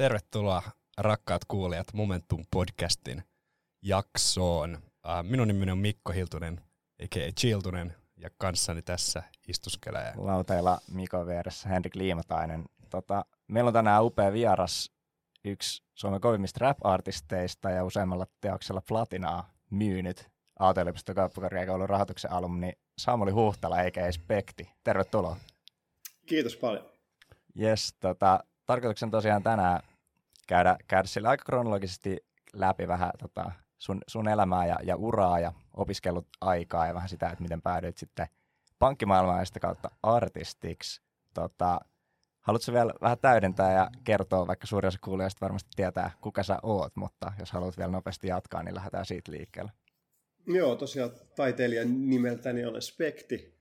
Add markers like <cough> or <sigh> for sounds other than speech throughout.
Tervetuloa rakkaat kuulijat Momentum podcastin jaksoon. Äh, minun nimeni on Mikko Hiltunen, a.k.a. Chiltunen, ja kanssani tässä istuskelee. Lauteilla Mikon vieressä Henrik Liimatainen. Tota, meillä on tänään upea vieras, yksi Suomen kovimmista rap-artisteista ja useammalla teoksella platinaa myynyt Aalto-yliopiston kauppakorkeakoulun rahoituksen alumni Samuli Huhtala, eikä Spekti. Tervetuloa. Kiitos paljon. Yes, tota, tarkoituksen tosiaan tänään käydä, käydä sille aika kronologisesti läpi vähän tota, sun, sun elämää ja, ja uraa ja opiskellut aikaa ja vähän sitä, että miten päädyit sitten pankkimaailmaan ja sitä kautta artistiksi. Tota, haluatko vielä vähän täydentää ja kertoa, vaikka suurin osa kuulijoista varmasti tietää, kuka sä oot, mutta jos haluat vielä nopeasti jatkaa, niin lähdetään siitä liikkeelle. Joo, tosiaan taiteilijan nimeltäni olen Spekti,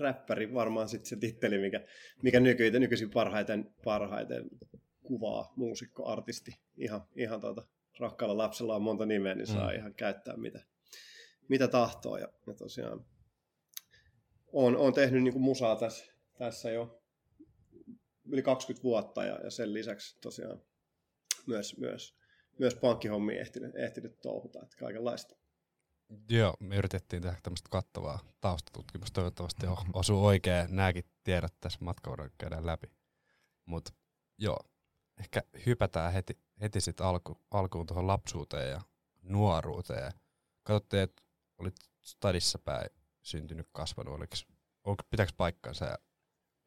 räppäri varmaan sitten se titteli, mikä, mikä nykyisin parhaiten, parhaiten kuvaa muusikko, artisti. Ihan, ihan tuota, rakkaalla lapsella on monta nimeä, niin saa mm. ihan käyttää mitä, mitä tahtoo. Ja, ja tosiaan olen, olen tehnyt niin kuin musaa tässä, tässä jo yli 20 vuotta ja, ja sen lisäksi tosiaan myös, myös, myös pankkihommia ehtinyt, ehtinyt touhuta, että kaikenlaista. Joo, me yritettiin tehdä tämmöistä kattavaa taustatutkimusta. Toivottavasti osuu oikein. Nämäkin tiedot tässä matkaudella käydään läpi. Mutta joo, ehkä hypätään heti, heti sitten alku, alkuun tuohon lapsuuteen ja nuoruuteen. Katsotte, että olit stadissa päin syntynyt, kasvanut. Oliko, oliko, pitääkö paikkansa,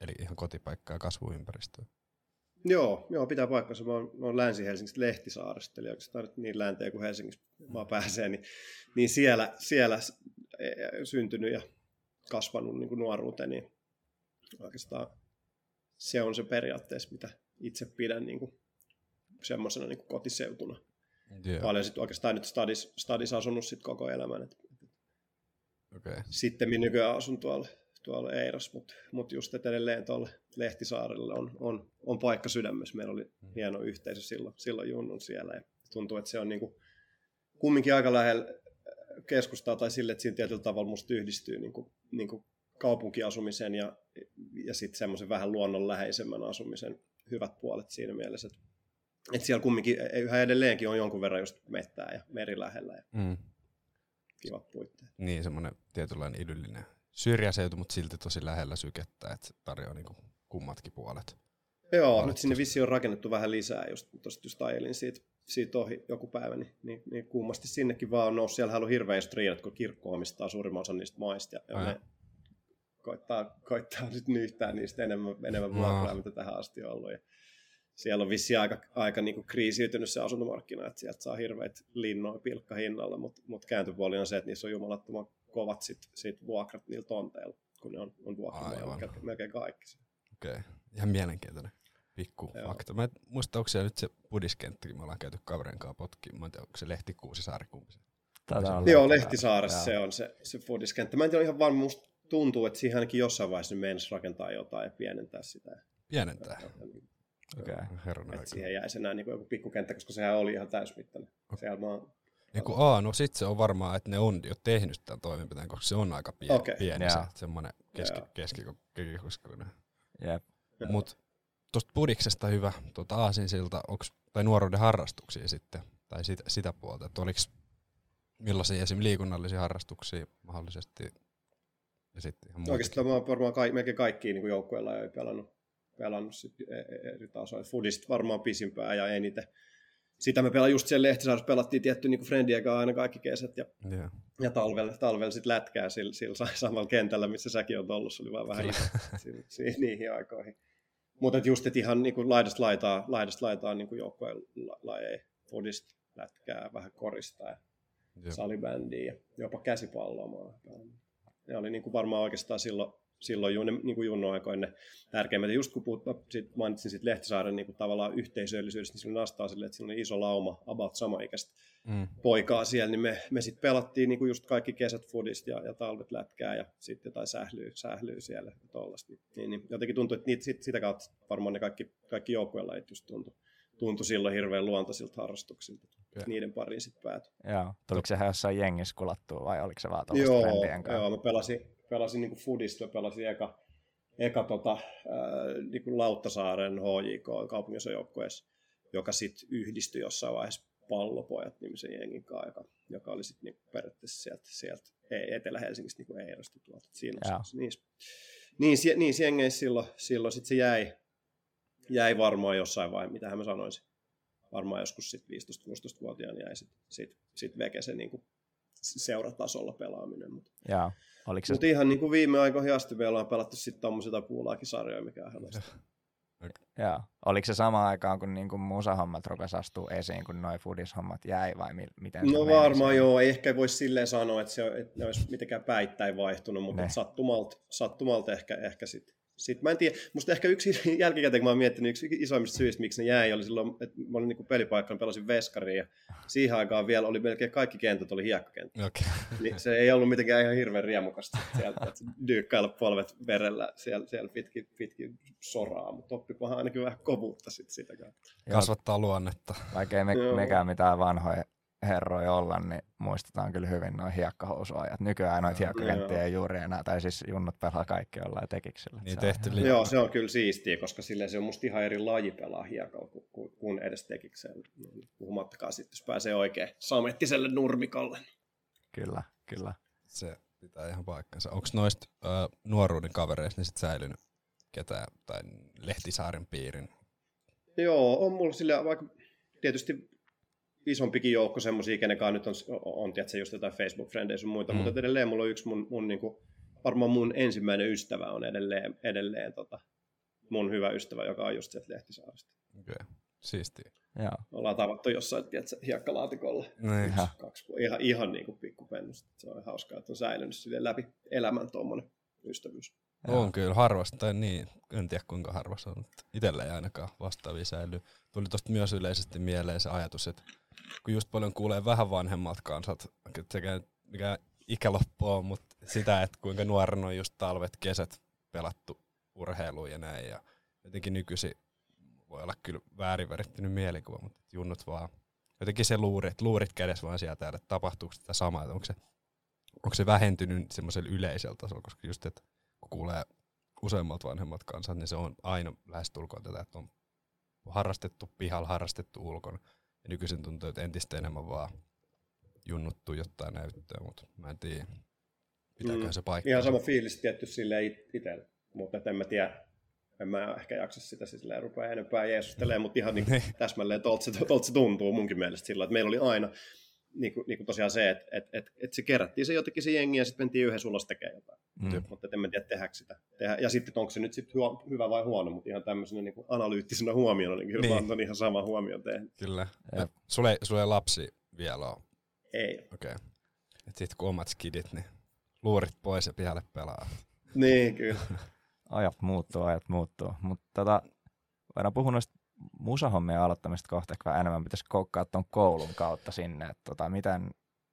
eli ihan kotipaikkaa ja kasvuympäristöä? Joo, joo, pitää paikkansa. Mä oon, mä oon Länsi-Helsingistä Lehtisaaresta, eli oikeastaan niin länteen kuin Helsingissä vaan pääsee, niin, niin siellä, siellä e, e, syntynyt ja kasvanut niin kuin nuoruuteen, niin oikeastaan se on se periaatteessa, mitä itse pidän niin kuin semmoisena niin kuin kotiseutuna. Yeah. Paljon sitten oikeastaan nyt stadis, stadis asunut sit koko elämän. Et, okay. Sitten minä nykyään asun tuolla, tuolla Eiros, mutta mut just et edelleen tuolla Lehtisaarelle on, on, on paikka sydämessä. Meillä oli mm. hieno yhteisö silloin, silloin Junnun siellä ja tuntuu, että se on niin kuin, kumminkin aika lähellä keskustaa tai sille, että siinä tietyllä tavalla musta yhdistyy niin kuin, niin kuin kaupunkiasumisen ja, ja sitten semmoisen vähän luonnonläheisemmän asumisen hyvät puolet siinä mielessä, että, että siellä kumminkin e, yhä edelleenkin on jonkun verran just mettää ja meri lähellä ja mm. kivat puitteet. Niin, semmoinen tietynlainen idyllinen syrjäseutu, mutta silti tosi lähellä sykettä, että tarjoaa niin kuin kummatkin puolet. Joo, nyt sinne vissi on rakennettu vähän lisää, just, tosta just ajelin siitä siitä ohi joku päivä, niin, niin, niin kummasti sinnekin vaan on noussut. Siellä on hirveä striidat, kun kirkko omistaa suurimman osan niistä maista, ja, ja ne koittaa, koittaa nyt nyhtää niistä enemmän, enemmän vuokraa, mitä tähän asti on ollut. Ja siellä on vissi aika, aika niin kuin kriisiytynyt se asuntomarkkina, että sieltä saa hirveät linnoja pilkkahinnalla, mutta mut kääntöpuoli on se, että niissä on jumalattoman kovat sit, sit vuokrat niillä tonteilla, kun ne on, on vuokralla melkein kaikki. Okei, okay. ihan mielenkiintoinen pikku Joo. fakta. Mä en muista, onko se nyt se budiskenttäkin, me ollaan käyty kaverin kanssa potkiin. Mä en tiedä, onko se Lehtikuusi kumpi se. Joo, Lehtisaaressa se on se, se budiskenttä. Mä en tiedä ihan varma, musta tuntuu, että siihen ainakin jossain vaiheessa meinasi rakentaa jotain ja pienentää sitä. Pienentää? Okei. Okay. Että siihen jäisi enää niin joku pikkukenttä, koska sehän oli ihan täysmittainen. Okay. Sehän vaan niin kuin, aa, no sit se on varmaan, että ne on jo tehnyt tämän toimenpiteen, koska se on aika pieni, okay. pieni yeah. se, semmoinen keski, keskikokoinen. Yep. Mutta tuosta pudiksesta hyvä tuota aasinsilta, onks, tai nuoruuden harrastuksia sitten, tai sitä, sitä puolta, että oliko millaisia esim. liikunnallisia harrastuksia mahdollisesti ja sitten ihan Oikeastaan mä oon varmaan ka- melkein kaikkiin niin joukkueilla jo pelannut, pelannut sit e, e, eri tasoja. Fudist varmaan pisimpää ja eniten. Sitä me pelaan just siellä Lehtisaarissa, pelattiin tietty niin Friendien kanssa aina kaikki kesät ja, yeah. ja talvella, talvella sitten lätkää sillä, sillä samalla kentällä, missä säkin on ollut, se oli vaan vähän <laughs> niihin aikoihin. Mutta just, että ihan niin kuin laidasta laitaa, laidasta laitaa niin kuin joukkojen lajeja, fodista, lätkää, vähän korista ja salibändiä ja jopa käsipalloa. Ne oli niin kuin varmaan oikeastaan silloin silloin ju, niin kuin Junno aikoin ne tärkeimmät. Ja just kun puhut, sit mainitsin sit Lehtisaaren niin kuin tavallaan yhteisöllisyydestä, niin silloin nastaa sille, että siinä oli iso lauma, about samaikäistä mm. poikaa siellä, niin me, me sitten pelattiin niin kuin just kaikki kesät fudista ja, ja talvet lätkää ja sitten jotain sählyy, sählyy siellä ja tollasta. Niin, niin, jotenkin tuntui, että niitä, sit, sitä kautta varmaan ne kaikki, kaikki joukkueelajit just tuntui, tuntui silloin hirveän luontaisilta harrastuksilta. Okay. Niiden pariin sitten päätyi. Joo. Tuliko se jossain jengissä kulattua vai oliko se vaan joo, joo, mä pelasin, pelasin niin Fudista, pelasin eka, eka tota, äh, niin kuin Lauttasaaren HJK kaupunginosajoukkueessa joka sitten yhdistyi jossain vaiheessa pallopojat nimisen jengin kanssa, joka, joka oli sitten niinku periaatteessa sieltä, sieltä Etelä-Helsingistä niinku Eirosta tuolta. Siinä Joo. niissä, niissä, niissä jengeissä silloin, silloin sit se jäi, jäi varmaan jossain vaiheessa, mitä mä sanoisin. Varmaan joskus sitten 15-16-vuotiaana jäi sitten sit, sit veke se niinku seuratasolla pelaaminen. Mutta Joo. Oliko se mut ihan niin kuin viime aikoihin asti me ollaan pelattu sitten tommosia puulaakin sarjoja, mikä on. Joo. Oliko se sama aikaan, kun niinku musahommat rupesi astua esiin, kun noi fudishommat jäi vai mi- miten No varmaan joo, ei ehkä voisi silleen sanoa, että, se, on- että ne olisi mitenkään päittäin vaihtunut, mutta sattumalta, sattumalta ehkä, ehkä sitten. Sitten mä en tiedä, musta ehkä yksi <laughs> jälkikäteen, kun mä oon miettinyt, yksi isoimmista syistä, miksi ne jäi, oli silloin, että mä olin niin pelipaikkana, pelasin veskaria, ja siihen aikaan vielä oli melkein kaikki kentät oli hiekkakenttä. Okei. <laughs> Niin se ei ollut mitenkään ihan hirveän riemukasta sieltä, että dyykkailla polvet verellä siellä, siellä pitkin, pitkin soraa, mutta oppikohan ainakin vähän kovuutta sitten sitä kautta. Kasvattaa luonnetta. Vaikka ei me, mekään mitään vanhoja herroja olla, niin muistetaan kyllä hyvin noin hiekkahousuajat. Nykyään noita hiekkakenttiä ei juuri enää, tai siis junnut pelaa kaikki jollain tekiksellä. Niin Se on tehty ihan- li- Joo, se on kyllä siistiä, koska silleen se on musta ihan eri laji pelaa hiekalla kuin, kuin, edes tekikseen. Puhumattakaan sitten, jos pääsee oikein samettiselle nurmikolle. Kyllä, kyllä. Se pitää ihan paikkansa. Onko noista ö, nuoruuden kavereista niin sit säilynyt ketään tai Lehtisaaren piirin? Joo, on mulla sillä vaikka tietysti isompikin joukko semmoisia, kenen kanssa nyt on, on tiedätkö, just jotain Facebook-frendejä sun muita, Mm. mutta edelleen mulla on yksi mun, mun niinku, varmaan mun ensimmäinen ystävä on edelleen, edelleen tota, mun hyvä ystävä, joka on just sieltä Lehtisaaresta. Okei. Okay. Siistiä. Joo. Ollaan tavattu jossain, tiedätkö, hiekkalaatikolla. Niin. Ihan. kaksi. Ihan, ihan niin kuin pikkupennusta. Se on hauskaa, että on säilynyt sille läpi elämän tuommoinen ystävyys. On kyllä harvasta, tai niin, en tiedä kuinka harvassa on, mutta itsellä ei ainakaan vastaavia säilyy. Tuli tosta myös yleisesti mieleen se ajatus, että kun just paljon kuulee vähän vanhemmalta kansat, sekä mikä ikäloppu on, mutta sitä, että kuinka nuorena on just talvet, kesät pelattu urheiluun ja näin. Ja jotenkin nykyisin voi olla kyllä väärin värittynyt mielikuva, mutta junnut vaan jotenkin se luuri, että luurit kädessä vaan sieltä että tapahtuuko sitä samaa, että onko se, onko se vähentynyt semmoisella yleisellä tasolla, koska just, että kun kuulee useimmat vanhemmat kansat, niin se on aina lähestulkoon tätä, että on harrastettu pihalla, harrastettu ulkona. Ja nykyisin tuntuu, että entistä enemmän vaan junnuttu jotain näyttöä, mutta mä en tiedä, pitääkö Mm. se paikka. Ihan sama fiilis tietty silleen it- itsellä. Mutta en mä tiedä, en mä ehkä jaksa sitä silleen rupea enempää jeesustelemaan, mutta ihan niin kuin <laughs> Niin. täsmälleen tolta se, tolta se tuntuu munkin mielestä sillä, että meillä oli aina niin kuin, niin kuin tosiaan se, että et, et, et se kerättiin se jotenkin se jengi ja sitten mentiin yhdessä ulos tekemään jotain. Mm. Mutta en mä tiedä, tehdäänkö sitä. Tehdä. Ja sitten onko se nyt sit huo, hyvä vai huono, mutta ihan tämmöisenä niin kuin analyyttisenä huomiona, niin kyllä Niin. on ihan sama huomio tehnyt. Kyllä. Jep. Sulle, sulle ei lapsi vielä ole. Ei. Okei. Okay. Et sit kun omat skidit, niin luurit pois ja pihalle pelaa. Niin, kyllä. <laughs> Ajat muuttuu, ajat muuttuu. Mutta tota, voidaan puhua noista musahommien aloittamista kohta ehkä vähän enemmän. Pitäisi koukkaa tuon koulun kautta sinne. Et tota, miten,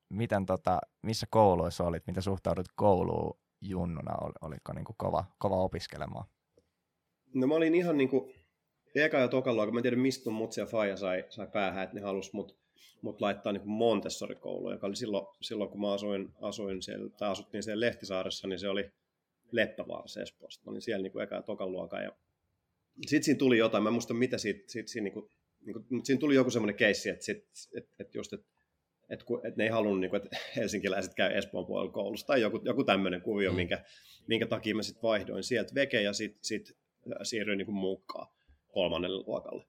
miten tota, missä kouluissa olit? Miten suhtaudut kouluun junnuna? Ol, oliko niinku kova, kova opiskelemaan? No mä olin ihan niinku, eka ja toka luokka, mä en tiedä mistä mun mutsi ja faija sai, sai päähän, että ne halus mut, mut laittaa niinku Montessori-kouluun, joka oli silloin, silloin kun mä asuin, asuin siellä, tai asuttiin siellä Lehtisaaressa, niin se oli Leppävaarassa Espoosta. Mä olin siellä niinku eka ja toka luokka ja sitten siinä tuli jotain, mä en muista mitä siitä, siitä siinä, niinku, niinku, mutta siinä tuli joku semmoinen keissi, että sit, et, et just, että et, et ne ei halunnut, niinku, että <laughs> helsinkiläiset käy Espoon puolella koulussa, tai joku, joku tämmöinen kuvio, Mm. minkä, minkä takia mä sitten vaihdoin sieltä veke ja sitten sit siirryin niin munkkaan kolmannelle luokalle.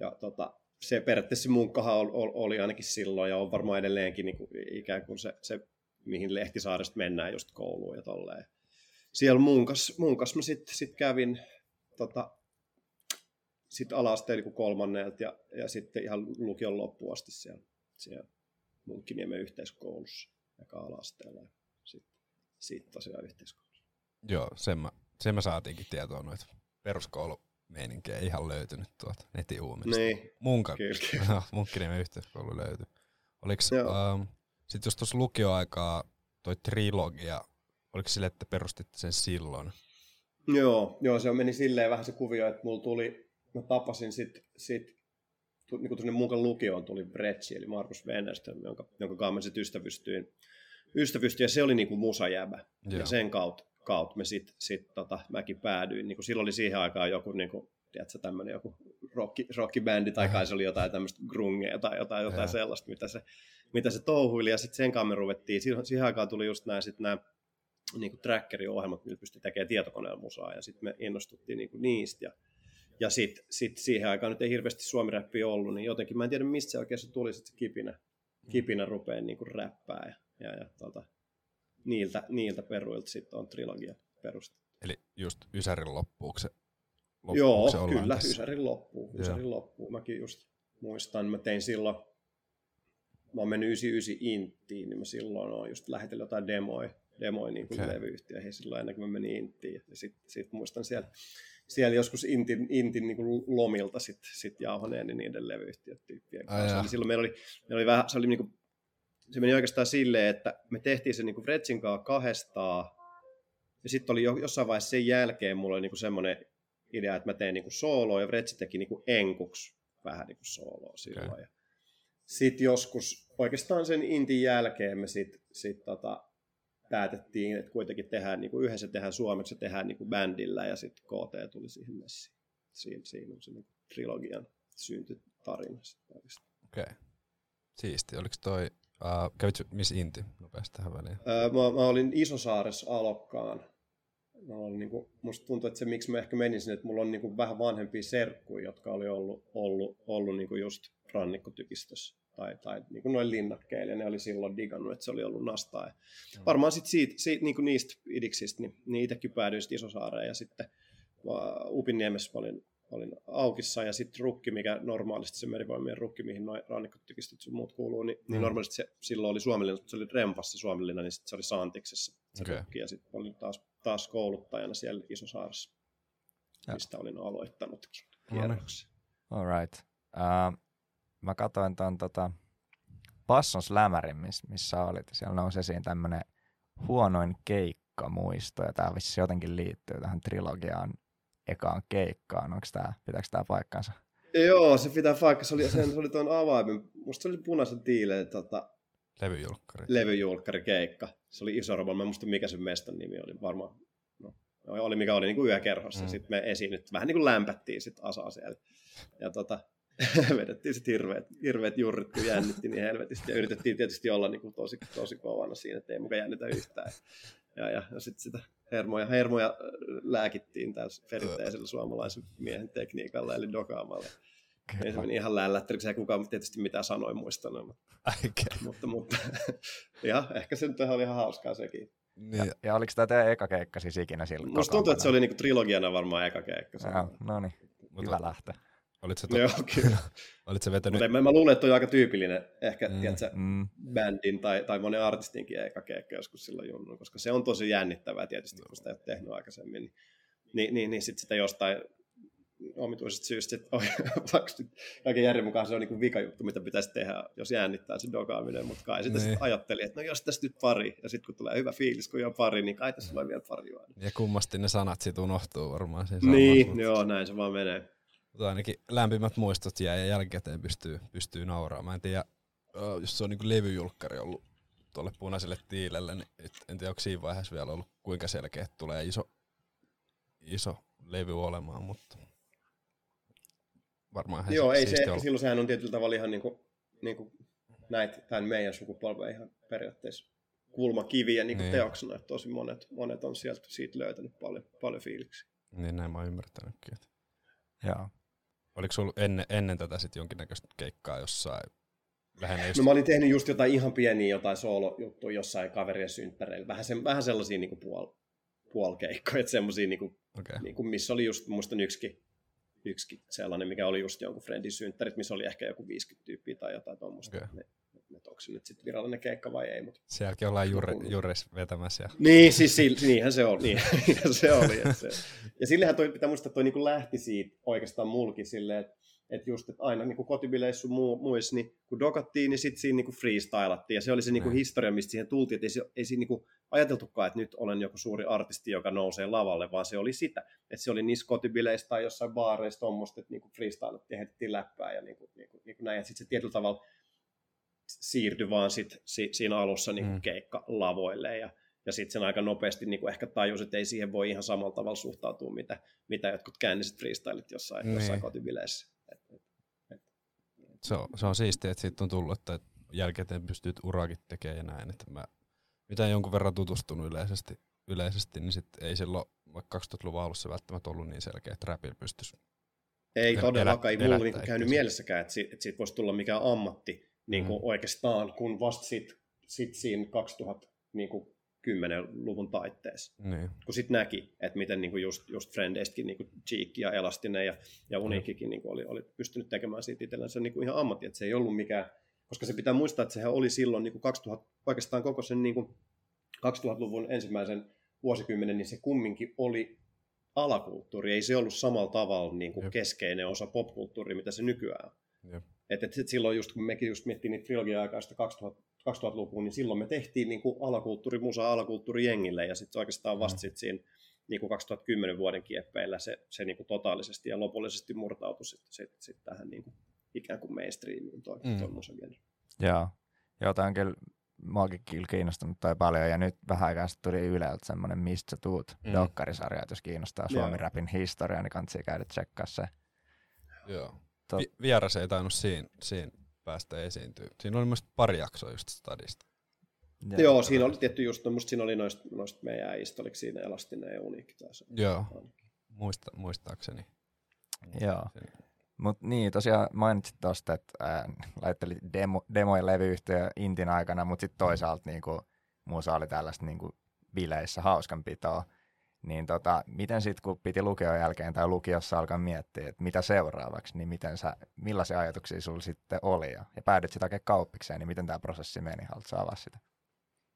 Ja tota, se periaatteessa se munkkahan oli, oli, oli ainakin silloin ja on varmaan edelleenkin niin kuin ikään kuin se, se, mihin Lehtisaaresta mennään just kouluun ja tolleen. Siellä munkas, munkas mä sitten sit kävin tota, sit ala-asteen niin kolmannelta ja, ja sitten ihan lukion loppuun asti siellä, siellä Munkkiniemen yhteiskoulussa eka ala-asteella ja sitten siitä tosiaan yhteiskoulussa. Joo, sen mä, sen mä saatiinkin tietoa noita peruskoulumeininkiä ei ihan löytynyt tuolta netin uumista. Niin, Munka, kyllä. <laughs> Munkkiniemen yhteiskoulu löytyi. Oliko ähm, sitten jos tuossa lukioaikaa toi trilogia, oliko sille, että perustitte sen silloin? Joo, joo, se meni silleen vähän se kuvio, että mulla tuli, mä tapasin sit, sit niin kuin munkan lukioon tuli Bretsi, eli Markus Wennerström, jonka, jonka kanssa mä sit ystävystyin. ystävystyin, ja se oli niinku musajäbä. Joo. Ja sen kautta, kautta me sit, sit tota, mäkin päädyin. Niin silloin oli siihen aikaan joku, niinku, tiedätkö, tämmöinen joku rocki, rockibändi, tai kai se oli jotain tämmöistä grungea tai jotain, jotain sellaista, mitä se, mitä se touhuili, ja sitten sen kanssa me ruvettiin, siihen, siihen aikaan tuli just nämä, sit nämä niin kuin trackeriohjelmat, millä pystyi tekemään tietokoneella musaa, ja sitten me innostuttiin niin kuin niistä, ja, ja sitten sit siihen aikaan nyt ei hirveästi suomiräppiä ollut, niin jotenkin mä en tiedä, mistä se oikein se tuli sit se kipinä, kipinä rupeaa niin kuin räppää, ja, ja, ja tota, niiltä, niiltä peruilta sitten on trilogia perustettu. Eli just Ysärin loppuuko se? Joo, se kyllä, tässä? Ysärin loppuu. Ysärin loppuu. Mäkin just muistan, mä tein silloin, mä oon mennyt 99 Inttiin, niin mä silloin oon just lähetellyt jotain demoja, demoja niin kuin okay. levyyhtiöihin silloin ennen kuin mä menin Inttiin. Ja sitten sit muistan siellä, siellä joskus Intin, Intin niin kuin lomilta sit, sit jauhaneen niin niiden levyyhtiöt tyyppien kanssa. silloin meillä oli, meillä oli vähän, se oli niin kuin se meni oikeastaan silleen, että me tehtiin se niin Fretsin kanssa kahdestaan, ja sitten oli jo, jossain vaiheessa sen jälkeen mulla oli niin semmoinen idea, että mä teen niin sooloa, ja Fretsi teki niin enkuksi vähän niin sooloa silloin. Okay. Sitten joskus, oikeastaan sen intin jälkeen me sitten sit tota, päätettiin, että kuitenkin tehdään, niin kuin yhdessä tehdään suomeksi ja tehdään niin kuin bändillä, ja sitten KT tuli siihen messiin. Siinä, siinä on se niin trilogian syntytarina. Okei. Okay. Siisti. Oliko toi Uh, kävitkö missä Inti nopeasti tähän väliin? Uh, mä, mä, olin Isosaaressa alokkaan. Mä olin, niin kuin, musta tuntuu, että se miksi mä ehkä menin sinne, että mulla on niin kuin, vähän vanhempia serkkuja, jotka oli ollut, ollut, ollut niin kuin just rannikkotykistössä tai, tai niin kuin noin linnakkeilla, ja ne oli silloin digannut, että se oli ollut nastaa. Ja mm. Varmaan sitten siitä, siitä, niin kuin niistä idiksistä, niin, niin itsekin päädyin Isosaareen, ja sitten Upinniemessä olin olin aukissa ja sitten rukki, mikä normaalisti se merivoimien rukki, mihin noin rannikkotykistöt sun muut kuuluu, niin, niin mm. normaalisti se silloin oli suomellinen, mutta se oli rempassa suomellinen, niin sitten se oli Saantiksessa se okay. rukki ja sitten olin taas, taas kouluttajana siellä Isosaaressa, ja. mistä olin aloittanutkin kierroksen. All right. Uh, mä katsoin tuon tota, Passon Slämärin, missä olit. Siellä nousi esiin tämmöinen huonoin keikkamuisto, ja tämä vissi jotenkin liittyy tähän trilogiaan ekaan keikkaan. Onko tämä, pitääkö tämä paikkansa? Joo, se pitää paikkansa. Se oli, se, se oli tuon avaimen, musta se oli punaisen tiileen tota, levyjulkkari. levyjulkkari keikka. Se oli iso robo, mä muista mikä sen mestan nimi oli, varmaan no, oli mikä oli niin kuin yökerhossa. Mm. Sitten me esiinnyt, vähän niin kuin lämpättiin sit asaa siellä. Ja tota, <laughs> vedettiin sitten hirveät, hirveät jurrit, kun jännitti niin helvetisti. Ja yritettiin tietysti olla niin kuin tosi, tosi kovana siinä, että ei muka jännitä yhtään. Ja, ja, ja sitten sitä hermoja, hermoja lääkittiin tässä perinteisellä suomalaisen miehen tekniikalla, eli dokaamalla. Okay. Ei se meni ihan lällättäriksi, ei kukaan tietysti mitään sanoi muistanut. Mutta, okay. mutta, mutta <laughs> ja, ehkä se nyt oli ihan hauskaa sekin. Niin. Ja, ja oliko tämä teidän eka keikka siis ikinä silloin? Musta tuntuu, että se oli niinku trilogiana varmaan eka keikka. no niin, hyvä lähtö. Olit to... Joo, kyllä. <laughs> Olit se vetänyt... Mutta mä, mä luulen, että on aika tyypillinen ehkä, mm, tiedätkö, mm. bändin tai, tai monen artistinkin eka keikka joskus silloin junnu, koska se on tosi jännittävää tietysti, kun sitä ei ole tehnyt aikaisemmin. Niin, niin, niin, niin sitten sitä jostain omituisesta syystä, että <laughs> kaiken järjen mukaan se on niin vika juttu, mitä pitäisi tehdä, jos jännittää se dogaaminen, mutta kai sitten niin. ajattelin, että no jos tästä nyt pari, ja sitten kun tulee hyvä fiilis, kun on pari, niin kai tässä on vielä pari vaan. Ja kummasti ne sanat sitten unohtuu varmaan siinä Niin, samassa, joo, näin se vaan menee. Mutta ainakin lämpimät muistot jää ja jälkikäteen pystyy, pystyy nauraamaan. Mä en tiedä, jos se on niin levyjulkkari ollut tuolle punaiselle tiilelle, niin en tiedä, onko siinä vaiheessa vielä ollut kuinka selkeä, että tulee iso, iso levy olemaan, mutta varmaan Joo, ei se, ollut. silloin sehän on tietyllä tavalla ihan niin kuin, niin kuin näitä, tämän meidän sukupolven ihan periaatteessa kulmakiviä niin niin. teoksena, että tosi monet, monet on sieltä siitä löytänyt paljon, paljon fiiliksi. Niin näin mä oon ymmärtänytkin. Että... Joo. Oliko sulla ennen, ennen tätä sitten jonkinnäköistä keikkaa jossain? Lähinnä just... No mä olin tehnyt just jotain ihan pieniä jotain soolojuttuja jossain kaverien synttäreillä. Vähän, se, vähän sellaisia niinku puol, puolkeikkoja, että semmoisia, niinku, okay. niinku, missä oli just muistan yksikin, yksikin sellainen, mikä oli just jonkun friendin synttärit, missä oli ehkä joku 50 tyyppiä tai jotain tuommoista. Okay. Että onko se nyt sitten virallinen keikka vai ei. Mutta... Sielläkin ollaan juuri, juures vetämässä. Ja... Niin, siis si, niinhän se oli. Niin, <laughs> se oli se. Ja sillehän toi, pitää muistaa, että toi niin lähti siitä oikeastaan mulki silleen, että että just, että aina niin kotibileissä muu, muissa, niin kun dokattiin, niin sitten siinä niin freestylattiin, ja se oli se niin kuin historia, mistä siihen tultiin, että ei, se, ei siinä niin kuin ajateltukaan, että nyt olen joku suuri artisti, joka nousee lavalle, vaan se oli sitä, että se oli niissä kotibileissä tai jossain baareissa tuommoista, että niin kuin freestylattiin, heitettiin läppää ja niin kuin, niin kuin, niin kuin näin, ja sitten se tietyllä tavalla siirtyi vaan sit, si, siinä alussa niin mm. keikkalavoille ja, ja sitten sen aika nopeasti niin kuin ehkä tajusi, että ei siihen voi ihan samalla tavalla suhtautua, mitä, mitä jotkut käänniset freestylit jossain, niin. jossain kotibileissä. se on, se on siistiä, että siitä on tullut, että jälkikäteen pystyt urakin tekemään ja näin. Että mä, mitä jonkun verran tutustunut yleisesti, yleisesti niin sit ei silloin vaikka 2000-luvun alussa välttämättä ollut niin selkeä, että rapilla pystyisi Ei El- todellakaan, ei mulla niinku käynyt mielessäkään, että siitä, että siitä voisi tulla mikään ammatti niin kuin Mm. oikeastaan, kun vasta sit, sit siinä 2010-luvun taitteessa. Niin. kun sitten näki, että miten niinku just, just Frendeistäkin niinku Cheek ja Elastinen ja, ja Unikikin niinku oli, oli pystynyt tekemään siitä itsellänsä niinku ihan ammatti, että se ei ollut mikään, koska se pitää muistaa, että sehän oli silloin niinku 2000, oikeastaan koko sen niinku 2000-luvun ensimmäisen vuosikymmenen, niin se kumminkin oli alakulttuuri, ei se ollut samalla tavalla niinku Jep. keskeinen osa popkulttuuria, mitä se nykyään on. Jep. Et, et silloin just kun mekin just miettii niitä trilogia-aikaista 2000, 2000-lukua, niin silloin me tehtiin niin kuin alakulttuuri, musa alakulttuuri jengille, ja sitten oikeastaan vasta Mm. sit siinä niin kuin 2010 vuoden kieppeillä se, se niin kuin totaalisesti ja lopullisesti murtautui sitten sit, sit tähän niin kuin ikään kuin mainstreamiin toi, Mm. toi musagenre. Joo. Joo, tämä on kyllä muakin kyllä kiinnostunut toi paljon, ja nyt vähän aikaa sitten tuli Yleltä semmoinen Mistä tuut Mm. dokkarisarja, että jos kiinnostaa. Suomi Rapin historiaa, niin kannattaa käydä tsekkaa se. Joo. Tot- Vi- vieras ei tainnut siinä, siinä päästä esiintyä. Siinä oli myös pari jaksoa just stadista. Joo, Joo siinä oli tietty just, no musta siinä oli noista, noista meidän äijistä, oliko siinä Elastinen ja Uniikki taas. Joo, Muista, muistaakseni. Joo. Mutta niin, tosiaan mainitsit tuosta, että ää, laittelit demo, demoja levyyhtiö Intin aikana, mutta sitten toisaalta niinku, musa oli tällaista niinku, bileissä hauskanpitoa. Niin tota, miten sitten kun piti lukion jälkeen tai lukiossa alkaa miettiä, että mitä seuraavaksi, niin miten sä, millaisia ajatuksia sulla sitten oli ja, ja päädyt sitten oikein kauppikseen, niin miten tämä prosessi meni, haluatko avaa sitä?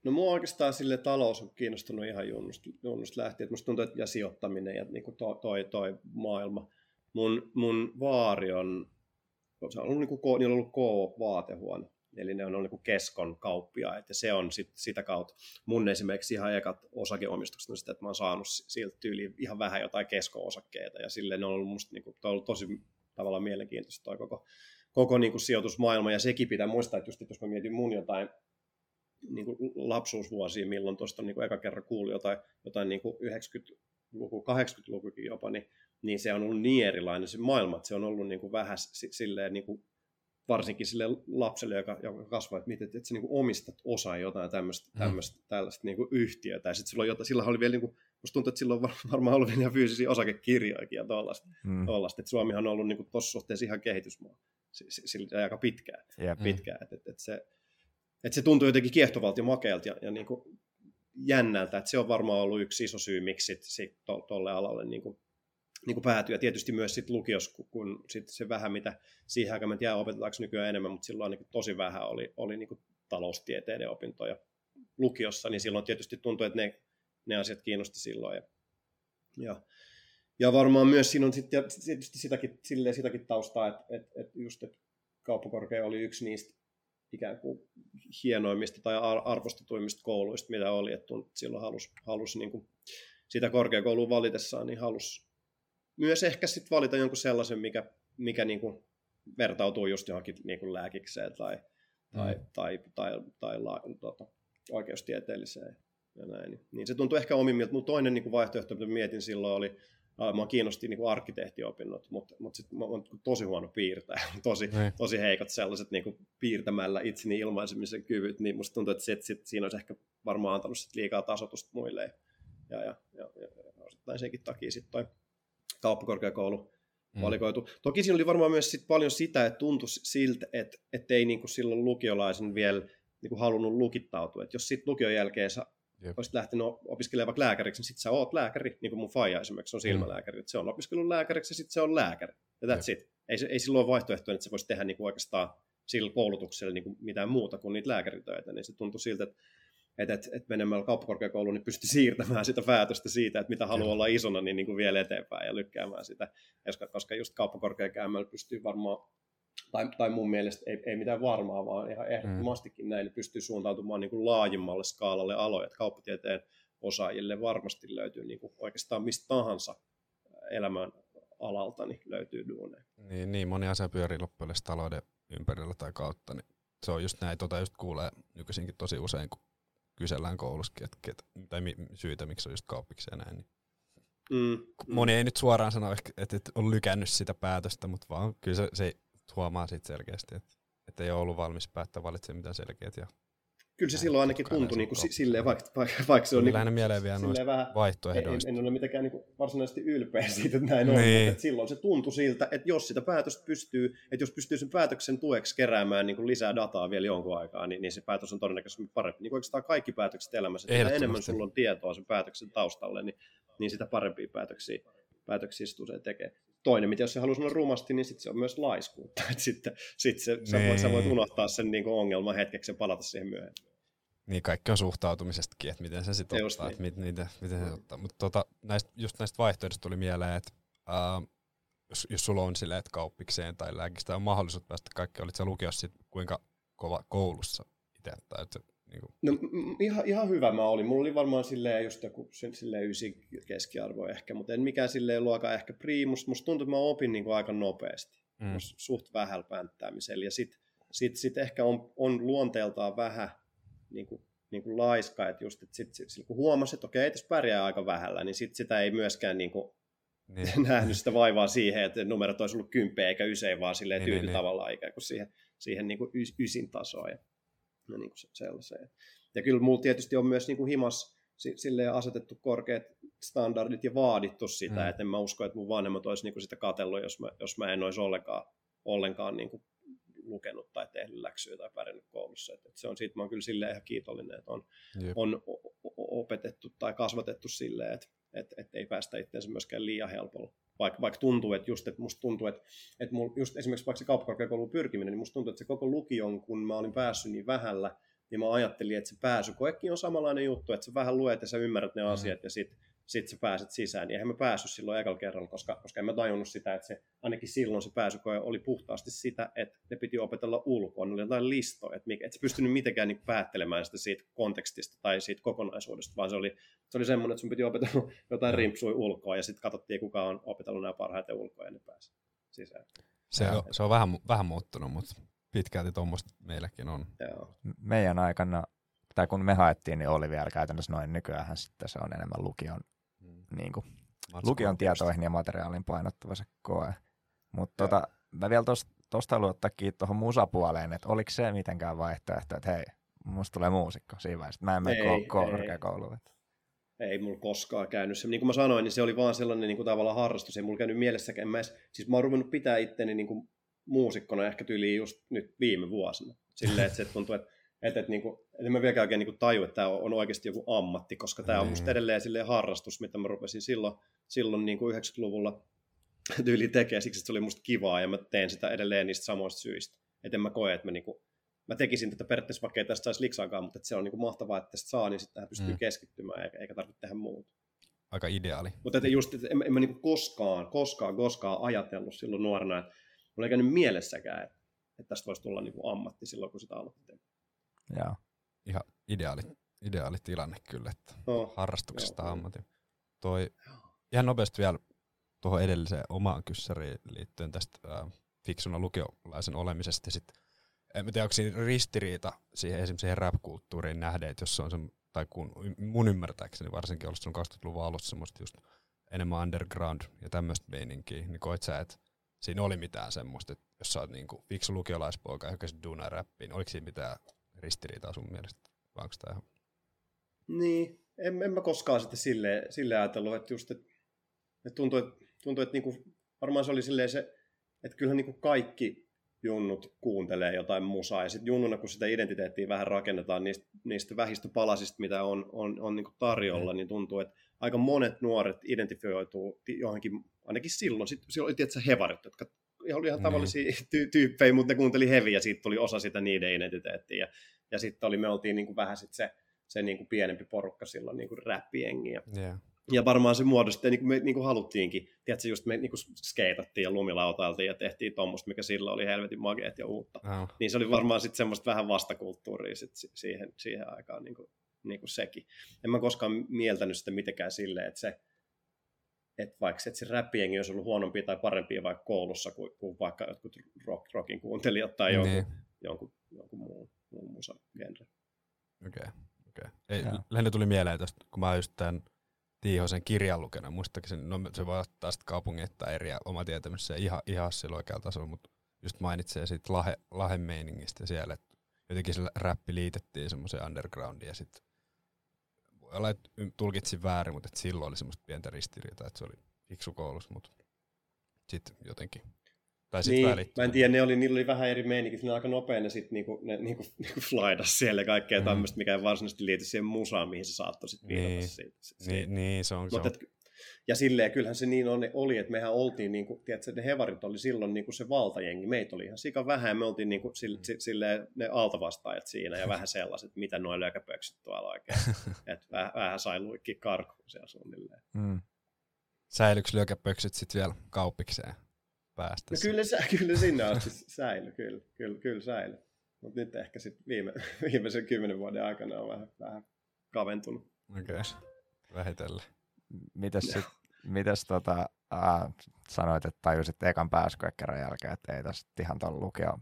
No mua oikeastaan sille talous on kiinnostunut ihan junnusta, junnusta lähtien, että musta tuntuu, että ja sijoittaminen ja niin kuin toi, toi, toi maailma. Mun, mun vaari on, se on ollut, niin kuin, niillä on ollut K-vaatehuone, eli ne on ollut niin keskon kauppiaat, ja se on sit, sitä kautta mun esimerkiksi ihan ekat osakeomistukset on sitä, että mä oon saanut si- siltä tyyliin ihan vähän jotain kesko-osakkeita, ja silleen ne on ollut musta niin kuin, on ollut tosi tavallaan mielenkiintoista toi koko, koko niin kuin sijoitusmaailma, ja sekin pitää muistaa, että just että jos mä mietin mun jotain niin kuin lapsuusvuosia, milloin tuosta niin kuin eka kerran kuuli jotain, jotain niin kuin 90-luku, 80-lukukin jopa, niin, niin se on ollut niin erilainen se maailma, että se on ollut niin kuin vähän si- silleen niin kuin, varsinkin sille lapselle, joka, joka kasvaa, että, miten, että sä niin omistat osaa jotain tämmöistä, Mm. tämmöistä tällaista niin kuin yhtiötä, ja sitten silloin, jota, sillä oli vielä, niin kuin, musta tuntuu, että silloin var- <laughs> varmaan ollut vielä fyysisiä osakekirjojakin ja tuollaista, Mm. tuollaista. että Suomihan on ollut niin tuossa suhteessa ihan kehitysmaa si- si- sillä aika pitkään Jep. Mm. pitkään. Että et, et se, et se tuntuu jotenkin kiehtovalta ja makealta ja, ja niin kuin jännältä, että se on varmaan ollut yksi iso syy, miksi sit, sit tuolle to, alalle niin kuin, niin kuin päätyy. Ja tietysti myös sit lukios, kun, sit se vähän, mitä siihen aikaan, mä en tiedä opetetaanko nykyään enemmän, mutta silloin niin tosi vähän oli, oli niin taloustieteiden opintoja lukiossa, niin silloin tietysti tuntui, että ne, ne asiat kiinnosti silloin. Ja, ja, ja varmaan myös siinä on ja tietysti sitäkin, silleen sitäkin taustaa, että, että, että just, että kauppakorkea oli yksi niistä ikään kuin hienoimmista tai ar- arvostetuimmista kouluista, mitä oli, että silloin halusi, halusi niin kuin sitä korkeakoulua valitessaan, niin halusi myös ehkä sitten valita jonkun sellaisen, mikä, mikä niin kuin vertautuu just johonkin niin kuin lääkikseen tai, tai, Mm. tai, tai, tai la, tota, oikeustieteelliseen ja näin. Niin- se tuntui ehkä omimmilta. Mun toinen niin kuin vaihtoehto, mitä mietin silloin, oli, mua kiinnosti niin kuin arkkitehtiopinnot, mutta, mutta sitten mä olen tosi huono piirtäjä, <laughs> tosi, Niin. tosi heikot sellaiset niin kuin piirtämällä itseni ilmaisemisen kyvyt, niin musta tuntuu, että sit, sit, siinä olisi ehkä varmaan antanut sit liikaa tasotusta muille. Ja, ja, ja, ja, ja osittain senkin takia sitten toi kauppakorkeakoulu Mm. valikoitu. Toki siinä oli varmaan myös sit paljon sitä, että tuntui siltä, että, että ei niinku silloin lukiolaisen vielä niinku halunnut lukittautua. Et jos sitten lukion jälkeen sä Jep. olisit lähtenyt opiskelemaan vaikka lääkäriksi, niin sitten sä oot lääkäri, niin kuin mun faija esimerkiksi on silmälääkäri. Mm. Se on opiskellut lääkäriksi ja sitten se on lääkäri. Ja that's it. Ei, ei silloin ole vaihtoehtoja, että se voisi tehdä niinku oikeastaan sillä koulutuksella niinku mitään muuta kuin niitä lääkäritöitä. Niin se tuntui siltä, että että, että, että menemällä kauppakorkeakouluun niin pystyi siirtämään sitä päätöstä siitä, että mitä haluaa olla isona, niin, niin kuin vielä eteenpäin ja lykkäämään sitä. Koska, koska just kauppakorkeakäymällä pystyy varmaan, tai, tai mun mielestä ei, ei mitään varmaa, vaan ihan ehdottomastikin näin, niin pystyy suuntautumaan niin kuin laajimmalle skaalalle aloja. Että kauppatieteen osaajille varmasti löytyy niin kuin oikeastaan mistä tahansa elämän alalta niin löytyy duuneja. Niin, niin moni asia pyörii loppujen talouden ympärillä tai kautta, niin se on just näin, tota just kuulee nykyisinkin tosi usein, kun kysellään koulussakin, että ket, tai mi, syitä, miksi on just kauppiksi ja näin. Niin. Mm, Moni ei nyt suoraan sano, että et on lykännyt sitä päätöstä, mutta vaan kyllä se, se huomaa siitä selkeästi, että, että ei ole ollut valmis päättää valitsemaan mitään selkeät ja Kyllä se silloin ainakin tuntui niin kuin silleen, vaikka, vaikka, vaikka se on... Niin kuin, mieleen vielä noista vähän, vaihtoehdoista. En, en ole mitenkään niin varsinaisesti ylpeä siitä, että näin niin. on, mutta että silloin se tuntui siltä, että jos sitä päätöstä pystyy, että jos pystyy sen päätöksen tueksi keräämään niin kuin lisää dataa vielä jonkun aikaa, niin, niin se päätös on todennäköisesti parempi. Niin kuin oikeastaan kaikki päätökset elämässä, että enemmän sulla on tietoa sen päätöksen taustalle, niin, niin sitä parempia päätöksiä, päätöksiä usein tekee toinen, mitä jos se haluaa sanoa rumasti, niin sitten se on myös laiskuutta. <laughs> Et sitten sit se, sä, voit, sä voit niin. unohtaa sen niin ongelman hetkeksi ja palata siihen myöhemmin. Niin kaikki on suhtautumisestakin, että miten se sitten ottaa, niin. että miten, miten se ottaa. Mutta tota, näistä, just näistä vaihtoehdoista tuli mieleen, että uh, jos, jos sulla on silleen, että kauppikseen tai lääkistä on mahdollisuus päästä kaikki, olit sä lukiossa sit kuinka kova koulussa itse? Tai että, niin kuin... No ihan, ihan hyvä mä olin. Mulla oli varmaan silleen just joku silleen ysi keskiarvo ehkä, mutta en mikään silleen luoka ehkä priimus. Musta tuntuu, että mä opin niin kuin aika nopeasti. Mm. Suht vähällä pänttäämisellä. Ja sitten sit, sit ehkä on, on luonteeltaan vähän niin kuin, niin kuin laiska, että just, että sit, sit, kun huomasi, että okei, tässä pärjää aika vähällä, niin sit sitä ei myöskään niin kuin, <laughs> niin. nähnyt sitä vaivaa siihen, että numerot olisi ollut kymppiä eikä ysein, vaan silleen niin, niin, niin. tavallaan ikään kuin siihen, siihen niin kuin ysin tasoon ja, ja niin kuin sellaiseen. Ja kyllä mulla tietysti on myös niin kuin himas silleen asetettu korkeat standardit ja vaadittu sitä, mm. että en mä usko, että mun vanhemmat olisi niin kuin sitä katellut, jos mä, jos mä en olisi ollenkaan, ollenkaan niin kuin lukenut tai tehnyt läksyä tai pärjännyt koulussa. Et, et se on siitä, mä oon kyllä silleen ihan kiitollinen, että on, on opetettu tai kasvatettu silleen, että et, et ei päästä itseensä myöskään liian helpolla. Vaikka, vaikka tuntuu, että just, että musta tuntuu, että, että mul, just esimerkiksi vaikka se kauppakorkeakoulun pyrkiminen, niin musta tuntuu, että se koko lukion, kun mä olin päässyt niin vähällä, niin mä ajattelin, että se pääsykoekin on samanlainen juttu, että sä vähän luet ja sä ymmärrät ne mm. asiat ja sitten sitten sä pääset sisään. Niin eihän mä päässyt silloin ekalla kerralla, koska, koska en mä tajunnut sitä, että se, ainakin silloin se pääsykoe oli puhtaasti sitä, että ne piti opetella ulkoa, ne oli jotain listoja, että, että sä pystynyt mitenkään niin päättelemään sitä siitä kontekstista tai siitä kokonaisuudesta, vaan se oli, se oli semmoinen, että sun piti opetella <laughs> jotain rimpsui ulkoa ja sitten katsottiin, kuka on opetellut nämä parhaiten ulkoa ja ne pääsi sisään. Se on, se on vähän, vähän muuttunut, mutta pitkälti tuommoista meilläkin on. Joo. Meidän aikana tai kun me haettiin, niin oli vielä käytännössä noin. Nykyään sitten se on enemmän lukion niin kuin, lukion tietoihin ja materiaalin painottuva se koe. Mutta tota, mä vielä tuosta haluan ottaa kiinni tuohon musapuoleen, että oliko se mitenkään vaihtoehto, että hei, musta tulee muusikko siinä vaiheessa, mä en mene ko- korkeakouluun. Ei mulla koskaan käynyt se. Niin kuin mä sanoin, niin se oli vaan sellainen niin kuin tavallaan harrastus. Ei mulla käynyt mielessäkään. Mä edes, siis mä oon ruvennut pitää itteni niin kuin muusikkona ehkä tyyliin just nyt viime vuosina. Silleen, että se tuntuu, että että et, niinku, et mä vieläkään oikein niinku taju, että tämä on, on oikeasti joku ammatti, koska tämä on musta niin. edelleen silleen harrastus, mitä mä rupesin silloin, silloin niinku 90-luvulla tyyli tekee, siksi että se oli musta kivaa ja mä teen sitä edelleen niistä samoista syistä. Että en mä koe, että mä, niinku, mä tekisin tätä periaatteessa, vaikka ei tästä saisi liksaakaan, mutta se on niinku mahtavaa, että tästä saa, niin sitten tähän pystyy mm. keskittymään eikä, eikä tarvitse tehdä muuta. Aika ideaali. Mutta että just, että en, en mä niinku koskaan, koskaan, koskaan ajatellut silloin nuorena, että mulla ei käynyt mielessäkään, että, että tästä voisi tulla niinku ammatti silloin, kun sitä aloitti Joo. Ihan ideaali, ideaali tilanne kyllä, että oh, harrastuksesta joo, ammatin. Toi, ihan nopeasti vielä tuohon edelliseen omaan kyssäriin liittyen tästä ää, fiksuna lukiolaisen olemisesta. Sit, en tiedä, onko siinä ristiriita siihen esimerkiksi siihen rap-kulttuuriin nähden, että jos se on se, tai kun mun ymmärtääkseni varsinkin ollut 2000-luvun alussa semmoista just enemmän underground ja tämmöistä meininkiä, niin koet sä, että siinä oli mitään semmoista, että jos sä oot niinku fiksu lukiolaispoika, joka duunaa räppiin, oliko siinä mitään ristiriitaa sun mielestä? Vai onko tämä ihan... Niin, en, en mä koskaan sitten silleen, silleen ajatellut, että just, että, että tuntuu, että, tuntuu, että niinku, varmaan se oli silleen se, että kyllähän niinku kaikki junnut kuuntelee jotain musaa, ja sitten junnuna, kun sitä identiteettiä vähän rakennetaan niistä, niistä vähistä palasista, mitä on, on, on niin tarjolla, mm. niin tuntuu, että aika monet nuoret identifioituu johonkin, ainakin silloin, sit, silloin oli tietysti hevarit, jotka oli ihan tavallisia mm. <laughs> ty- tyyppejä, mutta ne kuunteli heviä, siitä tuli osa sitä niiden identiteettiä. Ja, ja sitten oli, me oltiin niin kuin vähän sit se, se niin kuin pienempi porukka silloin, niin kuin räppiengi. Yeah. Ja varmaan se muodosti, niin kuin me niin kuin haluttiinkin. Tiedätkö, just me niin kuin skeitattiin ja lumilautailtiin ja tehtiin tuommoista, mikä sillä oli helvetin mageet ja uutta. Oh. Niin se oli varmaan sitten semmoista vähän vastakulttuuria sit siihen, siihen aikaan niin kuin, niin kuin sekin. En mä koskaan mieltänyt sitä mitenkään silleen, että se, että vaikka että se räppiengi olisi ollut huonompia tai parempia vaikka koulussa kuin, kuin vaikka jotkut rock, rockin kuuntelijat tai jonkun, niin. jonkun, jonkun muun, muun musagenre. Okei, okay, okei. Okay. Lähinnä tuli mieleen tästä, kun mä just tämän Tiihosen kirjan lukenut, muistakin sen, no se voi ottaa sitten kaupungin tai eri oma tietämys ihan, ihan sillä oikealla tasolla, mutta just mainitsee siitä lahe, lahen meiningistä siellä, että jotenkin sillä räppi liitettiin semmoiseen undergroundiin ja sitten voi olla, että tulkitsin väärin, mutta että silloin oli semmoista pientä ristiriitaa, että se oli fiksu koulussa, mutta sitten jotenkin tai sit niin, mä en tiedä, ne oli, niillä oli vähän eri meininki, ne aika nopea ne sitten niinku, ne niinku, niinku flydas siellä ja kaikkea mm. tämmöistä, mikä ei varsinaisesti liity siihen musaan, mihin se saattoi sitten viitata niin. siitä. Niin, niin, se on. Mutta se on. Ja silleen, kyllähän se niin on, oli, että mehän oltiin, niin kuin, tiedätkö, ne hevarit oli silloin niin kuin se valtajengi. Meitä oli ihan sika vähän, me oltiin niin kuin, sille, mm. silleen, ne altavastaajat siinä ja vähän sellaiset, mitä noin lökäpöksyt tuolla oikein. <laughs> että vähän, vähän sai luikki karkuun siellä suunnilleen. Mm. Säilyykö lyökäpöksyt sitten vielä kauppikseen? päästä. No kyllä, <laughs> kyllä sinne asti säily, kyllä, kyllä, kyllä säily. Mutta nyt ehkä sitten viime, <laughs> viimeisen kymmenen vuoden aikana on vähän, vähän kaventunut. Okei, okay. vähitellen. Mitäs, sit, <laughs> mitäs tota, äh, sanoit, että tajusit ekan pääsykoekkerran jälkeen, että ei tässä ihan tuolla lukio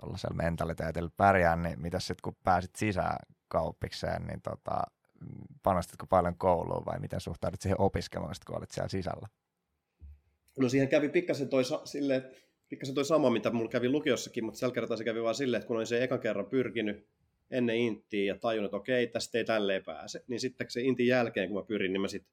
tuollaisella mentaliteetillä pärjää, niin mitäs sitten kun pääsit sisään kauppikseen, niin tota, panostitko paljon kouluun vai miten suhtaudut siihen opiskeluun, kun olit siellä sisällä? No siihen kävi pikkasen toi, sille, pikkasen toi sama, mitä mulla kävi lukiossakin, mutta tällä kertaa se kävi vaan silleen, että kun olin se ekan kerran pyrkinyt ennen intiä ja tajunnut, että okei, tästä ei tälleen pääse, niin sitten se intin jälkeen, kun mä pyrin, niin mä sitten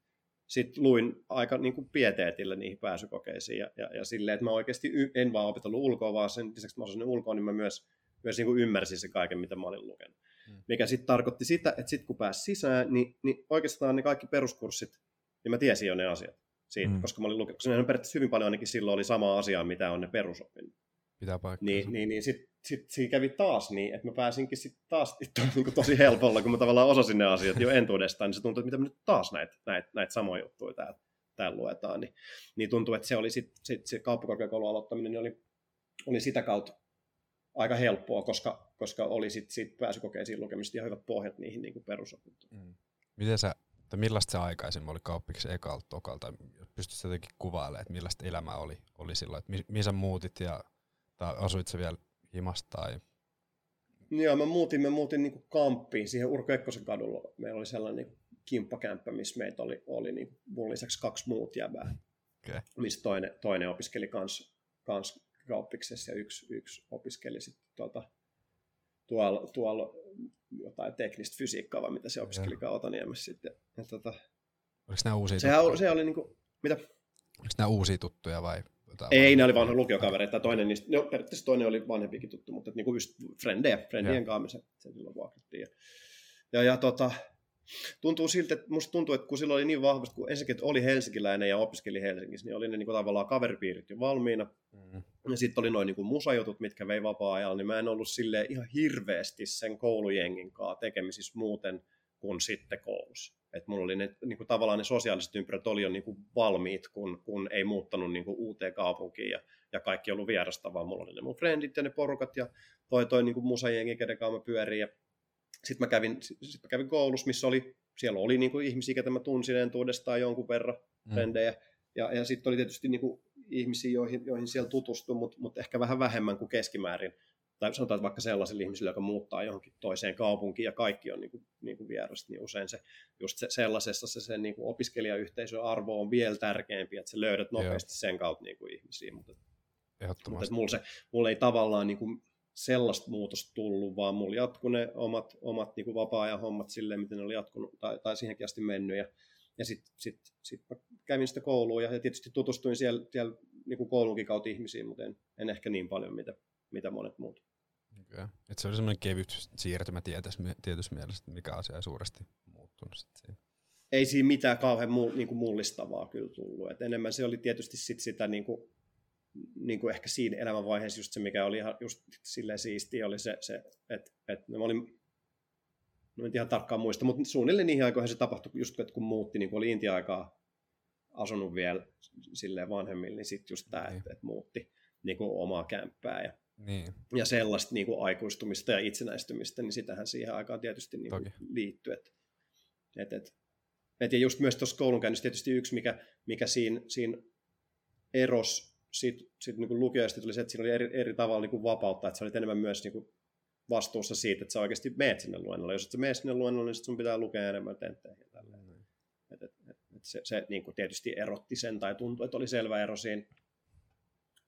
sit luin aika niin kuin pieteetillä niihin pääsykokeisiin ja, ja, ja silleen, että mä oikeasti y- en vaan opitellut ulkoa, vaan sen lisäksi mä osasin ulkoa, niin mä myös, myös niin kuin ymmärsin se kaiken, mitä mä olin lukenut. Hmm. Mikä sitten tarkoitti sitä, että sitten kun pääsi sisään, niin, niin oikeastaan ne kaikki peruskurssit, niin mä tiesin jo ne asiat siitä, mm. koska mä olin lukenut, koska ne on periaatteessa hyvin paljon ainakin silloin oli sama asia, mitä on ne perusopinnot. Pitää paikkaa. Niin, niin, niin sitten sit, siinä kävi taas niin, että mä pääsinkin sit taas niin tosi helpolla, kun mä tavallaan osasin ne asiat jo entuudestaan, niin se tuntui, että mitä nyt taas näitä näit, näit samoja juttuja täällä, täällä luetaan. Niin, niin tuntuu, että se oli sit, sit se kauppakorkeakoulun aloittaminen niin oli, oli sitä kautta aika helppoa, koska, koska oli sitten sit pääsykokeisiin lukemista ja hyvät pohjat niihin niin perusopintoihin. Mm. Miten sä että millaista se aikaisemmin oli kauppiksi ekalta, tokalta, pystytkö jotenkin kuvailemaan, että millaista elämää oli, oli silloin, että mi, mihin sä muutit ja tai asuit sä vielä himasta tai... Joo, mä muutin, mä muutin niin kamppiin siihen Urko Ekkosen kadulla. Meillä oli sellainen niin kimppakämppä, missä meitä oli, oli niin mun lisäksi kaksi muut jäbää, okay. missä toinen, toinen opiskeli kans, kans kauppiksessa ja yksi, yksi opiskeli sitten tuota, tuolla, tuolla jotain teknistä fysiikkaa vai mitä se opiskeli Kautaniemessä sitten. Ja, tota, Oliko nämä uusia sehän, tuttuja? Se oli niinku, mitä? Oliko nämä uusia tuttuja vai? Ei, ne oli vanha lukiokavereita. Toinen niistä, no periaatteessa toinen oli vanhempikin tuttu, mutta niinku just frendejä, frendien kanssa se, se silloin vuokrattiin. Ja, ja, ja tota, tuntuu siltä, että musta tuntuu, että kun silloin oli niin vahvasti, kun ensinnäkin että oli helsinkiläinen ja opiskeli Helsingissä, niin oli ne niin kuin tavallaan kaveripiirit jo valmiina. Mm. Ja sitten oli noin niin musajutut, mitkä vei vapaa-ajalla, niin mä en ollut sille ihan hirveästi sen koulujengin kanssa tekemisissä muuten kuin sitten koulussa. Että mulla oli ne, niin kuin tavallaan ne sosiaaliset ympyrät oli jo niin kuin valmiit, kun, kun ei muuttanut niin kuin uuteen kaupunkiin ja, ja kaikki ollut vierasta, vaan mulla oli ne mun frendit ja ne porukat ja toi, toi niin kuin musajengi, kenen kanssa mä pyörin ja sitten mä kävin, sit mä kävin koulussa, missä oli, siellä oli niin kuin ihmisiä, ketä mä tunsin entuudestaan jonkun verran, mm. frendejä. Ja, ja sitten oli tietysti niin kuin ihmisiä, joihin, joihin siellä tutustui, mutta mut ehkä vähän vähemmän kuin keskimäärin. Tai sanotaan, että vaikka sellaisille ihmisille, joka muuttaa johonkin toiseen kaupunkiin ja kaikki on niin kuin, niin kuin vierasta, niin usein se, just se, sellaisessa se, se niin kuin opiskelijayhteisön arvo on vielä tärkeämpi, että sä löydät nopeasti Joo. sen kautta niin kuin ihmisiä. Mutta, mutta mulla, se, mulla ei tavallaan niin kuin, sellaista muutosta tullut, vaan mulla jatkuu ne omat, omat niin kuin vapaa-ajan hommat silleen, miten ne oli jatkunut tai, tai siihenkin asti mennyt. Ja, ja sitten sit, sit mä kävin sitä koulua ja, ja tietysti tutustuin siellä, siellä niin kuin koulunkin kautta ihmisiin, mutta en, en ehkä niin paljon, mitä, mitä monet muut. Okay. Et se oli semmoinen kevyt siirtymä tietyssä mielessä, mikä asia ei suuresti muuttunut sit siinä. Ei siinä mitään kauhean muu, niin kuin mullistavaa kyllä tullut. Et enemmän se oli tietysti sit sitä niin kuin niin kuin ehkä siinä elämänvaiheessa just se, mikä oli ihan just silleen siistiä, oli se, se että, että mä olin, no en ihan tarkkaan muista, mutta suunnilleen niihin aikoihin se tapahtui just, kun muutti, niin kun oli Intia-aikaa asunut vielä silleen vanhemmille, niin sitten just tämä, niin. että, että muutti niin kuin omaa kämppää ja, niin. ja sellaista niin kuin aikuistumista ja itsenäistymistä, niin sitähän siihen aikaan tietysti niin kuin liittyy. Että, että, että, että ja just myös tuossa koulunkäynnissä tietysti yksi, mikä, mikä siinä, siinä eros sitten sit niin lukioista tuli se, että siinä oli eri, eri tavalla niin kuin vapautta, että sä olit enemmän myös niin kuin vastuussa siitä, että sä oikeasti meet sinne luennolle. Jos et sä meet sinne luennolle, niin sit sun pitää lukea enemmän tentteihin. Mm. Et, et, et, et se se niin kuin tietysti erotti sen, tai tuntui, että oli selvä ero siinä,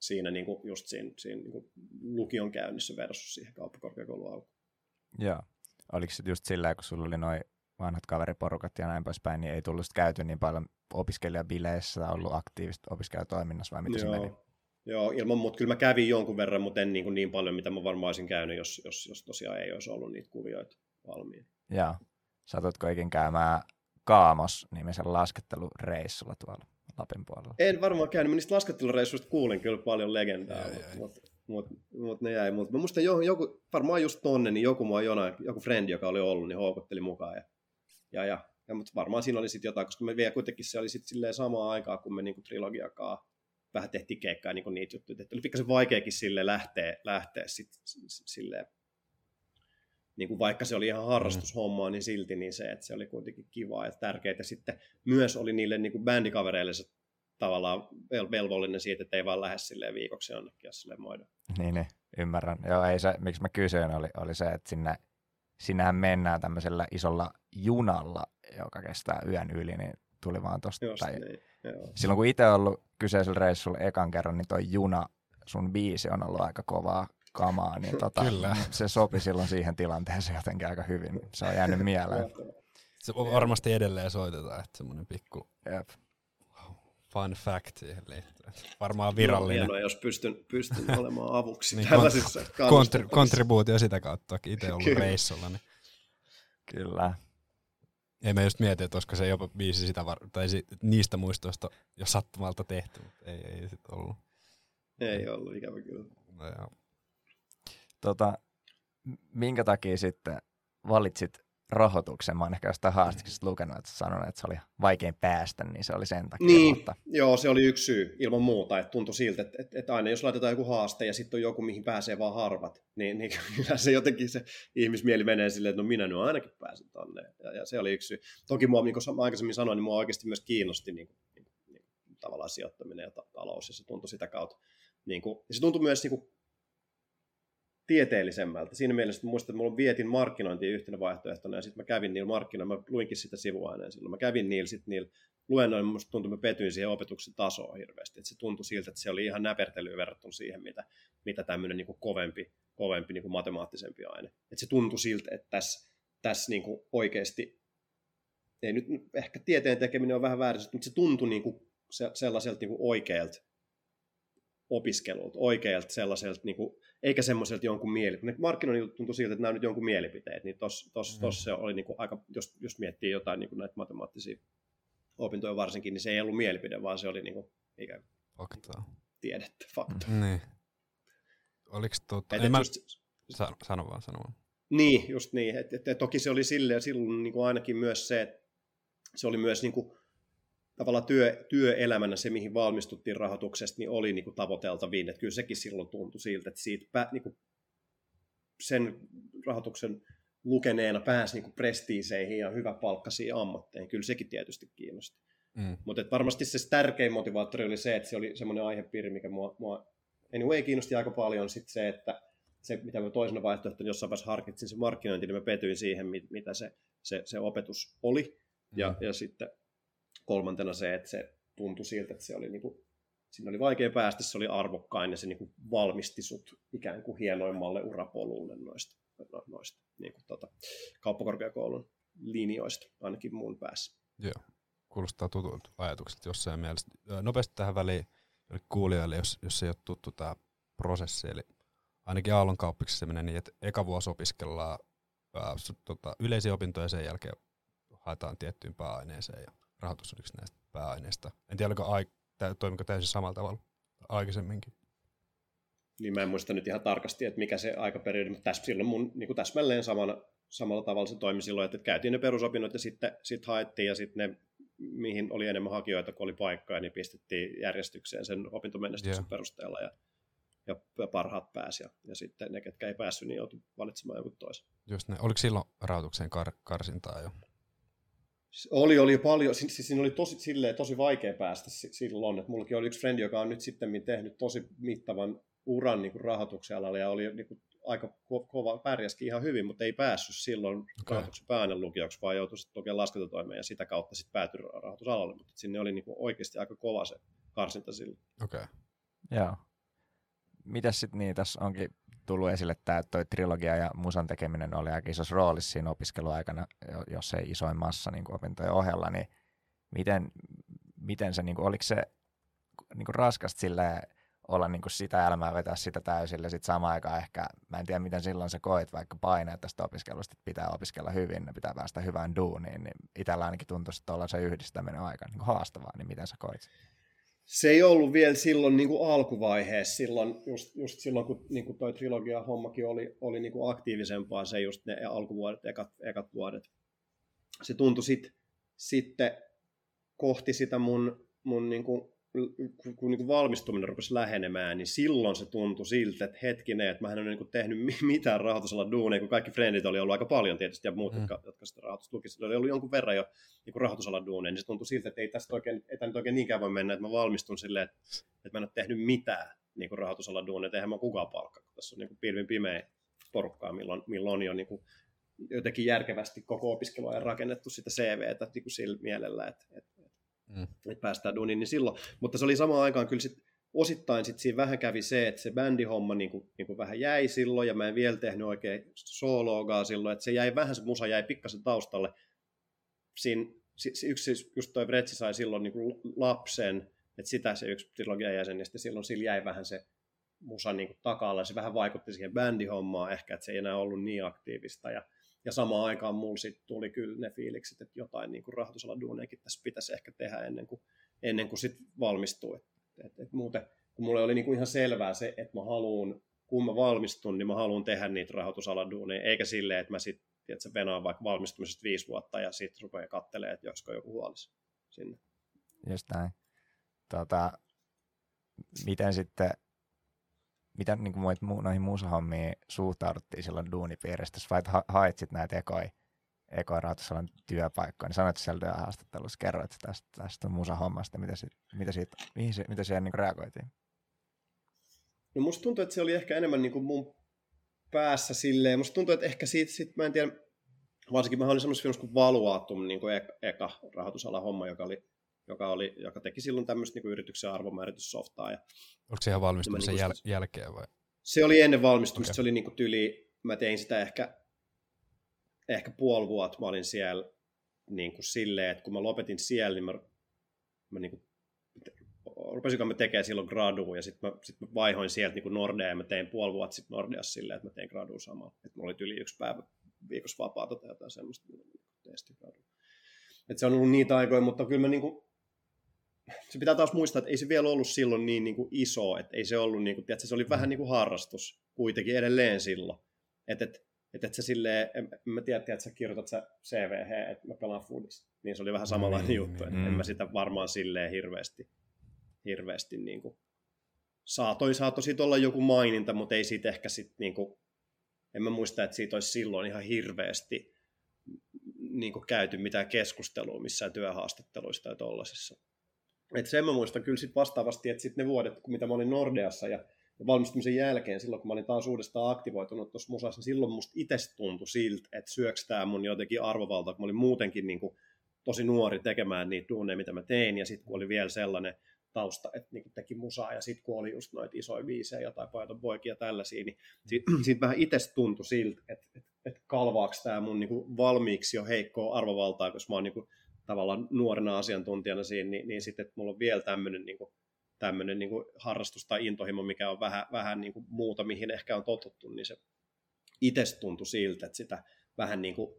siinä niin kuin, just siinä, siinä niin kuin lukion käynnissä versus siihen kauppakorkeakoulun alkuun. Joo. Oliko se just sillä, kun sulla oli noin vanhat kaveriporukat ja näin poispäin, niin ei tullut käyty niin paljon opiskelijabileissä tai ollut aktiivista opiskelijatoiminnassa vai miten Joo. se meni? Joo, ilman muuta kyllä mä kävin jonkun verran, mutta en niin, kuin niin paljon, mitä mä varmaan olisin käynyt, jos, jos, jos tosiaan ei olisi ollut niitä kuvioita valmiina. Joo. Satutko ikin käymään Kaamos-nimisen laskettelureissulla tuolla Lapin puolella? En varmaan käynyt, mä niistä laskettelureissuista kuulin kyllä paljon legendaa, Jäi, mutta jäi. mut, mut, mut ne jäi. Mut mä muistan joku, varmaan just tonne, niin joku mua jonain, joku frendi, joka oli ollut, niin houkutteli mukaan. Ja, ja, ja, ja mutta varmaan siinä oli sitten jotain, koska me vielä kuitenkin se oli sitten silleen samaa aikaa, kun me niinku trilogiakaan vähän tehtiin keikkaa niinku niitä juttuja. Että oli pikkasen vaikeakin sille lähteä, lähteä sit, silleen, niin kuin vaikka se oli ihan harrastushommaa, niin silti niin se, että se oli kuitenkin kivaa ja tärkeää. Ja sitten myös oli niille niin kuin bändikavereille se tavallaan vel- velvollinen siitä, että ei vaan lähde silleen viikoksi jonnekin ja silleen moida. Niin, niin, ymmärrän. Joo, ei se, miksi mä kysyin, oli, oli se, että sinne, sinnehän mennään tämmöisellä isolla junalla, joka kestää yön yli, niin tuli vaan tosta. Just Tai, niin. Joo. silloin kun itse ollut kyseisellä reissulla ekan kerran, niin toi juna, sun biisi on ollut aika kovaa kamaa, niin <laughs> tota, Kyllä. se sopi silloin siihen tilanteeseen jotenkin aika hyvin. Se on jäänyt mieleen. <laughs> Se varmasti edelleen soitetaan, että semmoinen pikku Jep. fun fact siihen liittyen. Varmaan virallinen Hienoa, jos pystyn, pystyn <laughs> olemaan avuksi Niin, tällaisissa kontri- kontribuutio sitä kautta, että itse ollut Kyllä. reissulla. Niin Kyllä. ei me just mieti, että olisiko se jopa biisi sitä var- tai niistä muistoista jo sattumalta tehty, mutta ei, ei sit ollut. Ei ollut, ikävä kyllä. No, joo. Tota, minkä takia sitten valitsit rahoituksen? Mä oon ehkä jostain haastiksesta lukenut, että sanonut, että se oli vaikein päästä, niin se oli sen takia. Niin, Mutta, joo, se oli yksi syy ilman muuta, että tuntui siltä, että, että, että aina jos laitetaan joku haaste ja sitten on joku, mihin pääsee vaan harvat, niin, niin <laughs> kyllä se jotenkin se ihmismieli menee silleen, että no minä nyt ainakin pääsen tonne. Ja, ja se oli yksi syy. Toki mua, niin kuin aikaisemmin sanoin, niin mua oikeasti myös kiinnosti niin niin niin tavallaan sijoittaminen ja ta- talous, ja se tuntui sitä kautta. Niin kuin, ja se tuntui myös niin kuin, tieteellisemmältä. Siinä mielessä, että muistan, että mulla vietin markkinointia yhtenä vaihtoehtona, ja sitten mä kävin niillä markkinoilla, mä luinkin sitä sivuaineen silloin. Mä kävin niillä, sitten niillä luennoilla, musta tuntui, että mä petyin siihen opetuksen tasoon hirveästi. Että se tuntui siltä, että se oli ihan näpertelyä verrattuna siihen, mitä, mitä tämmöinen niin kovempi, kovempi niin kuin matemaattisempi aine. Että se tuntui siltä, että tässä, tässä niin kuin oikeasti, ei nyt ehkä tieteen tekeminen on vähän väärin, mutta se tuntui niin kuin se, sellaiselta niin kuin oikealta opiskelulta, oikealta sellaiselta, niin kuin, eikä semmoiselta jonkun mielipiteet. Markkinoinnin tuntui siltä, että nämä on nyt jonkun mielipiteet, niin tossa tos, Mm. tos se oli niin kuin aika, jos, jos miettii jotain niin kuin näitä matemaattisia opintoja varsinkin, niin se ei ollut mielipide, vaan se oli niin kuin, ikään kuin Faktaa. tiedettä, fakta. Niin. Oliko tuota, Et, mä, just, sano, sano vaan, sano vaan. Niin, just niin. Et, et, et, toki se oli silleen, silloin niin kuin ainakin myös se, että se oli myös niin kuin, tavallaan työ, työelämänä se, mihin valmistuttiin rahoituksesta, niin oli niin kuin tavoiteltavin. Että kyllä sekin silloin tuntui siltä, että siitä pä, niin kuin sen rahoituksen lukeneena pääsi niin kuin prestiiseihin ja hyväpalkkaisiin ammatteihin. Kyllä sekin tietysti kiinnosti. Mm. Mutta varmasti se tärkein motivaattori oli se, että se oli semmoinen aihepiiri, mikä mua, mua anyway kiinnosti aika paljon. Sitten se, että se, mitä mä toisena vaihtoehtona jossain vaiheessa harkitsin, se markkinointi, niin mä petyin siihen, mit- mitä se, se, se opetus oli. Ja, Mm. ja sitten kolmantena se, että se tuntui siltä, että se oli niinku, siinä oli vaikea päästä, se oli arvokkain ja se niinku valmisti sut ikään kuin hienoimmalle urapolulle noista, no, noista niinku tota, kauppakorkeakoulun linjoista, ainakin mun päässä. Kuulostaa tutulta ajatukset jossain mielessä. Nopeasti tähän väliin kuulijoille, jos, jos ei ole tuttu tämä prosessi. Eli ainakin Aallon kauppiksessa se menee niin, että eka vuosi opiskellaan ää, tota, yleisiä opintoja ja sen jälkeen haetaan tiettyyn pääaineeseen ja rahoitus on yksi näistä pääaineista. En tiedä, oliko ai, toimiko täysin samalla tavalla aikaisemminkin. Niin mä en muista nyt ihan tarkasti, että mikä se aikaperiodi, mutta tässä, silloin mun niin kuin täsmälleen samana, samalla tavalla se toimi silloin, että käytiin ne perusopinnot ja sitten sit haettiin ja sitten ne, mihin oli enemmän hakijoita kuin oli paikkaa, niin pistettiin järjestykseen sen opintomenestyksen Joo. perusteella ja, ja parhaat pääsi ja, ja sitten ne, ketkä ei päässyt, niin joutui valitsemaan joku toisen. Just ne. Oliko silloin rahoitukseen kar- karsintaa jo? Oli, oli paljon, siis siinä oli tosi, silleen, tosi vaikea päästä si- silloin, että mullakin oli yksi frendi, joka on nyt sitten tehnyt tosi mittavan uran niin kuin rahoituksen alalla ja oli niin kuin aika ko- kova, pärjäskin ihan hyvin, mutta ei päässyt silloin okay. rahoituksen pääaineen lukijaksi, vaan joutui sitten lukemaan laskentatoimeen ja sitä kautta sitten päätyi rahoitusalalle, mutta sinne oli niin kuin oikeasti aika kova se karsinta silloin. Okei. Okay. Joo. mitäs sitten niin, tässä onkin tullut esille että toi trilogia ja musan tekeminen oli aika isossa roolissa siinä opiskeluaikana, jos ei isoin massa niin kuin opintojen ohella, niin miten, miten se, niin kuin, oliko se niin kuin raskasta silleen, olla niin kuin sitä elämää vetää sitä täysille. Sitten samaan aikaan ehkä, mä en tiedä miten silloin sä koit vaikka paineet tästä opiskelusta, että pitää opiskella hyvin, pitää päästä hyvään duuniin, niin itsellä ainakin tuntui, että se yhdistäminen aika niin haastavaa, niin miten sä koit? Se ei ollut vielä silloin niin kuin alkuvaiheessa, silloin, just, just silloin kun niin kuin toi trilogia hommakin oli, oli niin kuin aktiivisempaa, se just ne alkuvuodet, ekat, ekat vuodet. Se tuntui sit, sitten kohti sitä mun, mun niin kuin kun, kun niin valmistuminen rupesi lähenemään, niin silloin se tuntui siltä, että hetkinen, että mä en ole niin tehnyt mitään rahoitusalan duuneja, kun kaikki frendit oli ollut aika paljon tietysti, ja muut, mm. jotka, jotka sitä rahoitustukivat, oli ollut jonkun verran jo niin rahoitusalan duuneja, niin se tuntui siltä, että ei tästä oikein, ei tämä nyt oikein niinkään voi mennä, että mä valmistun silleen, että, että mä en ole tehnyt mitään niin rahoitusalan duuneja, että eihän mä kukaan palkka, kun tässä on niin pilvin pimeä porukkaa, milloin, milloin on jo niin kuin jotenkin järkevästi koko opiskelua ja rakennettu sitä CVtä niin kuin sillä mielellä, että, että mm. että päästään duuniin, niin silloin, mutta se oli samaan aikaan kyllä sit, osittain sit siinä vähän kävi se, että se bändihomma niin kuin, niin kuin vähän jäi silloin, ja mä en vielä tehnyt oikein sooloogaa silloin, että se jäi vähän, se musa jäi pikkasen taustalle. Siinä, si, yksi siis, just toi Bretsi sai silloin niin kuin lapsen, että sitä se yksi trilogian jäsen, ja sitten silloin sillä jäi vähän se musa niin kuin takalla, se vähän vaikutti siihen bändihommaan ehkä, että se ei enää ollut niin aktiivista, ja ja samaan aikaan mulla sit tuli kyllä ne fiilikset, että jotain niin kuin rahoitusalan duuneekin tässä pitäisi ehkä tehdä ennen kuin, ennen kuin sit valmistuu. Et, et, et muuten, kun mulle oli niin kuin ihan selvää se, että mä haluan, kun mä valmistun, niin mä haluan tehdä niitä rahoitusalan duuneja, eikä silleen, että mä sitten tiedätkö, venaan vaikka valmistumisesta viisi vuotta ja sitten rupeaa katselemaan, että josko joku huolisi sinne. Just näin. Tota, miten sitten miten niin kuin noihin muusahommiin suhtauduttiin silloin duunipiiristä, vai ha- hait sitten näitä ekoja, ekoja rahoitusalan työpaikkoja, niin sanoit siellä työhaastattelussa, kerroit tästä, tästä musahommasta, mitä, sit, mitä, siitä, mihin se, mitä siihen niin reagoitiin? No musta tuntuu, että se oli ehkä enemmän niin kuin mun päässä silleen, musta tuntuu, että ehkä siitä, sit, mä en tiedä, varsinkin mä olin semmoisessa filmassa kuin Valuatum, niin kuin eka, eka rahoitusalan homma, joka oli joka, oli, joka teki silloin tämmöistä niin yrityksen arvomäärityssoftaa. Ja, Onko se ihan valmistumisen jäl- jälkeen vai? Se oli ennen valmistumista, okay. se oli niin kuin tyli, mä tein sitä ehkä, ehkä puoli vuotta, mä olin siellä niin kuin silleen, että kun mä lopetin siellä, niin mä, mä niin kuin, rupesinko mä tekemään silloin gradu ja sitten mä, sit mä vaihoin sieltä niin Nordea ja mä tein puoli vuotta sitten Nordeassa silleen, että mä tein gradu samalla. Että mulla oli yli yksi päivä viikossa vapaata tai jotain semmoista, mitä tein gradu. Et se on ollut niitä aikoja, mutta kyllä mä niin kuin, se pitää taas muistaa, että ei se vielä ollut silloin niin, niin kuin iso, että ei se ollut, niin kuin, tiedätkö, se oli vähän mm. niin kuin harrastus kuitenkin edelleen silloin. Että et, et, et sä silleen, en, mä tiedä, että sä kirjoitat sä CVH, että mä pelaan foodista. Niin se oli vähän samanlainen mm, juttu, että mm. en mä sitä varmaan silleen hirveästi, hirveästi niin kuin, saatoi, saattoi siitä olla joku maininta, mutta ei siitä ehkä sitten niin kuin, en mä muista, että siitä olisi silloin ihan hirveästi niin kuin käyty mitään keskustelua missään työhaastatteluissa tai tollasissa. Et sen mä muistan kyllä sit vastaavasti, että sit ne vuodet, kun mitä mä olin Nordeassa ja valmistumisen jälkeen, silloin kun mä olin taas uudestaan aktivoitunut tuossa musassa, niin silloin musta itse tuntui siltä, että syöks tää mun jotenkin arvovalta, kun mä olin muutenkin niin kuin tosi nuori tekemään niitä duuneja, mitä mä tein, ja sitten kun oli vielä sellainen tausta, että niin teki musaa, ja sitten kun oli just noita isoja biisejä, jotain pojat poikia ja tällaisia, niin siitä, siitä <clears throat> vähän itse tuntui siltä, että, että, että kalvaako tämä mun niin kuin valmiiksi jo heikkoa arvovaltaa, koska mä oon niin kuin tavallaan nuorena asiantuntijana siinä, niin, niin sitten, että mulla on vielä tämmöinen niin kuin, tämmöinen niin kuin harrastus tai intohimo, mikä on vähän, vähän niin kuin muuta, mihin ehkä on totuttu, niin se itse tuntui siltä, että sitä vähän niin kuin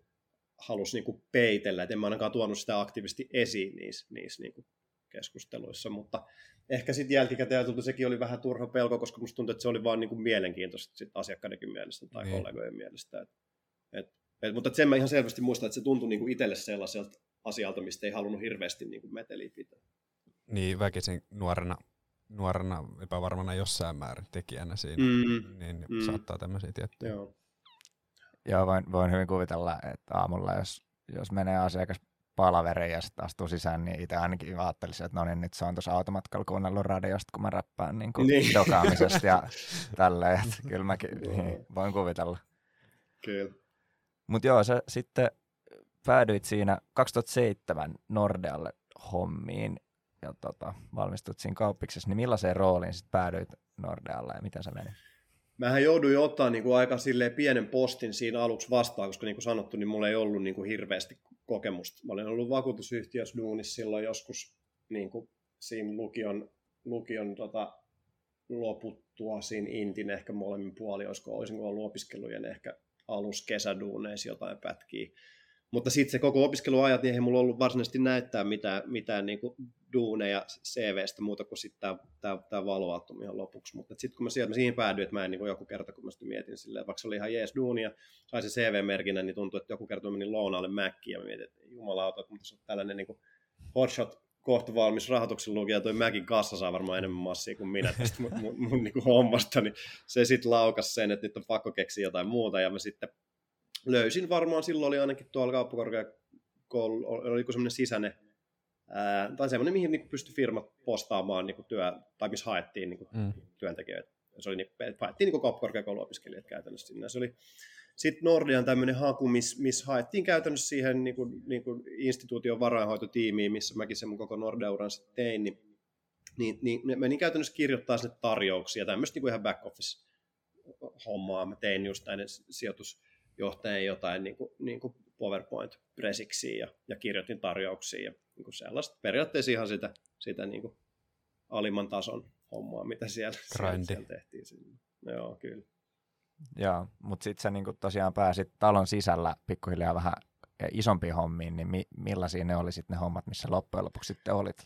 halusi niin kuin peitellä, että en mä ainakaan tuonut sitä aktiivisesti esiin niissä, niissä niin kuin keskusteluissa, mutta ehkä sitten jälkikäteen ajateltu sekin oli vähän turha pelko, koska musta tuntuu, että se oli vaan niin kuin mielenkiintoista sit asiakkaidenkin mielestä tai niin. kollegojen mielestä. Et, et, et, mutta sen mä ihan selvästi muistan, että se tuntui niin kuin itselle sellaiselta asialta, mistä ei halunnut hirveästi niin kuin meteliä pitää. Niin, väkisin nuorena, nuorena epävarmana jossain määrin tekijänä siinä, mm, niin mm. saattaa tämmöisiä tiettyjä. Joo, Joo voin, voin hyvin kuvitella, että aamulla, jos, jos menee asiakas palaveriin ja sitten astuu sisään, niin itse ainakin ajattelisin, että no niin, nyt se on tuossa automatkalla kuunnellut radiosta, kun mä räppään niin kuin niin. dokaamisesta ja <laughs> tälleen. Kyllä mäkin niin, voin kuvitella. Kyllä. Mutta joo, se sitten päädyit siinä 2007 Nordealle hommiin. ja tota, valmistut siinä kauppiksessa, niin millaiseen rooliin sitten päädyit Nordealle ja miten se meni? Mähän jouduin ottaa niin kuin aika pienen postin siinä aluksi vastaan, koska niin kuin sanottu, niin mulla ei ollut niin kuin hirveästi kokemusta. Mä olin ollut vakuutusyhtiössä duunissa silloin joskus niin kuin siinä lukion, lukion tota, loputtua siinä Intin ehkä molemmin puoli, olisiko, olisinko ollut opiskelujen ehkä alus kesäduuneissa jotain pätkiä. Mutta sitten se koko opiskeluajat, niin ei mulla ollut varsinaisesti näyttää mitään, mitään niin kuin duuneja CVstä muuta kuin sitten tämä, valoaattum ihan lopuksi. Mutta sitten kun mä, sieltä, mä siihen päädyin, että mä en niin kuin joku kerta, kun mä mietin silleen, vaikka se oli ihan jees duuni ja sai se CV-merkinnä, niin tuntui, että joku kerta menin lounaalle mäkkiin ja mä mietin, että jumalauta, mutta se on tällainen niin hotshot kohta valmis rahoituksen lukija, toi Mäkin kassa saa varmaan enemmän massia kuin minä tästä mun, mun, mun niin kuin hommasta, niin se sitten laukas sen, että nyt on pakko keksiä jotain muuta, ja mä sitten löysin varmaan, silloin oli ainakin tuolla kauppakorkeakoulu, oliko semmoinen sisäinen, ää, tai semmoinen, mihin niin pystyi firmat postaamaan niin työ, tai missä haettiin niin mm. työntekijöitä. Se oli, niin, haettiin niin kauppakorkeakouluopiskelijat käytännössä sinne. Se oli sitten Nordean tämmöinen haku, missä miss haettiin käytännössä siihen niin kuin, niin kuin instituution varainhoitotiimiin, missä mäkin sen mun koko Nordeuran sitten tein, niin, niin, niin menin käytännössä kirjoittaa sinne tarjouksia, tämmöistä niin kuin ihan back office hommaa. Mä tein just näiden sijoitusjohtajien jotain niin kuin, niin kuin PowerPoint-presiksiä ja, ja kirjoitin tarjouksia ja niin kuin sellaista. Periaatteessa ihan sitä, sitä niin kuin alimman tason hommaa, mitä siellä, siellä, siellä tehtiin. Sinne. Joo, kyllä. Joo, mutta sitten sä niin tosiaan pääsit talon sisällä pikkuhiljaa vähän isompiin hommiin, niin mi- millaisia ne oli sitten ne hommat, missä loppujen lopuksi sitten olit?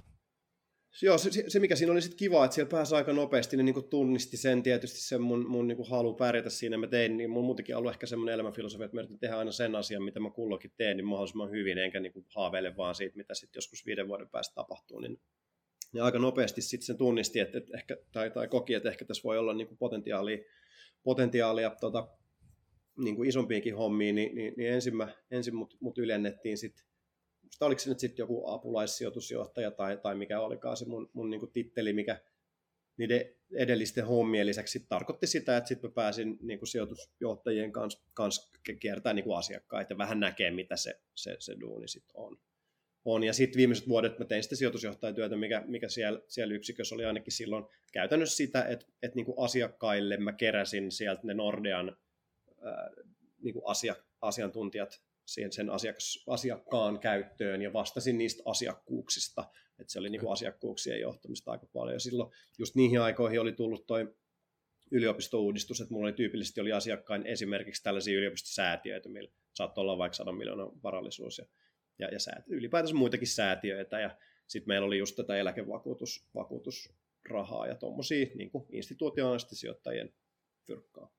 Joo, se, se mikä siinä oli sitten kiva, että siellä pääsi aika nopeasti, niin, niin tunnisti sen tietysti sen mun, mun niin halu pärjätä siinä, mä tein, niin mun muutenkin ollut ehkä semmoinen elämänfilosofia, että mä yritän tehdä aina sen asian, mitä mä kullokin teen, niin mahdollisimman hyvin, enkä niin kuin haaveile vaan siitä, mitä sitten joskus viiden vuoden päästä tapahtuu, niin, niin aika nopeasti sitten sen tunnisti, että, että ehkä, tai, tai koki, että ehkä tässä voi olla niin kuin potentiaalia potentiaalia tota, niin kuin isompiinkin hommiin, niin, niin, niin ensin, mä, ensin mut, mut ylennettiin sitten, oliko se nyt sitten joku apulaissijoitusjohtaja tai, tai mikä olikaan se mun, mun niin kuin titteli, mikä niiden edellisten hommien lisäksi tarkoitti sitä, että sitten mä pääsin niin kuin sijoitusjohtajien kanssa, kanssa kiertämään niin kuin asiakkaita ja vähän näkee, mitä se, se, se duuni sitten on on. Ja sitten viimeiset vuodet mä tein sitä sijoitusjohtajatyötä, mikä, mikä siellä, siellä yksikössä oli ainakin silloin käytännössä sitä, että, että niin kuin asiakkaille mä keräsin sieltä ne Nordean ää, niin kuin asia, asiantuntijat siihen sen asiakas, asiakkaan käyttöön ja vastasin niistä asiakkuuksista. Että se oli niin kuin asiakkuuksien johtamista aika paljon. Ja silloin just niihin aikoihin oli tullut toi yliopistouudistus, että mulla oli tyypillisesti oli asiakkain esimerkiksi tällaisia yliopistosäätiöitä, millä saattoi olla vaikka 100 miljoonan varallisuus. Ja ja, ja säät, ylipäätänsä muitakin säätiöitä ja sitten meillä oli just tätä eläkevakuutusrahaa ja tuommoisia niin institutionaalisesti sijoittajien fyrkkaa,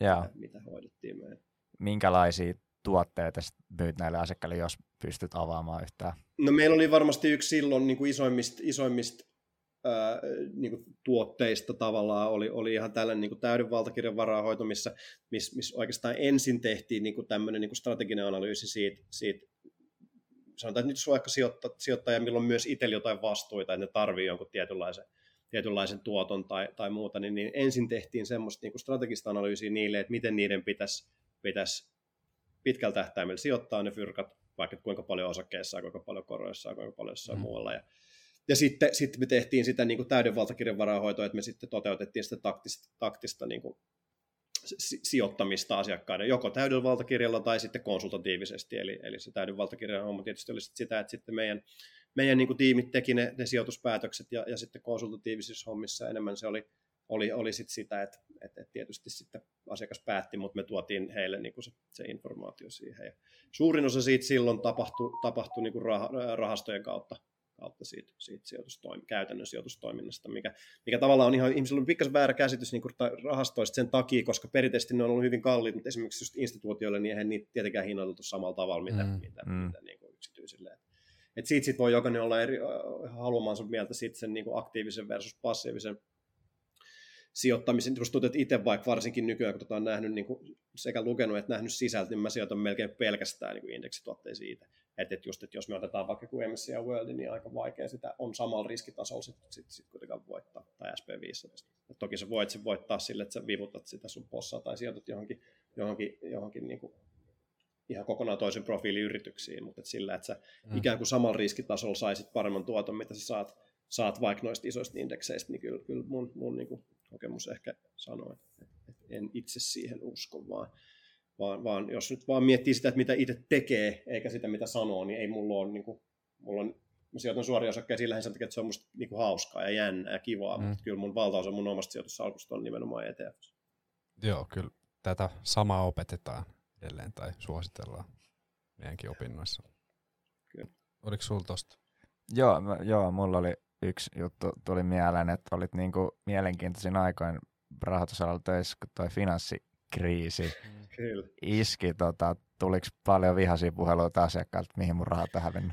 ja. mitä hoidettiin meidän. Minkälaisia tuotteita myyt näille asiakkaille, jos pystyt avaamaan yhtään? No meillä oli varmasti yksi silloin niin kuin isoimmista, isoimmista ää, niin kuin tuotteista tavallaan oli, oli ihan tällainen niin kuin täyden valtakirjan varahoito, missä, missä, missä oikeastaan ensin tehtiin niin kuin tämmöinen niin kuin strateginen analyysi siitä, siitä sanotaan, että nyt jos vaikka sijoittaja, sijoittaja milloin myös itsellä jotain vastuita, että ne tarvii jonkun tietynlaisen, tietynlaisen tuoton tai, tai muuta, niin, niin ensin tehtiin semmoista niin kuin strategista analyysiä niille, että miten niiden pitäisi, pitäisi pitkällä tähtäimellä sijoittaa ne fyrkat, vaikka kuinka paljon osakkeissa, kuinka paljon koroissa, kuinka paljon jossain mm. muualla. Ja, ja sitten, sitten me tehtiin sitä niin kuin täyden valtakirjan että me sitten toteutettiin sitä taktista, taktista niin kuin sijoittamista asiakkaiden, joko täydellä valtakirjalla tai sitten konsultatiivisesti. Eli, eli se täyden valtakirjan homma tietysti oli sitä, että sitten meidän, meidän niin kuin tiimit teki ne, ne sijoituspäätökset ja, ja sitten konsultatiivisissa hommissa enemmän se oli, oli, oli sit sitä, että, että, että tietysti sitten asiakas päätti, mutta me tuotiin heille niin kuin se, se informaatio siihen. Ja suurin osa siitä silloin tapahtui, tapahtui niin kuin rahastojen kautta, kautta siitä, siitä sijoitustoim- käytännön sijoitustoiminnasta, mikä, mikä tavallaan on ihan, ihmisillä on pikkasen väärä käsitys niin rahastoista sen takia, koska perinteisesti ne on ollut hyvin kalliit, mutta esimerkiksi just instituutioille, niin eihän niitä tietenkään hinnoiteltu samalla tavalla, mitä, mm, mitä, mm. mitä niin kuin yksityisille. Et siitä sit voi jokainen olla eri, haluamansa mieltä sit sen niin kuin aktiivisen versus passiivisen sijoittamisen, jos tuntuu, että itse vaikka varsinkin nykyään, kun tota on nähnyt niin kuin sekä lukenut että nähnyt sisältä, niin mä sijoitan melkein pelkästään niin kuin indeksituotteisiin itse. Että et just, että jos me otetaan vaikka kuin MSCI World, niin aika vaikea sitä on samalla riskitasolla sitten sit, sit kuitenkaan voittaa, tai SP500. Et toki sä voit sen voittaa sille, että sä vivutat sitä sun possaa tai sijoitat johonkin, johonkin, johonkin niin kuin ihan kokonaan toisen profiiliyrityksiin, mutta et sillä, että sä mm. ikään kuin samalla riskitasolla saisit paremman tuoton, mitä sä saat, saat vaikka noista isoista indekseistä, niin kyllä, kyllä mun, mun niin kuin kokemus ehkä sanoo, että, että en itse siihen usko, vaan, vaan, vaan jos nyt vaan miettii sitä, että mitä itse tekee, eikä sitä mitä sanoo, niin ei mulla ole, niin kuin, mulla on mä sijoitan suoria osakkeisiin lähinnä sen takia, että se on musta niin kuin hauskaa ja jännää ja kivaa, mm. mutta kyllä mun valtaosa mun omasta sijoitussalkusta on nimenomaan ETF. Joo, kyllä tätä samaa opetetaan edelleen tai suositellaan meidänkin opinnoissa. Kyllä. Oliko sulla tosta? Joo, mä, joo, mulla oli yksi juttu tuli mieleen, että olit niinku mielenkiintoisin aikoin rahoitusalalla töissä, kun toi finanssikriisi mm. Kyllä. iski. Tota, tuliko paljon vihaisia puheluita asiakkailta, mihin mun rahat on hävinnyt?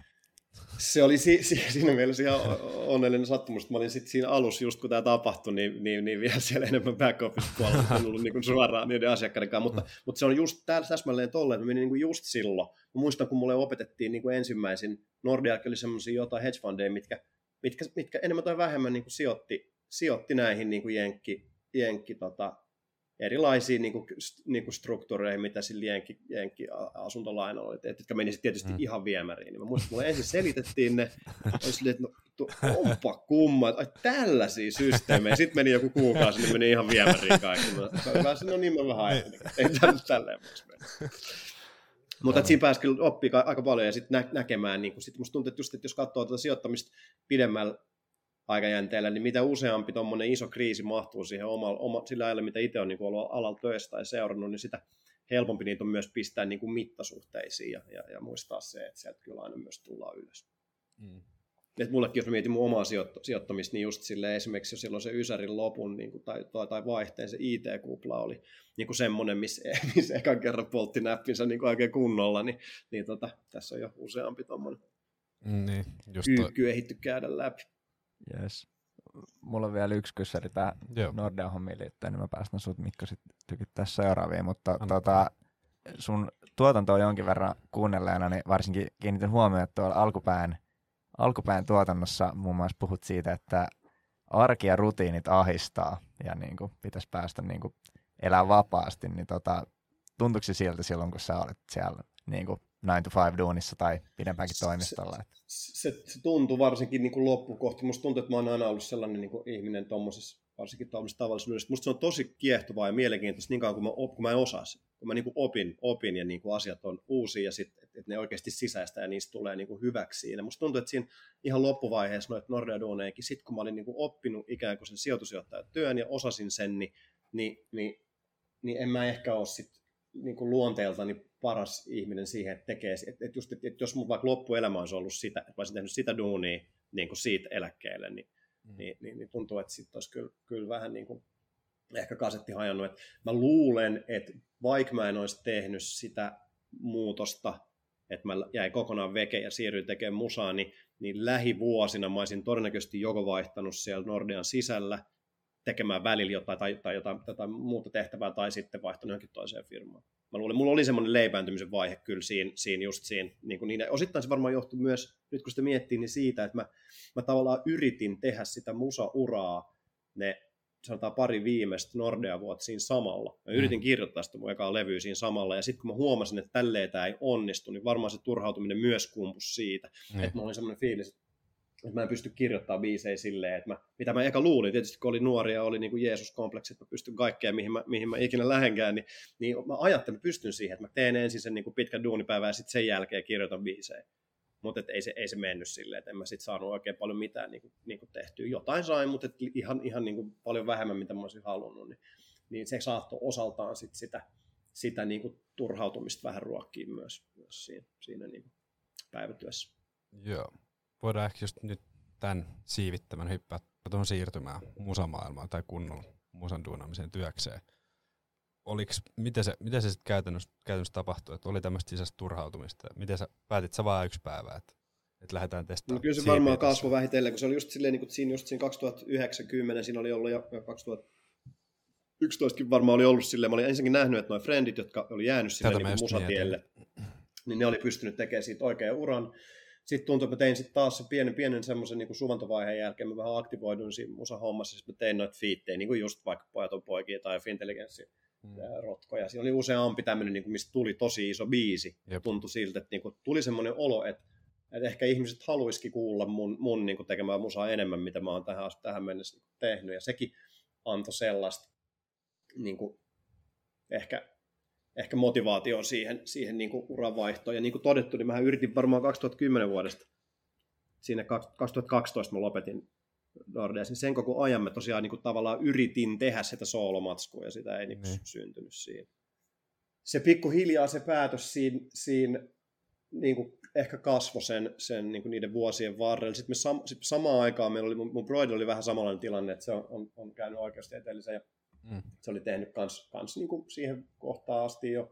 Se oli si- si- siinä mielessä ihan onnellinen sattumus, että mä olin sitten siinä alussa, just kun tämä tapahtui, niin, niin, niin vielä siellä enemmän back office puolella, on ollut niin kuin suoraan niiden asiakkaiden kanssa, mutta, mutta se on just täällä täsmälleen tolleen, että mä menin niin kuin just silloin. Mä muistan, kun mulle opetettiin niin kuin ensimmäisin, Nordia oli semmoisia jotain hedge fundeja, mitkä, mitkä, mitkä enemmän tai vähemmän niin kuin sijoitti, sijoitti näihin niin kuin jenkki, jenkki tota, erilaisiin niin kuin, niin kuin struktuureihin, mitä sillä jenkki, jenkki asuntolainalla oli, jotka meni tietysti mm. ihan viemäriin. Niin mä muistan, että mulle ensin selitettiin ne, ja silleen, että no, onpa kumma, ai tällaisia systeemejä. Sitten meni joku kuukausi, niin meni ihan viemäriin kaikki. Mä sanoin, no niin mä vähän ajattelin, ei tälleen voisi mennä. Mutta siinä pääsi kyllä oppii aika paljon ja sitten nä- näkemään, niin sitten musta tuntuu, että, just, että jos katsoo tätä sijoittamista pidemmällä aikajänteellä, niin mitä useampi tuommoinen iso kriisi mahtuu siihen omalla, oma, sillä ajalla, mitä itse on niin ollut alalla töissä tai seurannut, niin sitä helpompi niitä on myös pistää niin kuin mittasuhteisiin ja, ja, ja muistaa se, että sieltä kyllä aina myös tullaan ylös. Mm. Et mullekin, jos mietin mun omaa sijoittamista, niin just sille esimerkiksi jo silloin se Ysärin lopun niin kuin, tai, tai, tai, vaihteen se IT-kupla oli niin kuin semmoinen, missä, <laughs> missä ekan kerran poltti näppinsä niin kuin oikein kunnolla, niin, niin tota, tässä on jo useampi tuommoinen mm, niin, kyykky ehitty käydä läpi. Yes. Mulla on vielä yksi kyssäri tähän Nordea hommiin liittyen, niin mä päästän sut Mikko sit tykittää seuraaviin, mutta tota, sun tuotanto on jonkin verran kuunnelleena, niin varsinkin kiinnitän huomioon, että tuolla alkupään, alkupään tuotannossa muun muassa puhut siitä, että arki ja rutiinit ahistaa ja niin kuin pitäisi päästä niin kuin elää vapaasti, niin tota, tuntuuko se siltä silloin, kun sä olet siellä niin kuin 9 to 5 duunissa tai pidempäänkin toimistolla. Se, se, se tuntuu varsinkin niin kuin loppukohti. Musta tuntuu, että mä oon aina ollut sellainen niin kuin ihminen tuommoisessa, varsinkin tuommoisessa tavallisuudessa. Musta se on tosi kiehtovaa ja mielenkiintoista niin kauan kuin mä, kun mä en osaa sen. Kun mä niin kuin opin, opin ja niin kuin asiat on uusia ja sitten että ne oikeasti sisäistä ja niistä tulee niin kuin hyväksi siinä. Musta tuntuu, että siinä ihan loppuvaiheessa noita Nordea Duoneikin, sitten kun mä olin niin kuin oppinut ikään kuin sen sijoitusjohtajan työn ja osasin sen, niin, niin, niin, niin en mä ehkä ole sit niin kuin luonteeltani paras ihminen siihen, että tekee, että, että, just, että jos mun vaikka loppuelämä olisi ollut sitä, että mä olisin tehnyt sitä duunia niin kuin siitä eläkkeelle, niin, mm. niin, niin, niin tuntuu, että sitten olisi kyllä, kyllä vähän niin kuin ehkä kasetti hajonnut. Että mä luulen, että vaikka mä en olisi tehnyt sitä muutosta, että mä jäin kokonaan veke ja siirryin tekemään musaa, niin, niin lähivuosina mä olisin todennäköisesti joko vaihtanut siellä Nordean sisällä tekemään välillä jotain tai, tai jotain, jotain muuta tehtävää tai sitten vaihtanut johonkin toiseen firmaan mä luulen, mulla oli semmoinen leipääntymisen vaihe kyllä siinä, siinä just siinä. Niin kuin niin, osittain se varmaan johtui myös, nyt kun sitä miettii, niin siitä, että mä, mä tavallaan yritin tehdä sitä musa-uraa ne sanotaan pari viimeistä Nordea vuotta siinä samalla. Mä yritin mm. kirjoittaa sitä mun ekaa levyä siinä samalla, ja sitten kun mä huomasin, että tälleen tämä ei onnistu, niin varmaan se turhautuminen myös kumpus siitä. Mm. Että mä olin semmoinen fiilis, että että mä en pysty kirjoittamaan biisejä silleen, että mä, mitä mä eka luulin, tietysti kun oli nuori ja oli niin kuin Jeesus-kompleksi, että mä pystyn kaikkeen, mihin mä, mihin mä ikinä lähenkään, niin, niin mä ajattelin, että pystyn siihen, että mä teen ensin sen niin kuin pitkän duunipäivän ja sitten sen jälkeen kirjoitan biisejä. Mutta ei se, ei se mennyt silleen, että en mä sitten saanut oikein paljon mitään niin kuin, niin kuin tehtyä. Jotain sain, mutta ihan, ihan niin kuin paljon vähemmän, mitä mä olisin halunnut. Niin, niin se saattoi osaltaan sit sitä, sitä niin kuin turhautumista vähän ruokkiin myös, myös siinä, siinä niin kuin päivätyössä. Joo voidaan ehkä just nyt tämän siivittämän hyppää tuohon siirtymään musamaailmaan tai kunnon musan duunaamiseen työkseen. Oliks, miten se, miten se sitten käytännössä, käytännössä tapahtui, että oli tämmöistä sisäistä turhautumista? Miten sä päätit sä vaan yksi päivä, että, että lähdetään testaamaan? No kyllä se varmaan kasvoi vähitellen, kun se oli just silleen, niin kuin siinä, just siinä 2090, siinä oli ollut jo 2011 varmaan oli ollut silleen, mä olin ensinnäkin nähnyt, että noin frendit, jotka oli jäänyt sinne niin musatielle, niin ne oli pystynyt tekemään siitä oikean uran sitten tuntui, että mä tein sitten taas se pienen, pienen semmoisen niin suvantovaiheen jälkeen, mä vähän aktivoidun siinä musa-hommassa, siis mä tein noita fiittejä, niin kuin just vaikka Pojat on poikia tai Fintelligenssi mm. rotkoja. Siinä oli useampi tämmöinen, niin kuin, mistä tuli tosi iso biisi. Jep. Tuntui siltä, että niin kuin, tuli semmoinen olo, että Et ehkä ihmiset haluaisikin kuulla mun, mun niin kuin tekemään musaa enemmän, mitä mä oon tähän, tähän mennessä tehnyt. Ja sekin antoi sellaista niin kuin, ehkä, ehkä motivaatio siihen, siihen niin kuin uran vaihtoon. Ja niin kuin todettu, niin mä yritin varmaan 2010 vuodesta. Siinä 2012 mä lopetin Nordeas, niin sen koko ajan mä tosiaan niin kuin tavallaan yritin tehdä sitä soolomatskua ja sitä ei niin kuin syntynyt siinä. Se pikkuhiljaa se päätös siinä, siinä niin kuin ehkä kasvoi sen, sen niin kuin niiden vuosien varrella. Sitten me sam, sit samaan aikaan meillä oli, mun, mun broidi oli vähän samanlainen tilanne, että se on, on, on käynyt oikeustieteellisen ja mm. se oli tehnyt kans, kans niin kuin siihen kohtaan asti jo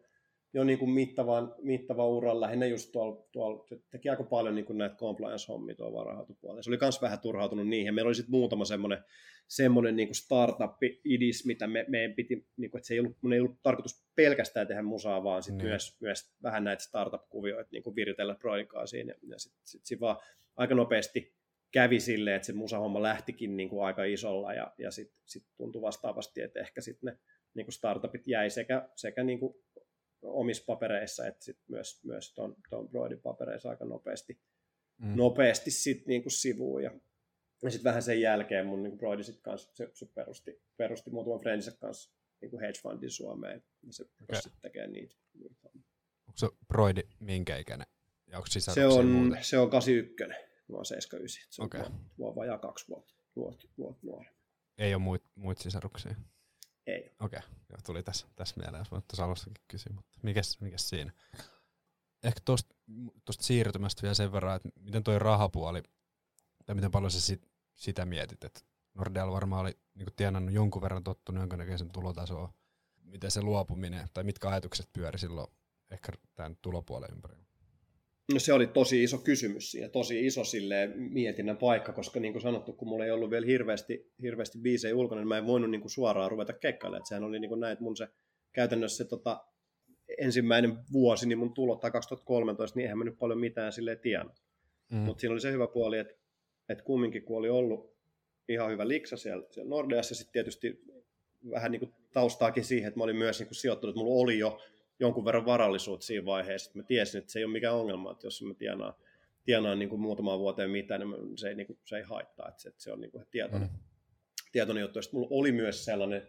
jo niin kuin mittavan, mittavan uran lähinnä just tuolla, tuolla se teki aika paljon niin kuin näitä compliance-hommia tuolla varahoitopuolella. Se oli myös vähän turhautunut niihin. Meillä oli sitten muutama semmoinen, semmoinen niin kuin startup-idis, mitä me, meidän piti, niin kuin, että se ei ollut, mun ei ollut tarkoitus pelkästään tehdä musaa, vaan sit niin. myös, myös vähän näitä startup-kuvioita niin kuin viritellä proikaa siinä. Ja sitten sit, sit vaan aika nopeasti kävi silleen, että se musahomma lähtikin niin kuin aika isolla ja, ja sitten sit tuntui vastaavasti, että ehkä sitten ne niin kuin startupit jäi sekä, sekä niin kuin omissa papereissa, että sit myös, myös ton, ton Broidin papereissa aika nopeasti, mm. nopeasti sit niinku sivuun. Ja, ja sitten vähän sen jälkeen mun niinku Broidi sit kanssa, se, se perusti, perusti muutaman friendsin kanssa niinku hedge fundin Suomeen, ja se okay. sitten tekee niitä. niitä. Onko se Broidi minkä ikäinen? Ja onko se on, muuten? se on 81, mä oon 79, se on okay. vuotta, vajaa kaksi vuotta, vuotta, vuotta nuorempi. Ei ole muita muit sisaruksia? Ei. Okei, okay. Joo, tuli tässä, tässä mieleen, jos voit tuossa alussakin kysyä, mutta mikäs, mikäs siinä? Ehkä tuosta siirtymästä vielä sen verran, että miten tuo rahapuoli, tai miten paljon sä sit, sitä mietit, että Nordeal varmaan oli niin tienannut jonkun verran tottunut jonkinnäköisen tulotasoa. Miten se luopuminen, tai mitkä ajatukset pyöri silloin ehkä tämän tulopuolen ympärillä? No se oli tosi iso kysymys siinä, tosi iso sille mietinnän paikka, koska niin kuin sanottu, kun mulla ei ollut vielä hirveästi, hirveästi biisejä ulkona, niin mä en voinut niin kuin suoraan ruveta keikkailemaan. Että sehän oli niin kuin näin, että mun se käytännössä se tota, ensimmäinen vuosi, niin mun tulot tai 2013, niin eihän mä nyt paljon mitään sille tiennyt. Mm. Mutta siinä oli se hyvä puoli, että, että kumminkin kun oli ollut ihan hyvä liksa siellä, siellä Nordeassa, sitten tietysti vähän niin kuin taustaakin siihen, että mä olin myös niin kuin sijoittunut, että mulla oli jo jonkun verran varallisuutta siinä vaiheessa, että mä tiesin, että se ei ole mikään ongelma, että jos mä tienaan, tienaan niin kuin muutamaan vuoteen mitään, niin se ei, niin kuin, se ei haittaa, että se, että se on niin kuin tietoinen, mm. tietoinen juttu. Sitten mulla oli myös sellainen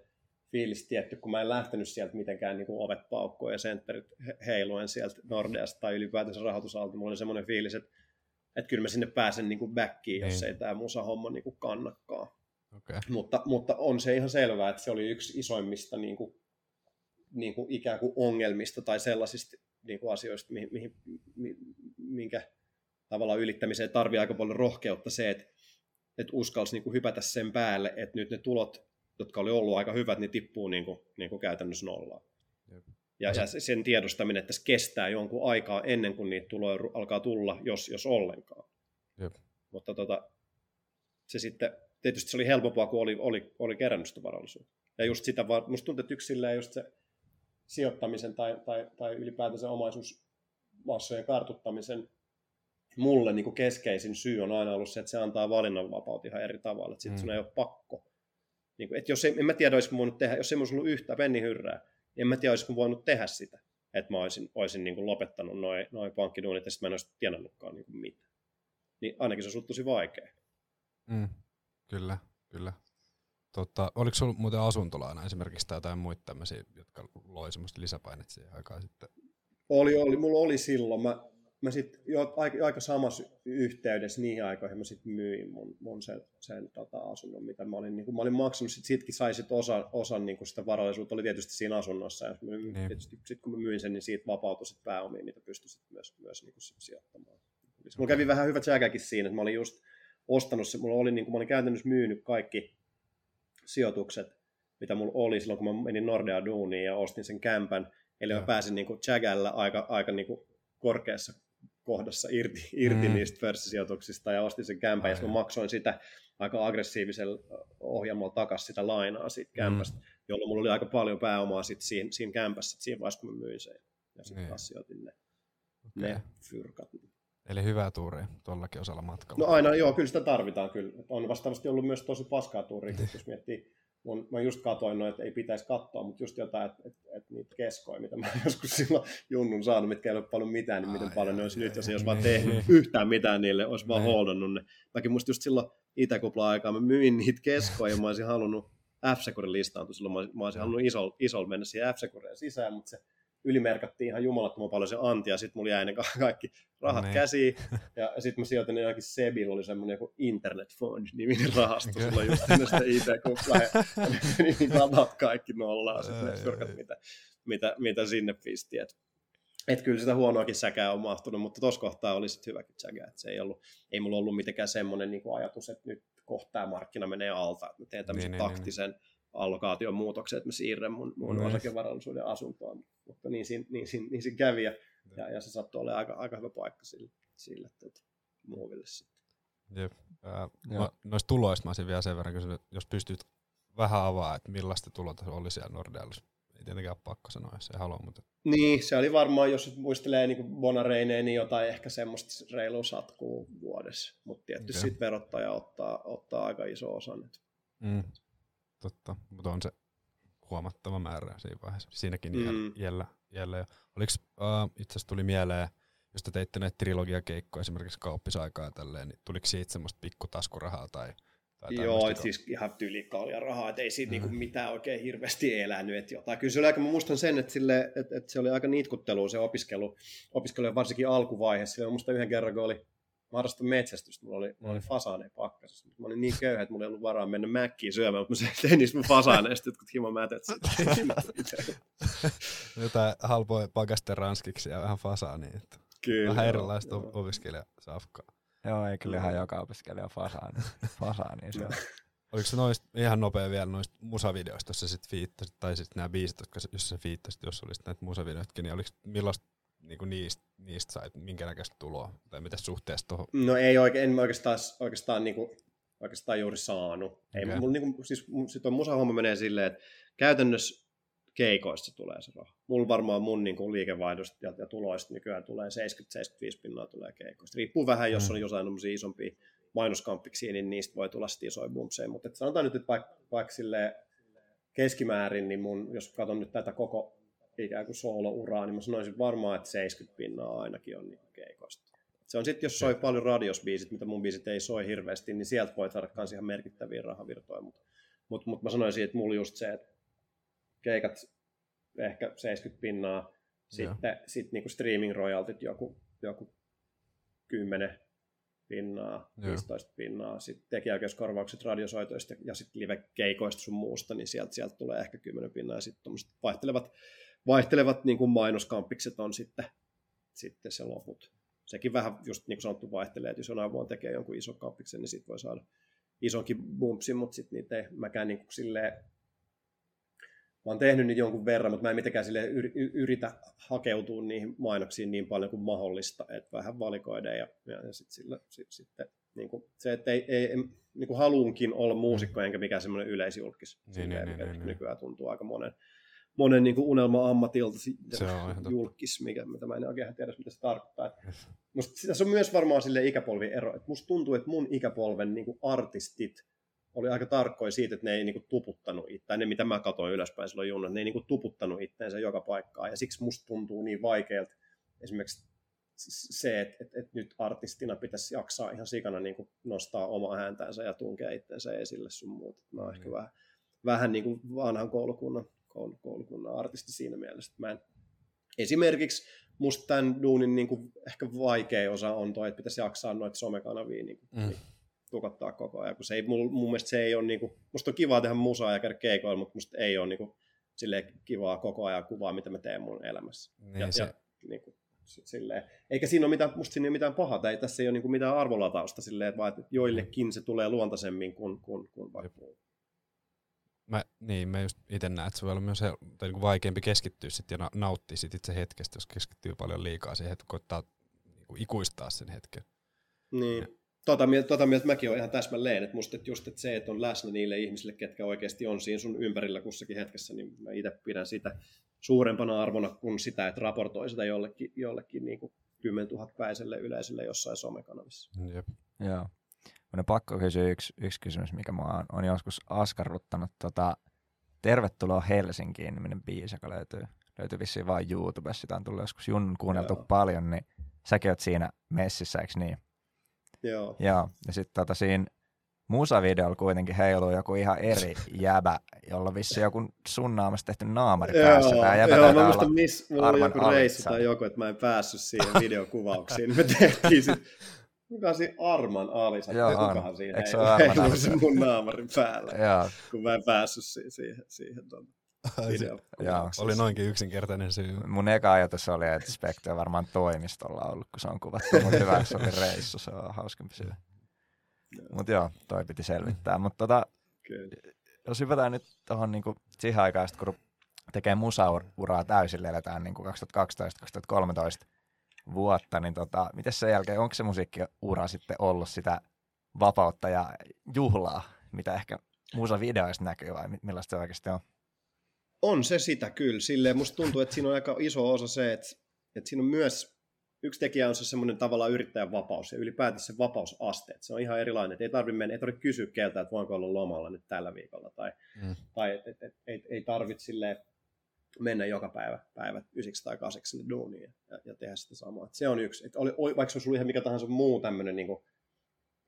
fiilis tietty, kun mä en lähtenyt sieltä mitenkään niin kuin ovet paukkoon ja sentterit heiluen sieltä Nordeasta tai ylipäätänsä rahoitusalta, mulla oli semmoinen fiilis, että, että kyllä mä sinne pääsen niin kuin backiin, jos niin. ei tämä musa homma niin kuin kannakaan. Okay. Mutta, mutta on se ihan selvää, että se oli yksi isoimmista niin kuin niin kuin ikään kuin ongelmista tai sellaisista niin kuin asioista, mihin, mihin, minkä tavallaan ylittämiseen tarvii aika paljon rohkeutta se, että, että uskalsi niin kuin hypätä sen päälle, että nyt ne tulot, jotka oli ollut aika hyvät, niin tippuu niin kuin, niin kuin käytännössä nollaan. Ja, ja sen tiedostaminen, että se kestää jonkun aikaa ennen kuin niitä tuloja alkaa tulla, jos, jos ollenkaan. Jep. Mutta tota, se sitten, tietysti se oli helpompaa, kun oli, oli, oli kerännyt sitä varallisuutta. Ja just sitä, musta tuntuu, että yksi just se sijoittamisen tai, tai, tai ylipäätänsä omaisuusmassojen kartuttamisen mulle niin kuin keskeisin syy on aina ollut se, että se antaa valinnanvapautta ihan eri tavalla. Että sitten mm. sun ei ole pakko. Niin kuin, että jos ei, en mä tiedä, olisiko voinut tehdä, jos ei mun ollut yhtä pennihyrrää, niin en mä tiedä, olisiko voinut tehdä sitä. Että mä olisin, olisin niin kuin lopettanut noin noi pankkiduunit ja sitten mä en olisi tienannutkaan niin kuin mitään. Niin ainakin se on tosi vaikea. Mm. Kyllä, kyllä. Tota, oliko sinulla muuten asuntolaina esimerkiksi tai jotain muita tämmöisiä, jotka loi semmoista lisäpainetta siihen aikaan sitten? Oli, oli. Mulla oli silloin. Mä, mä sit jo aika, aika samassa yhteydessä niihin aikoihin mä sit myin mun, mun sen, sen tota, asunnon, mitä mä olin, niin mä olin maksanut, sit, sitkin sai sit osan, osan niin sitä varallisuutta, oli tietysti siinä asunnossa, ja mä, niin. tietysti sit kun mä myin sen, niin siitä vapautui sit pääomia, mitä pystyi sit myös, myös niin sit sijoittamaan. Mulla kävi vähän hyvä jäkäkin siinä, että mä olin just ostanut se, mulla oli, niin kuin, mä olin käytännössä myynyt kaikki, sijoitukset, mitä mulla oli silloin, kun mä menin Nordea Duuniin ja ostin sen kämpän. Eli ja. mä pääsin niin kuin Jagällä aika, aika niin kuin korkeassa kohdassa irti, irti mm. niistä pörssisijoituksista ja ostin sen kämpän, ja mä maksoin sitä aika aggressiivisella ohjelmalla takaisin sitä lainaa siitä mm. kämpästä, mm. jolloin mulla oli aika paljon pääomaa sit siinä, siinä kämpässä siinä vaiheessa, kun mä myin sen. Ja sitten niin. taas sijoitin ne, okay. ne fyrkat. Eli hyvää tuuria tuollakin osalla matkalla. No aina, joo, kyllä sitä tarvitaan kyllä. On vastaavasti ollut myös tosi paskaa tuuria, jos miettii mun, mä just katoin noin, että ei pitäisi katsoa, mutta just jotain, että, että, että niitä keskoja, mitä mä <laughs> joskus silloin junnun saanut, mitkä ei ole paljon mitään, niin miten paljon ne olisi nyt, jos ei olisi vaan tehnyt yhtään mitään niille, olisi vaan holdannut ne. Mäkin musta just silloin Itäkupla aikaa mä myin niitä keskoja ja mä olisin halunnut F-Securin listaantua silloin, mä olisin, mä olisin halunnut isolla isol mennä siihen f sisään, mutta se ylimerkattiin ihan jumalattoman paljon se anti, ja sitten mulla jäi ne kaikki rahat. Niin. käsiin, <laughs> ja sitten mä sijoitin ne johonkin Sebillä, oli semmoinen joku Internet Fund-niminen rahasto, sulla just ennen sitä IT-kuplaa, <laughs> ja niin rahat kaikki nollaa, sitten ne fyrkat, mitä, mitä, mitä sinne pisti, et, et kyllä sitä huonoakin säkää on mahtunut, mutta tuossa kohtaa oli sitten hyväkin säkä, että se ei, ollut, ei mulla ollut mitenkään semmoinen niin ajatus, että nyt kohtaa markkina menee alta, että mä teen tämmöisen niin, taktisen niin, niin. allokaation muutoksen, että mä siirrän mun, mun osakevarallisuuden asuntoon. Mutta niin siinä, niin siinä, niin siinä kävi ja, ja, ja, se sattui olemaan aika, aika hyvä paikka sille, sille tuota, muoville sitten. Jep. Äh, mä, noista tuloista mä olisin vielä sen verran kysynyt, jos pystyt vähän avaa, että millaista tulot oli siellä Nordealla. Ei tietenkään ole pakko sanoa, jos ei halua, mutta... Niin, se oli varmaan, jos muistelee niin Bonareineen, niin jotain ehkä semmoista reilua satkuu vuodessa. Mutta tietysti okay. sitten verottaja ottaa, ottaa aika iso osan. Mm totta, mutta on se huomattava määrä siinä vaiheessa. Siinäkin mm. jällä, jällä. Oliko, uh, itse asiassa tuli mieleen, jos te teitte näitä trilogiakeikkoja esimerkiksi kauppisaikaa tälleen, niin tuliko siitä semmoista pikkutaskurahaa tai tai Joo, et siis ihan tyylikaalia rahaa, että ei siitä mm. niinku mitään oikein hirveästi elänyt. Et jotain. Kyllä se oli aika, mä muistan sen, että, sille, että, että se oli aika niitkuttelu se opiskelu, opiskelu varsinkin alkuvaiheessa. Sillä muista yhden kerran, kun oli mä harrastan metsästystä, mulla oli, mulla oli mm. fasaaneja pakkasessa. Mä olin niin köyhä, että mulla ei ollut varaa mennä mäkkiin syömään, mutta mä tein niistä mun fasaaneista jotkut himamätet. <laughs> Jotain halpoja pakasten ranskiksi ja vähän fasaania. Että kyllä. Vähän erilaista joo. opiskelijasafkaa. Joo, ei kyllä ihan joka opiskelija fasaani. fasaani syö. <laughs> Oliko se noista, ihan nopea vielä noista musavideoista, jos sä sit fiittasit, tai sitten nämä biisit, jos sä fiittasit, jos olisit näitä musavideoitkin, niin oliko millaista niin kuin niistä, niistä sait minkä näköistä tuloa, tai mitä suhteessa tuohon? No ei oikein, en oikeastaan, oikeastaan, niin kuin, oikeastaan juuri saanut. Okay. Ei, mulla, niin kuin, siis sit on musahomma menee silleen, että käytännössä keikoista tulee se raha. Mulla varmaan mun niin kuin liikevaihdosta ja, ja tuloista nykyään tulee 70-75 pinnaa tulee keikoista. Riippuu vähän, jos mm. on jossain isompia mainoskamppiksia, niin niistä voi tulla sitten isoja bumpseja. Mutta sanotaan nyt, että vaikka, vaikka keskimäärin, niin mun, jos katson nyt tätä koko ikään kuin solo-uraa, niin mä sanoisin varmaan, että 70 pinnaa ainakin on niin keikoista. Se on sitten, jos soi paljon radiosbiisit, mitä mun biisit ei soi hirveästi, niin sieltä voi saada myös ihan merkittäviä rahavirtoja, mutta mut, mut mä sanoisin, että mulla just se, että keikat ehkä 70 pinnaa, sitten sit niinku streaming royaltit joku, joku 10 pinnaa, Joo. 15 pinnaa, sitten tekijäoikeuskorvaukset radiosoitoista ja sitten live-keikoista sun muusta, niin sieltä, sieltä tulee ehkä 10 pinnaa ja sitten vaihtelevat vaihtelevat niin kuin mainoskampikset on sitten, sitten se loput. Sekin vähän just niin kuin sanottu vaihtelee, että jos on avoin tekee jonkun ison kampiksen, niin sitten voi saada isonkin bumpsin, mutta sitten niitä ei mäkään niin kuin silleen, mä oon tehnyt niitä jonkun verran, mutta mä en mitenkään sille yritä hakeutua niihin mainoksiin niin paljon kuin mahdollista, että vähän valikoida ja, ja, sitten sillä, sit, sitten niin kuin se, että ei, ei niin kuin haluunkin olla muusikko enkä mikään semmoinen yleisjulkis, niin, niin, mikä niin, nykyään niin. tuntuu aika monen, monen niin kuin unelma-ammatilta se on julkis, mikä, mitä mä en oikein tiedä, mitä se tarkoittaa. Musta se on myös varmaan sille ikäpolvi ero, että musta tuntuu, että mun ikäpolven niin kuin artistit oli aika tarkkoja siitä, että ne ei niin kuin tuputtanut itseään, ne mitä mä katsoin ylöspäin silloin junnan, ne ei niin kuin tuputtanut itteensä joka paikkaan, ja siksi musta tuntuu niin vaikealta esimerkiksi se, että, että, että nyt artistina pitäisi jaksaa ihan sikana niin kuin nostaa omaa häntäänsä ja tunkea itsensä esille sun muuta. Mä oon mm. ehkä vähän, vähän niin kuin vanhan koulukunnan koulukunnan artisti siinä mielessä. Mä en, esimerkiksi musta tämän duunin niin kuin ehkä vaikea osa on toi, että pitäisi jaksaa noita somekanavia niin kuin, mm. Tukottaa koko ajan, kun se ei, mun, mun mielestä se ei ole, niin kuin, musta on kivaa tehdä musaa ja käydä keikoilla, mutta musta ei ole niin kuin, silleen kivaa koko ajan kuvaa, mitä mä teen mun elämässä. Niin ja, se... ja, niin kuin, silleen. Eikä siinä ole mitään, musta siinä ei ole mitään pahaa, ei tässä ei ole niin kuin mitään arvolatausta silleen, että, vaan, että joillekin se tulee luontaisemmin kuin, kuin, kuin vaikka Mä, niin, mä just itse näen, että se voi olla myös tai niin vaikeampi keskittyä sit ja nauttia sit itse hetkestä, jos keskittyy paljon liikaa siihen, että koittaa niin kuin ikuistaa sen hetken. Niin. Ja. Tota mieltä, tota mieltä mäkin olen ihan täsmälleen, että musta että just että se, että on läsnä niille ihmisille, ketkä oikeasti on siinä sun ympärillä kussakin hetkessä, niin mä itse pidän sitä suurempana arvona kuin sitä, että raportoi sitä jollekin, jollekin niin kuin 10 000 päiselle yleisölle jossain somekanavissa. Jep. Joo. on pakko kysyä yksi, yksi kysymys, mikä mua on, on joskus askarruttanut. Tota, Tervetuloa Helsinkiin niminen biisi, joka löytyy, löytyy vissiin vain YouTubessa. Sitä on tullut joskus Jun kuunneltu Joo. paljon, niin säkin oot siinä messissä, eikö niin? Joo. Joo, ja sitten tota siinä musavideolla kuitenkin heiluu joku ihan eri jäbä, jolla vissi joku sun naamasta tehty naamari päässä. Joo, Tää jäbä joo mä muistan, miss, mulla oli joku reissu tai joku, että mä en päässyt siihen videokuvauksiin. Me tehtiin sit, kuka siinä Arman Alisa, Joo, kukahan on. siinä Eikö se ole Arman heiluu se mun naamarin päällä, Joo. kun mä en päässyt siihen, siihen, siihen tuonne Joo. Oli noinkin yksinkertainen syy. Mun eka ajatus oli, että Spectre on varmaan toimistolla ollut, kun se on kuvattu, mutta hyvä, se oli reissu, se on hauskempi syy. Mutta joo, toi piti selvittää. Mutta tota, jos hypätään nyt tuohon niinku siihen aikaan, kun tekee musauraa täysille, eletään niinku 2012-2013 vuotta, niin tota, miten sen jälkeen, onko se musiikkiura sitten ollut sitä vapautta ja juhlaa, mitä ehkä musavideoista näkyy vai millaista se oikeasti on? On se sitä kyllä. Silleen musta tuntuu, että siinä on aika iso osa se, että, että siinä on myös yksi tekijä on se semmoinen tavallaan yrittäjän vapaus ja ylipäätään se vapausaste. Että se on ihan erilainen, että ei tarvitse, mennä, ei tarvitse kysyä keltä, että voinko olla lomalla nyt tällä viikolla tai, mm. tai et, et, et, ei, ei tarvitse mennä joka päivä, päivä ysiksi tai kaseksi sinne duuniin ja, ja tehdä sitä samaa. Että se on yksi. Että oli, vaikka se olisi ollut ihan mikä tahansa muu tämmöinen niin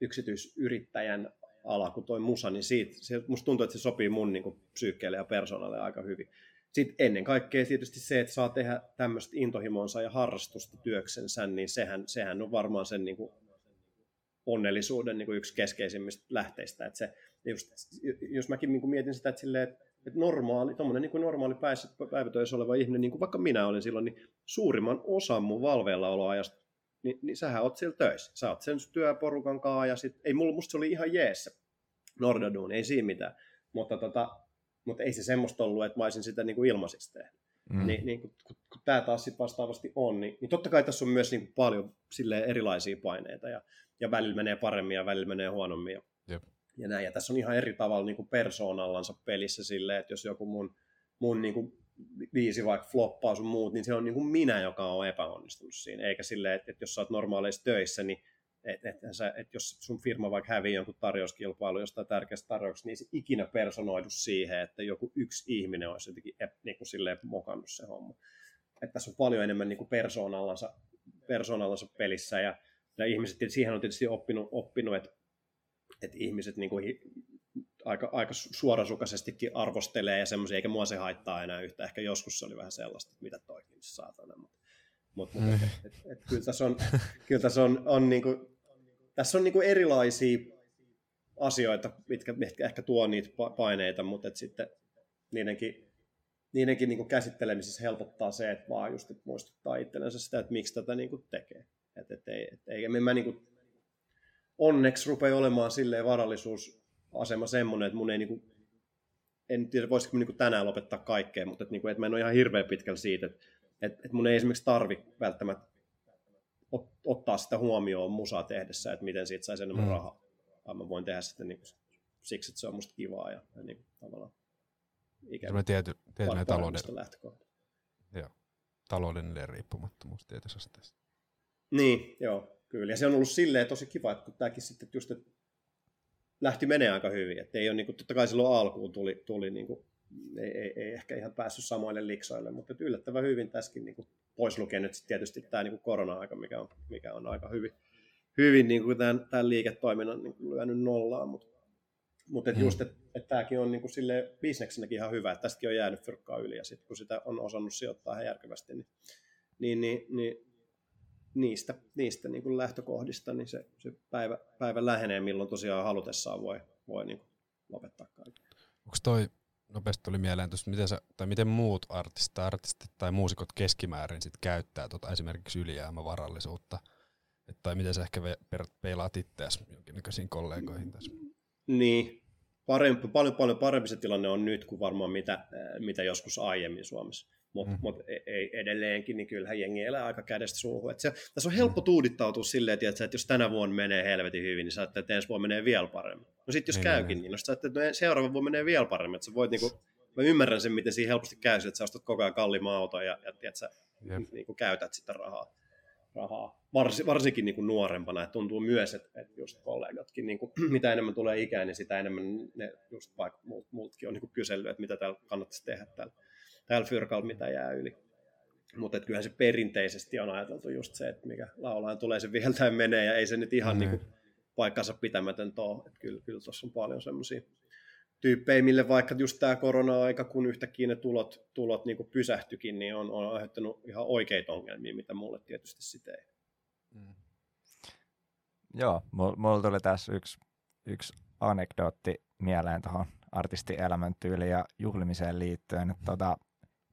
yksityisyrittäjän ala kuin toi musa, niin siitä, se, musta tuntuu, että se sopii mun niin kuin, psyykkeelle ja persoonalle aika hyvin. Sitten ennen kaikkea tietysti se, että saa tehdä tämmöistä intohimonsa ja harrastusta työksensä, niin sehän, sehän on varmaan sen niin kuin, onnellisuuden niin kuin yksi keskeisimmistä lähteistä. Että se, just, jos mäkin niin kuin mietin sitä, että, silleen, että, normaali, niin kuin normaali päivätöissä oleva ihminen, niin kuin vaikka minä olin silloin, niin suurimman osan mun valveillaoloajasta niin, niin sähän oot siellä töissä. Sä oot sen työporukan kaa ja sit, ei mulla, musta se oli ihan jees Nordaduun, ei siinä mitään. Mutta, tota, mutta ei se semmoista ollut, että mä olisin sitä niin kuin ilmaisiksi tehnyt. Mm. Niin, niin kun, kun, kun tämä taas sit vastaavasti on, niin, niin totta kai tässä on myös niin kuin paljon erilaisia paineita ja, ja välillä menee paremmin ja välillä menee huonommin. Ja, Jep. ja näin. Ja tässä on ihan eri tavalla niin kuin persoonallansa pelissä silleen, että jos joku mun, mun niin kuin viisi vaikka floppaa sun muut, niin se on niin kuin minä, joka on epäonnistunut siinä. Eikä silleen, että, että jos sä oot normaaleissa töissä, niin että, että, sä, että jos sun firma vaikka hävii jonkun tarjouskilpailu jostain tärkeästä tarjouksesta, niin se ikinä personoidu siihen, että joku yksi ihminen olisi jotenkin niin kuin silleen mokannut se homma. Että tässä on paljon enemmän niin persoonallansa, persoonallansa pelissä ja, ja ihmiset, siihen on tietysti oppinut, oppinut että, että ihmiset niin kuin aika, aika suorasukaisestikin arvostelee ja semmoisia, eikä mua se haittaa enää yhtä. Ehkä joskus se oli vähän sellaista, että mitä toikin saatana. Mut, mut, et, et, et, kyllä tässä on, kyllä tässä on, on niinku, tässä on niinku erilaisia asioita, mitkä, mitkä ehkä tuo niitä paineita, mutta et sitten niidenkin, niidenkin niinku käsittelemisessä helpottaa se, että vaan just että muistuttaa itsellensä sitä, että miksi tätä niinku tekee. Et, et, ei, et, eikä mä niinku, onneksi rupea olemaan silleen varallisuus asema semmoinen, että mun ei niinku, en tiedä voisiko niinku tänään lopettaa kaikkea, mutta että, niinku, että mä en ole ihan hirveän pitkällä siitä, että, että, että mun ei esimerkiksi tarvi välttämättä ot, ottaa sitä huomioon musaa tehdessä, että miten siitä saisi enemmän mm. rahaa, vaan mä voin tehdä sitä niinku, siksi, että se on musta kivaa ja, ja niinku, tavallaan ikään kuin tiety, tiety talouden. Joo, taloudellinen riippumattomuus tietysti asteessa. Niin, joo, kyllä. Ja se on ollut silleen tosi kiva, että kun tämäkin sitten just, että lähti menee aika hyvin. Että ei ole, niin kuin, totta kai silloin alkuun tuli, tuli niin kuin, ei, ei, ei, ehkä ihan päässyt samoille liksoille, mutta yllättävän hyvin tässäkin niin kuin, pois lukien nyt tietysti tämä niin kuin korona-aika, mikä on, mikä on aika hyvin, hyvin niin kuin tämän, tämän liiketoiminnan niin kuin lyönyt nollaan, mutta mutta hmm. just, että et tämäkin on niin kuin sille bisneksenäkin ihan hyvä, että tästäkin on jäänyt fyrkkaa yli, ja sitten kun sitä on osannut sijoittaa ihan järkevästi, niin, niin, niin, niin niistä, niistä niin kuin lähtökohdista, niin se, se päivä, päivä lähenee, milloin tosiaan halutessaan voi, voi niin kuin lopettaa kaiken. Onko toi, nopeasti tuli mieleen tuosta, miten, sä, tai miten muut artistit, artistit tai muusikot keskimäärin sit käyttää tota esimerkiksi ylijäämävarallisuutta, Et, tai miten sä ehkä peilaat itseäsi jonkinnäköisiin kollegoihin tässä? Niin, parempi, paljon, paljon parempi se tilanne on nyt kuin varmaan mitä, mitä joskus aiemmin Suomessa. Mutta mm. mut e, ei, edelleenkin, niin kyllähän jengi elää aika kädestä suuhun. Et se, tässä on helppo tuudittautua silleen, että, että jos tänä vuonna menee helvetin hyvin, niin saatte, että ensi vuonna menee vielä paremmin. No sitten jos niin, käykin, niin, niin no saatte, että no seuraava vuonna menee vielä paremmin. Että sä voit, niin kuin, mä ymmärrän sen, miten siinä helposti käy, että sä ostat koko ajan kalliimman auton ja, ja, ja sä niin kuin, käytät sitä rahaa. rahaa. Vars, varsinkin niin kuin nuorempana, että tuntuu myös, että, että just kollegatkin, niin kuin, <clears throat> mitä enemmän tulee ikää, niin sitä enemmän ne just vaikka muut, muutkin on niin kuin kysellyt, että mitä täällä kannattaisi tehdä täällä, täällä fyrkalla, mitä jää yli. Mutta kyllähän se perinteisesti on ajateltu just se, että mikä laulajan tulee se viheltäen menee, ja ei se nyt ihan mm. niin kuin, paikkansa pitämätön ole. Että kyllä, kyllä tuossa on paljon semmoisia tyyppejä, mille vaikka just tämä korona-aika, kun yhtäkkiä ne tulot, tulot niin kuin pysähtyikin, niin on, on aiheuttanut ihan oikeita ongelmia, mitä mulle tietysti sitten ei. Mm. Joo, mulla tuli tässä yksi, yksi anekdootti mieleen tuohon artistin elämäntyyliin ja juhlimiseen liittyen. Että tota,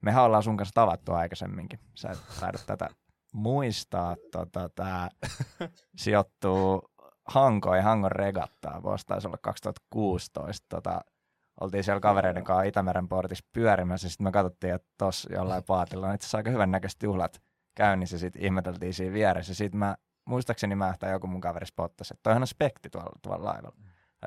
mehän ollaan sun kanssa tavattu aikaisemminkin. Sä et taida tätä muistaa. Tota, tämä <laughs> sijoittuu Hankoon ja Hangon regattaa. Vuosi taisi olla 2016. Tota, oltiin siellä kavereiden kanssa Itämeren portissa pyörimässä, sitten me katsottiin, että tuossa jollain <laughs> paatilla on itse asiassa aika hyvän näköiset juhlat käynnissä, sitten ihmeteltiin siinä vieressä. Sitten mä, muistaakseni mä tai joku mun kaveri spottasi, että toihan on spekti tuolla, tuolla laivalla.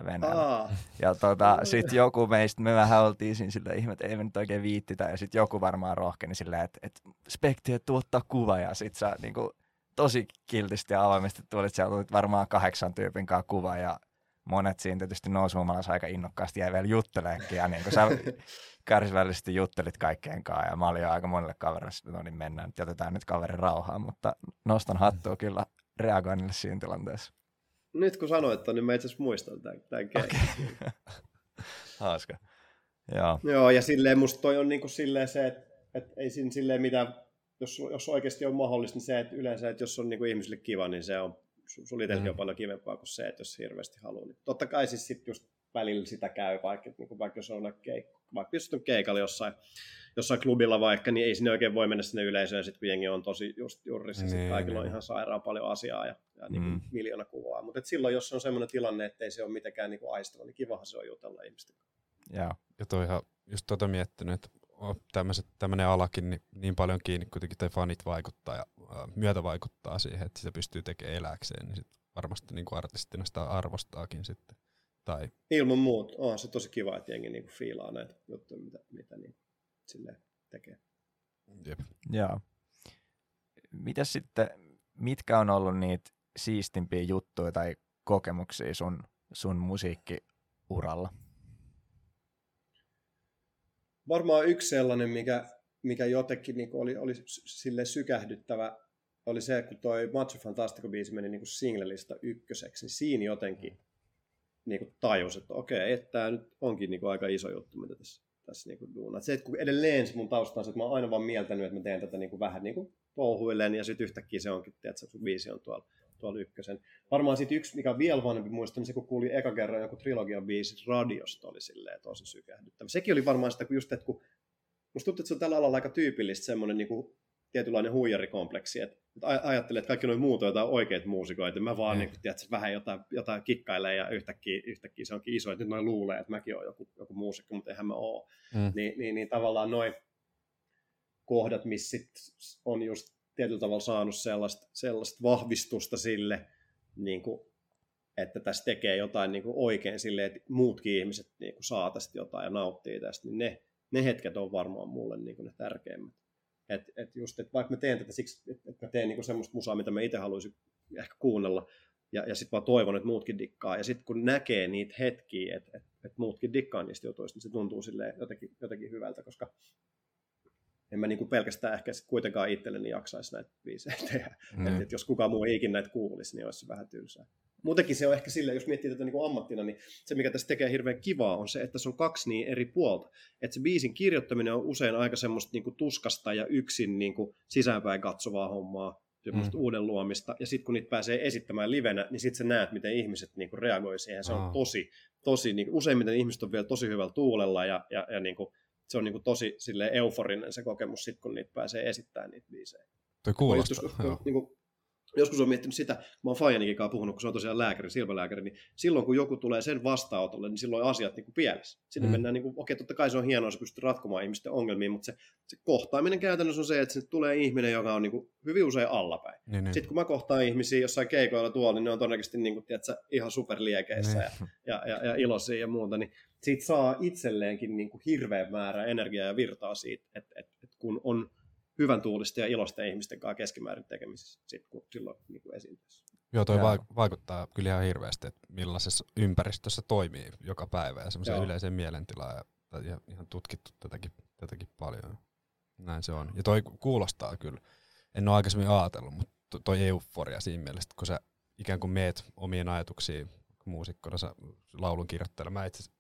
Venäjällä. Ja tota, sitten joku meistä, me vähän oltiin siinä sillä ihme, että ei me nyt oikein viittitä, ja sitten joku varmaan rohkeni silleen, että, että spekti, että tuottaa kuva, ja sitten sä niinku, tosi kiltisti ja avoimesti tulit, siellä tulit varmaan kahdeksan tyypin kanssa kuva, ja monet siinä tietysti nousumalassa aika innokkaasti jäi vielä jutteleenkin, ja niin kuin sä <laughs> kärsivällisesti juttelit kaikkeen kanssa, ja mä olin jo aika monelle kaverille, että no niin mennään, jätetään nyt kaverin rauhaan, mutta nostan hattua kyllä reagoinnille siinä tilanteessa. Nyt kun sanoit, niin mä itse asiassa muistan tämän, tämän okay. <laughs> Hauska. Joo. Joo, ja silleen musta toi on niin kuin silleen se, että, että ei siinä silleen mitään, jos, jos oikeasti on mahdollista, niin se, että yleensä, että jos on niin kuin ihmisille kiva, niin se on sulla itselläkin mm. on paljon kivempaa kuin se, että jos hirveästi haluaa. Niin totta kai siis sit just välillä sitä käy, vaikka, niin kuin vaikka jos on keikka, vaikka jos on keikalla jossain, jossain klubilla vaikka, niin ei sinne oikein voi mennä sinne yleisöön, sit, kun jengi on tosi just jurrissa, niin, sit kaikilla niin. on ihan sairaan paljon asiaa ja, ja niin kuin mm. miljoona kuvaa. Mutta silloin, jos on sellainen tilanne, että ei se ole mitenkään niin aistava, niin kivahan se on jutella ihmisten kanssa. Ja, ja toi ihan just tuota miettinyt, että tämmöinen alakin niin, niin paljon kiinni kuitenkin, tai fanit vaikuttaa ja ää, myötä vaikuttaa siihen, että sitä pystyy tekemään eläkseen, niin sit varmasti niin kuin artistina sitä arvostaakin sitten. Tai... Ilman muuta. On se tosi kiva, että jengi niinku fiilaa näitä juttuja, mitä, mitä niin, tekee. Jep. Joo. Mitäs sitten, mitkä on ollut niitä siistimpiä juttuja tai kokemuksia sun, sun musiikkiuralla? Varmaan yksi sellainen, mikä, mikä jotenkin niin oli, oli sille sykähdyttävä, oli se, kun toi Macho Fantastico biisi meni niin singlelista ykköseksi, niin siinä jotenkin niin kuin tajus, että okei, että tämä nyt onkin niin kuin aika iso juttu, mitä tässä, tässä niin kuin. Se, että kun edelleen se mun tausta on se, että mä oon aina vaan mieltänyt, että mä teen tätä niin kuin vähän niin kuin ja sitten yhtäkkiä se onkin, että sun biisi on tuolla, tuolla ykkösen. Varmaan sitten yksi, mikä on vielä vanhempi muista, niin se kun kuuli eka kerran joku trilogian biisi radiosta, oli silleen tosi sykähdyttävä. Sekin oli varmaan sitä, kun just, että kun Musta tuntuu, että se on tällä alalla aika tyypillistä semmoinen niin kuin tietynlainen huijarikompleksi, että, ajattelee, että kaikki noin muut on jotain oikeita muusikoita, mä vaan mm. niin, tiedätkö, vähän jotain, jotain kikkailee ja yhtäkkiä, yhtäkkiä se onkin iso, että nyt noin luulee, että mäkin olen joku, joku muusikko, mutta eihän mä ole. Mm. Niin, niin, niin tavallaan noin kohdat, missä sit on just tietyllä tavalla saanut sellaista, sellaista vahvistusta sille, niin kuin, että tässä tekee jotain niin kuin oikein sille, että muutkin ihmiset niin kuin saa tästä jotain ja nauttii tästä, niin ne, ne hetket on varmaan mulle niin kuin ne tärkeimmät. Että et just, että vaikka mä teen tätä siksi, että et mä teen niinku semmoista musaa, mitä mä itse haluaisin ehkä kuunnella, ja, ja sitten mä toivon, että muutkin dikkaa. Ja sitten kun näkee niitä hetkiä, että et, et muutkin dikkaa niistä jutuista, niin se tuntuu silleen jotenkin, jotenkin hyvältä, koska en mä niinku pelkästään ehkä sit kuitenkaan itselleni jaksaisi näitä biisejä <laughs> tehdä. Mm. Että et jos kukaan muu ei ikinä näitä kuulisi, niin olisi se vähän tylsää. Muutenkin se on ehkä sille, jos miettii tätä niin kuin ammattina, niin se mikä tässä tekee hirveän kivaa on se, että se on kaksi niin eri puolta. Että se biisin kirjoittaminen on usein aika semmoista niin kuin tuskasta ja yksin niin kuin sisäänpäin katsovaa hommaa, semmoista mm. uuden luomista. Ja sitten kun niitä pääsee esittämään livenä, niin sitten sä näet, miten ihmiset niin kuin reagoi siihen. Se on tosi, tosi niin useimmiten ihmiset on vielä tosi hyvällä tuulella ja, ja, ja niin kuin, se on niin kuin tosi euforinen se kokemus, sit, kun niitä pääsee esittämään niitä biisejä. Toi kuulostaa, joskus, niin kuin, joskus on miettinyt sitä, mä oon Fajanikin kanssa puhunut, kun se on tosiaan lääkäri, silmälääkäri, niin silloin kun joku tulee sen vastaanotolle, niin silloin asiat niin kuin pielessä. Sinne mm. mennään, niin kuin, okei, totta kai se on hienoa, se pystyy ratkomaan ihmisten ongelmia, mutta se, se kohtaaminen käytännössä on se, että sinne tulee ihminen, joka on niin kuin, hyvin usein allapäin. Niin, niin. Sitten kun mä kohtaan ihmisiä jossain keikoilla tuolla, niin ne on todennäköisesti niin kuin, tiedätkö, ihan superliekeissä niin. ja, ja, ja, ja iloisia ja muuta, niin siitä saa itselleenkin niin kuin hirveän määrä energiaa ja virtaa siitä, että, että, että kun on hyvän tuulista ja ilosta ihmisten kanssa keskimäärin tekemisissä sit, kun silloin niin kuin esiintyessä. Joo, toi va- vaikuttaa kyllä ihan hirveästi, että millaisessa ympäristössä toimii joka päivä ja semmoisen yleisen mielentilaan. Ja, ja ihan tutkittu tätäkin, tätäkin paljon. Näin se on. Ja toi kuulostaa kyllä, en ole aikaisemmin ajatellut, mutta toi euforia siinä mielessä, kun sä ikään kuin meet omien ajatuksiin muusikkona, sä laulun kirjoittajana. Mä itse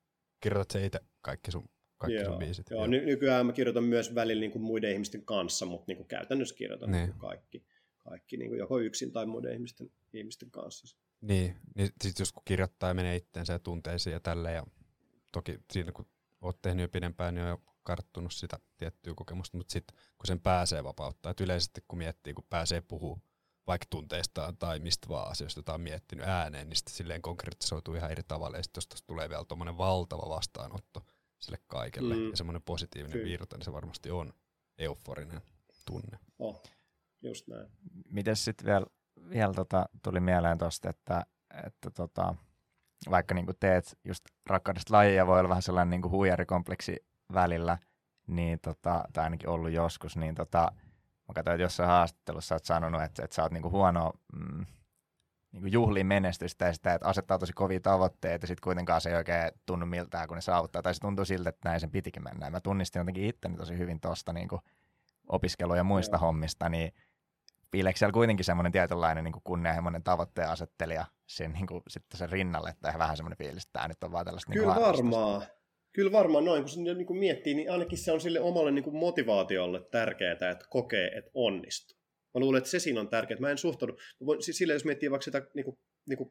kirjoitat se itse kaikki sun kaikki joo, sun biisit. Joo, ny- nykyään mä kirjoitan myös välillä niin kuin muiden ihmisten kanssa, mutta niin kuin käytännössä kirjoitan niin. Niin kaikki, kaikki niin kuin joko yksin tai muiden ihmisten, ihmisten kanssa. Niin, niin sitten jos kun kirjoittaa ja menee itteensä ja tunteisiin ja tälleen, ja toki siinä kun oot tehnyt jo pidempään, niin on jo karttunut sitä tiettyä kokemusta, mutta sitten kun sen pääsee vapauttaa, että yleisesti kun miettii, kun pääsee puhua vaikka tunteistaan tai mistä vaan asioista, jota on miettinyt ääneen, niin sitten silleen konkretisoituu ihan eri tavalla, ja sitten jos tulee vielä tuommoinen valtava vastaanotto, sille kaikelle mm. ja semmoinen positiivinen Kyllä. virta, niin se varmasti on euforinen tunne. Oh, just näin. Miten sitten vielä, vielä tota, tuli mieleen tuosta, että, että tota, vaikka niinku teet just rakkaudesta lajia voi olla vähän sellainen niinku huijarikompleksi välillä, niin tota, tai ainakin ollut joskus, niin tota, mä katsoin, että jossain haastattelussa olet sanonut, että, että sä oot niinku huono mm, niin kuin juhliin menestystä ja sitä, että asettaa tosi kovia tavoitteita ja sitten kuitenkaan se ei oikein tunnu miltään, kun ne saavuttaa. Tai se tuntuu siltä, että näin sen pitikin mennä. Mä tunnistin jotenkin itteni tosi hyvin tuosta niin opiskelu- ja muista ja. hommista, niin piileekö siellä kuitenkin semmoinen tietynlainen niin kunnianhimoinen tavoitteen asettelija sen, niin kuin, sitten sen rinnalle, että vähän semmoinen fiilis, että tämä nyt on vaan tällaista Kyllä niin varmaan. Kyllä varmaan noin, kun se niin miettii, niin ainakin se on sille omalle niin kuin motivaatiolle tärkeää, että kokee, että onnistuu. Mä luulen, että se siinä on tärkeää. Mä en suhtaudu, sille jos miettii vaikka sitä niin kuin, niin kuin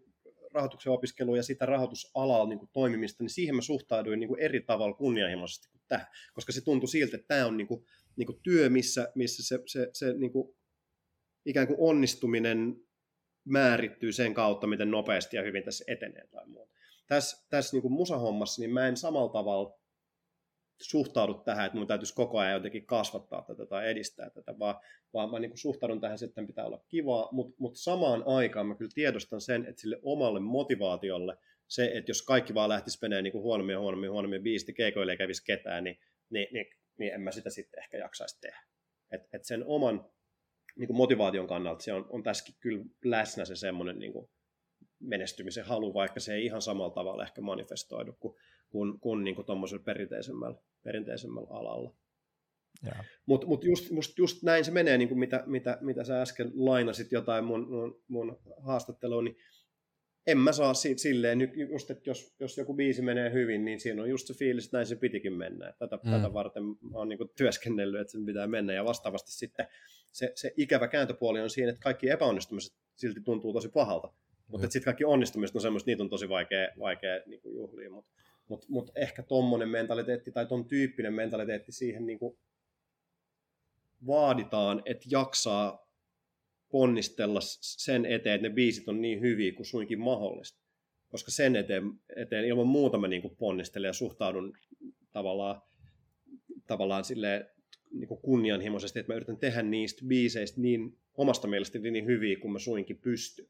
rahoituksen opiskelua ja sitä rahoitusalalla niin kuin toimimista, niin siihen mä suhtauduin niin kuin eri tavalla kunnianhimoisesti kuin tähän, koska se tuntui siltä, että tämä on niin kuin, niin kuin työ, missä, missä se, se, se niin kuin, ikään kuin onnistuminen määrittyy sen kautta, miten nopeasti ja hyvin tässä etenee tai muuta. Tässä, tässä niin musahommassa niin mä en samalla tavalla suhtaudu tähän, että mun täytyisi koko ajan jotenkin kasvattaa tätä tai edistää tätä, vaan, vaan mä niin suhtaudun tähän, että pitää olla kivaa, mutta, mutta samaan aikaan mä kyllä tiedostan sen, että sille omalle motivaatiolle se, että jos kaikki vaan lähtisi menee niin huonommin ja huonommin, huonommin biisti, keikoille ei kävisi ketään, niin, niin, niin, niin en mä sitä sitten ehkä jaksaisi tehdä. Et, et sen oman niin kuin motivaation kannalta se on, on tässäkin kyllä läsnä se semmoinen niin kuin menestymisen halu, vaikka se ei ihan samalla tavalla ehkä manifestoidu kuin kuin, kuin, niin kuin tuommoisella perinteisemmällä, perinteisemmällä alalla. Mutta mut just, just, just näin se menee, niin kuin mitä, mitä, mitä sä äsken lainasit jotain mun, mun, mun haastatteluun, niin en mä saa siitä silleen, just, että jos, jos joku biisi menee hyvin, niin siinä on just se fiilis, että näin se pitikin mennä. Tätä, mm. tätä varten mä oon niin työskennellyt, että sen pitää mennä. Ja vastaavasti sitten se, se ikävä kääntöpuoli on siinä, että kaikki epäonnistumiset silti tuntuu tosi pahalta. Mutta sitten kaikki onnistumiset on semmoista, niitä on tosi vaikea, vaikea niin juhlia. Mutta mutta mut ehkä tuommoinen mentaliteetti tai ton tyyppinen mentaliteetti siihen niin kuin vaaditaan, että jaksaa ponnistella sen eteen, että ne biisit on niin hyviä kuin suinkin mahdollista. Koska sen eteen, eteen ilman muuta mä niin kuin ponnistelen ja suhtaudun tavallaan, tavallaan silleen, niin kuin kunnianhimoisesti, että mä yritän tehdä niistä biiseistä niin omasta mielestäni niin hyviä kuin mä suinkin pystyn.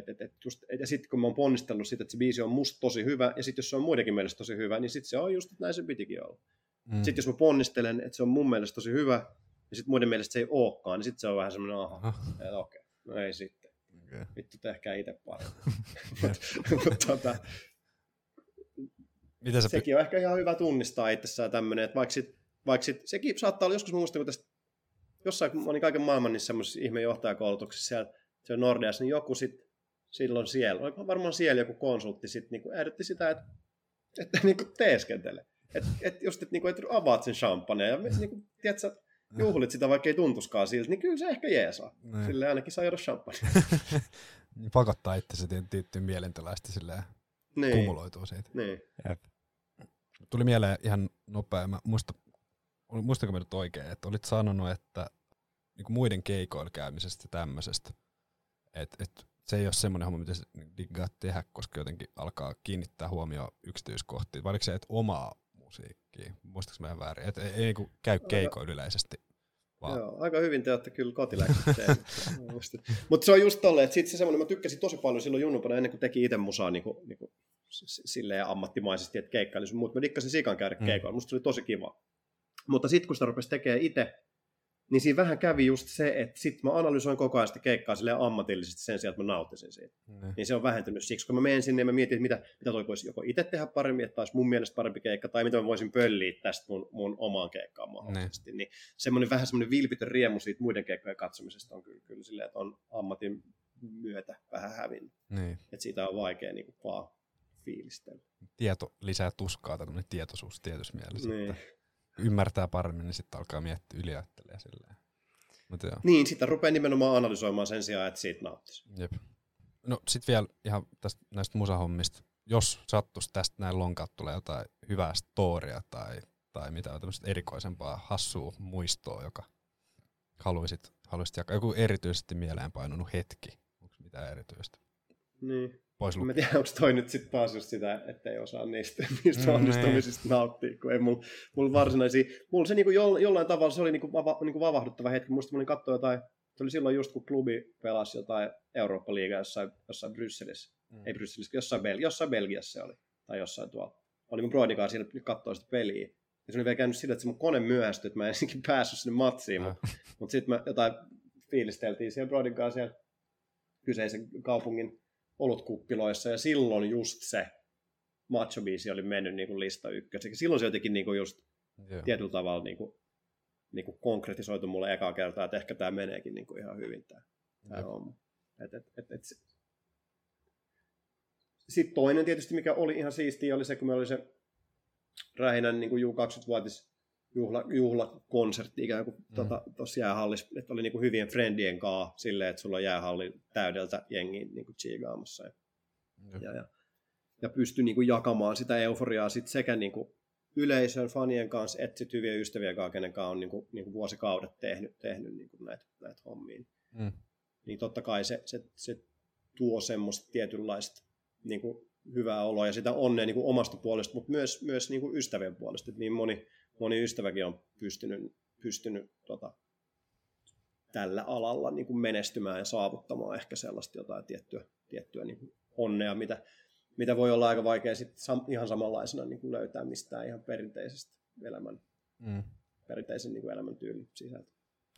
Et, et, et just, et, ja sitten kun mä oon ponnistellut siitä, että se biisi on musta tosi hyvä, ja sitten jos se on muidenkin mielestä tosi hyvä, niin sitten se on just, että näin se pitikin olla. Mm. Sitten jos mä ponnistelen, että se on mun mielestä tosi hyvä, ja sitten muiden mielestä se ei olekaan, niin sitten se on vähän semmoinen, aha, okei, okay, no ei sitten. Okay. Vittu, tehkää itse paremmin. <laughs> Tota, Mitä sekin on ehkä ihan hyvä tunnistaa itsessään tämmöinen, että vaikka, sit, vaikka sit, sekin saattaa olla joskus, muistan, kun tästä jossain, kun olin kaiken maailman niissä semmoisissa ihme johtajakoulutuksissa siellä, siellä Nordeassa, niin joku sitten silloin siellä. Oliko varmaan siellä joku konsultti sitten niinku ehdotti sitä, että, että <laughs> niinku teeskentele. Että et just, että niinku, et avaat sen champagne ja niinku, tiedätkö, juhlit sitä, vaikka ei tuntuskaan siltä, niin kyllä se ehkä jeesaa. Niin. Sille ainakin saa juoda champagne. <laughs> Niin pakottaa itse se tiettyyn mielentilaista silleen niin. kumuloituu siitä. Niin. Jep. Tuli mieleen ihan nopea, mä muista, muistanko mä nyt oikein, että olit sanonut, että niin muiden keikoilla käymisestä ja tämmöisestä, että et se ei ole semmoinen homma, mitä diggaat tehdä, koska jotenkin alkaa kiinnittää huomioon yksityiskohtiin. Vai oliko se, että omaa musiikkia? Muistaaks mä väärin? Että ei, ei niinku käy keikoilla yleisesti. Vaan. Joo, aika hyvin te olette kyllä kotiläksyt <laughs> Mutta se on just tolleen, että sitten se semmoinen, mä tykkäsin tosi paljon silloin junnupana ennen kuin teki itse musaa niin kuin, niin kuin, silleen ammattimaisesti, että keikkaili mutta mä dikkasin sikan käydä mm. keikoilla, musta se oli tosi kiva. Mutta sitten kun sitä rupesi tekemään itse, niin siinä vähän kävi just se, että sit mä analysoin koko ajan sitä keikkaa ammatillisesti sen sijaan, että mä nauttisin siitä. Mm. Niin se on vähentynyt siksi, kun mä menen sinne ja mä mietin, että mitä, mitä toi voisi joko itse tehdä paremmin, että olisi mun mielestä parempi keikka, tai mitä mä voisin pölliä tästä mun, mun omaan keikkaan mahdollisesti. Mm. Niin semmoinen vähän semmoinen vilpitön riemu siitä muiden keikkojen katsomisesta on kyllä, kyllä silleen, että on ammatin myötä vähän hävinnyt. Niin. Että siitä on vaikea niin kuin, vaan fiilistellä. Tieto lisää tuskaa, tämmöinen tietoisuus tietyssä mielessä. Niin. Että ymmärtää paremmin, niin sitten alkaa miettiä yliajattelee silleen. Mut joo. Niin, sitä rupeaa nimenomaan analysoimaan sen sijaan, että siitä nauttisi. Jep. No sitten vielä ihan tästä näistä musahommista. Jos sattuisi tästä näin lonkat tulee jotain hyvää storia tai, tai mitä tämmöistä erikoisempaa hassua muistoa, joka haluaisit, haluaisit jakaa. Joku erityisesti mieleenpainunut hetki. Onko mitään erityistä? Niin pois lukea. Mä tiedän, onko toi nyt sitten taas just sitä, että ei osaa niistä, <laughs> niistä mm, onnistumisista niin. nauttia, kun ei mulla mul varsinaisia, mulla se niinku jo, jollain tavalla se oli niinku, vava, niinku vavahduttava hetki, musta mä olin katsoa jotain, se oli silloin just kun klubi pelasi jotain Eurooppa-liigaa jossain, jossain Brysselissä, mm. ei Brysselissä, jossain, Bel- jossain Belgiassa se oli, tai jossain tuolla. Oli mun broidin kanssa siellä katsoa sitä peliä. Ja se oli vielä käynyt sillä, että se mun kone myöhästyi, että mä en ensinkin päässyt sinne matsiin, mutta mut sitten mä jotain fiilisteltiin siellä broidin kanssa siellä kyseisen kaupungin olutkuppiloissa, ja silloin just se macho-biisi oli mennyt niin kuin lista ykköseksi. Silloin se jotenkin niin kuin just yeah. tietyllä tavalla niin kuin, niin kuin konkretisoitu mulle ekaa kertaa, että ehkä tämä meneekin niin kuin ihan hyvin tämä, tämä homma. Et, et, et, et Sitten toinen tietysti, mikä oli ihan siistiä, oli se, kun me oli se Rähinän niin kuin U20-vuotis juhla, juhlakonsertti ikään kuin mm. tuossa tota, jäähallissa, että oli niin kuin hyvien friendien kaa silleen, että sulla on jäähalli täydeltä jengiin niin kuin chiigaamassa. Ja, mm. ja, ja, ja pystyi niin kuin jakamaan sitä euforiaa sit sekä niin kuin yleisön, fanien kanssa, että sit hyviä ystävien kanssa, kenen kanssa on niin kuin, niin kuin vuosikaudet tehnyt, tehnyt niin kuin näitä, näitä hommia. Mm. Niin totta kai se, se, se tuo semmoista tietynlaista niin kuin hyvää oloa ja sitä onnea niin kuin omasta puolesta, mutta myös, myös niin kuin ystävien puolesta. Että niin moni, moni ystäväkin on pystynyt, pystynyt tota, tällä alalla niin kuin menestymään ja saavuttamaan ehkä sellaista jotain tiettyä, tiettyä niin kuin onnea, mitä, mitä voi olla aika vaikea sit sam, ihan samanlaisena niin kuin löytää mistään ihan perinteisestä elämän, mm. perinteisen niin kuin elämäntyylin sisältä.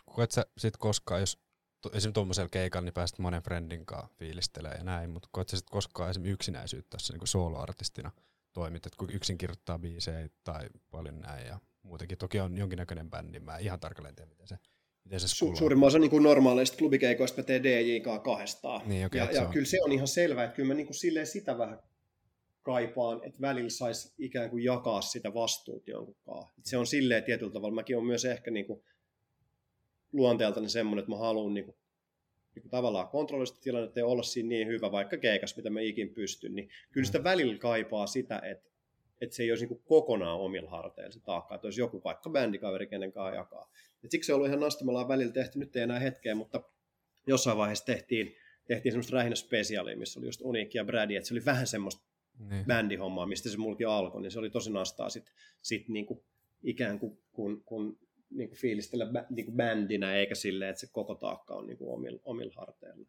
Koet sä sit koskaan, jos esimerkiksi tuommoisella keikalla, niin pääset monen friendin kanssa fiilistelemään ja näin, mutta koet sä sit koskaan esimerkiksi yksinäisyyttä tässä niin soloartistina toimit, että kun yksin kirjoittaa biisejä tai paljon näin ja muutenkin toki on jonkinnäköinen bändi, mä ihan tarkalleen tiedä, miten se, miten se Su- Suurimman osa niin normaaleista klubikeikoista mä teen DJK kahdestaan. Niin, okay, ja, ja kyllä se on ihan selvää, että kyllä mä niin kuin silleen sitä vähän kaipaan, että välillä saisi ikään kuin jakaa sitä vastuut jonkunkaan. Et se on silleen tietyllä tavalla. Mäkin on myös ehkä niin kuin luonteeltani semmoinen, että mä haluan niin kuin, niin kuin tavallaan kontrolloida sitä tilannetta ja olla siinä niin hyvä, vaikka keikas, mitä mä ikin pystyn, niin kyllä sitä mm. välillä kaipaa sitä, että että se ei olisi niin kokonaan omilla harteilla se taakka, että olisi joku vaikka bändikaveri, kenen kanssa jakaa. Et siksi se on ollut ihan nastamalla välillä tehty, nyt ei enää hetkeä, mutta jossain vaiheessa tehtiin, tehtiin semmoista rähinä spesiaalia, missä oli just Uniikki ja Brady, että se oli vähän semmoista niin. bändihommaa, mistä se mulki alkoi, niin se oli tosi nastaa sitten sit niinku ikään kuin kun, kun niinku fiilistellä bä, niinku bändinä, eikä silleen, että se koko taakka on niinku omilla, omilla harteilla.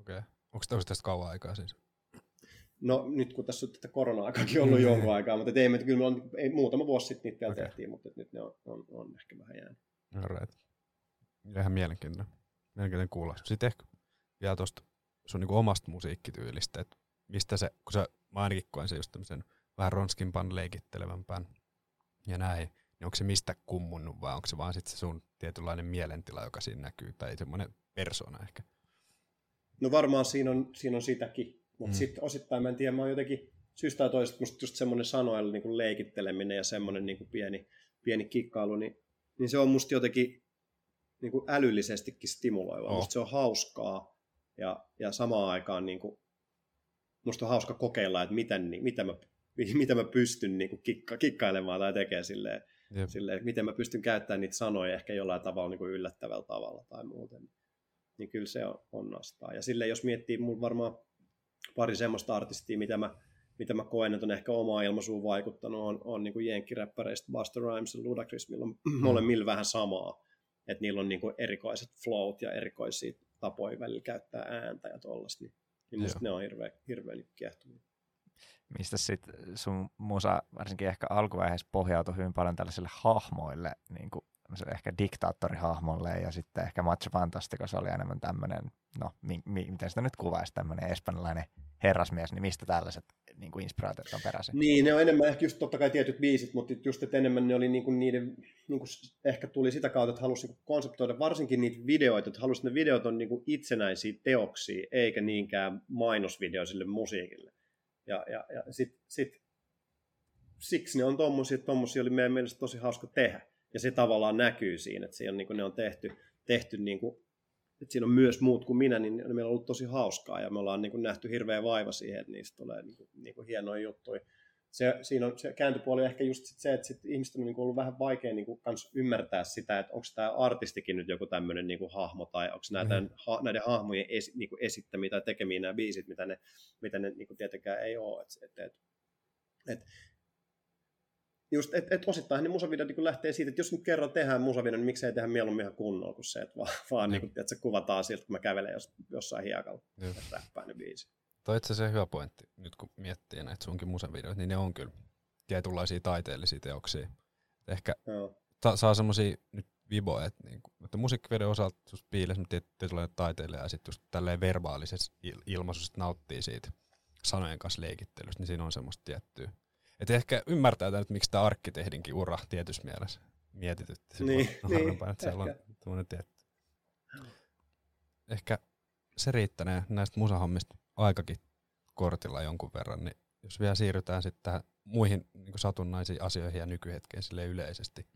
Okei. Okay. Onko tästä kauan aikaa siis? No nyt kun tässä on tätä korona-aikaakin ollut jonkun aikaa, mutta ei, me, kyllä me on, ei, muutama vuosi sitten niitä vielä okay. tehtiin, mutta nyt ne on, on, on ehkä vähän jäänyt. Alright. Ihan mielenkiintoinen. Mielenkiintoinen kuulla. Sitten ehkä vielä tuosta sun niin omasta musiikkityylistä, että mistä se, kun sä, mä ainakin koen se just tämmöisen vähän ronskimpaan leikittelevämpään ja näin, niin onko se mistä kummunnut vai onko se vaan sitten se sun tietynlainen mielentila, joka siinä näkyy, tai semmoinen persona ehkä? No varmaan siinä on, siinä on sitäkin, mutta mm. sitten osittain mä en tiedä, mä oon jotenkin syystä tai toisesta musta just semmoinen sanoilla niin kuin leikitteleminen ja semmoinen niin kuin pieni, pieni kikkailu, niin, niin se on musta jotenkin niin kuin älyllisestikin stimuloiva. Oh. Musta se on hauskaa ja, ja samaan aikaan niin kuin, musta on hauska kokeilla, että miten, niin, mitä, mä, <laughs> mitä mä pystyn niin kuin kikka, kikkailemaan tai tekemään silleen, silleen, että miten mä pystyn käyttämään niitä sanoja ehkä jollain tavalla niin kuin yllättävällä tavalla tai muuten. Niin kyllä se on, on nastaa. Ja silleen, jos miettii, mulla varmaan pari semmoista artistia, mitä mä, mitä mä koen, että on ehkä omaa ilmaisuun vaikuttanut, on, on niin jenkkiräppäreistä Buster Rhymes ja Ludacris, millä on <clears throat> mm. molemmilla vähän samaa. Että niillä on niin kuin erikoiset flowt ja erikoisia tapoja välillä käyttää ääntä ja tollaista. Niin, niin musta ne on hirveän, hirveän kiehtovia. Mistä sitten sun musa varsinkin ehkä alkuvaiheessa pohjautui hyvin paljon tällaisille hahmoille, niin kuin ehkä diktaattorihahmolle ja sitten ehkä Macho Fantasticos oli enemmän tämmöinen, no mi, mi, miten sitä nyt kuvaisi, tämmöinen espanjalainen herrasmies, niin mistä tällaiset niin kuin inspiraatiot on peräisin? Niin, ne on enemmän ehkä just totta kai tietyt biisit, mutta just että enemmän ne oli niin kuin niiden, niin kuin ehkä tuli sitä kautta, että halusi niin konseptoida varsinkin niitä videoita, että halusi, että ne videot on niin kuin itsenäisiä teoksia, eikä niinkään mainosvideo sille musiikille. Ja, ja, ja sit, sit, siksi ne on tommosia, että tommosia oli meidän mielestä tosi hauska tehdä. Ja se tavallaan näkyy siinä, että siinä on, niin kuin ne on tehty, tehty niin kuin että siinä on myös muut kuin minä, niin meillä on ollut tosi hauskaa ja me ollaan niin kuin nähty hirveä vaiva siihen, että niistä tulee niin kuin, niin kuin hienoja juttuja. Se, siinä on se kääntöpuoli ehkä just sit se, että sit ihmisten on niin kuin ollut vähän vaikea niin kuin kans ymmärtää sitä, että onko tämä artistikin nyt joku tämmöinen niin kuin hahmo tai onko näitä, mm. ha, näiden hahmojen esi, niin kuin esittämiä tai tekemiä nämä biisit, mitä ne, mitä ne niin kuin tietenkään ei ole. Et, et, et, et, just, että et osittain ne musavideot niin lähtee siitä, että jos nyt kerran tehdään musavideo, niin miksei tehdä mieluummin ihan kunnolla kuin se, että vaan, <laughs> vaan niin kuin, että se kuvataan siltä, kun mä kävelen jos, jossain hiekalla, että räppää ne biisi. Toi itse asiassa hyvä pointti, nyt kun miettii näitä sunkin musavideoita, niin ne on kyllä tietynlaisia taiteellisia teoksia. Ehkä ta- saa semmosia nyt viboja, että, niinku, että musiikkivideon osalta just piilessä tietynlainen taiteilija ja sitten just tälleen verbaalisessa il- ilmaisussa nauttii siitä sanojen kanssa leikittelystä, niin siinä on semmoista tiettyä et ehkä ymmärtää tämän, että miksi tämä arkkitehdinkin ura tietyssä mielessä mietitytti. Niin, niin että siellä on tietty. Ehkä se riittänee näistä musahommista aikakin kortilla jonkun verran, niin jos vielä siirrytään sitten tähän muihin niin satunnaisiin asioihin ja nykyhetkeen sille yleisesti.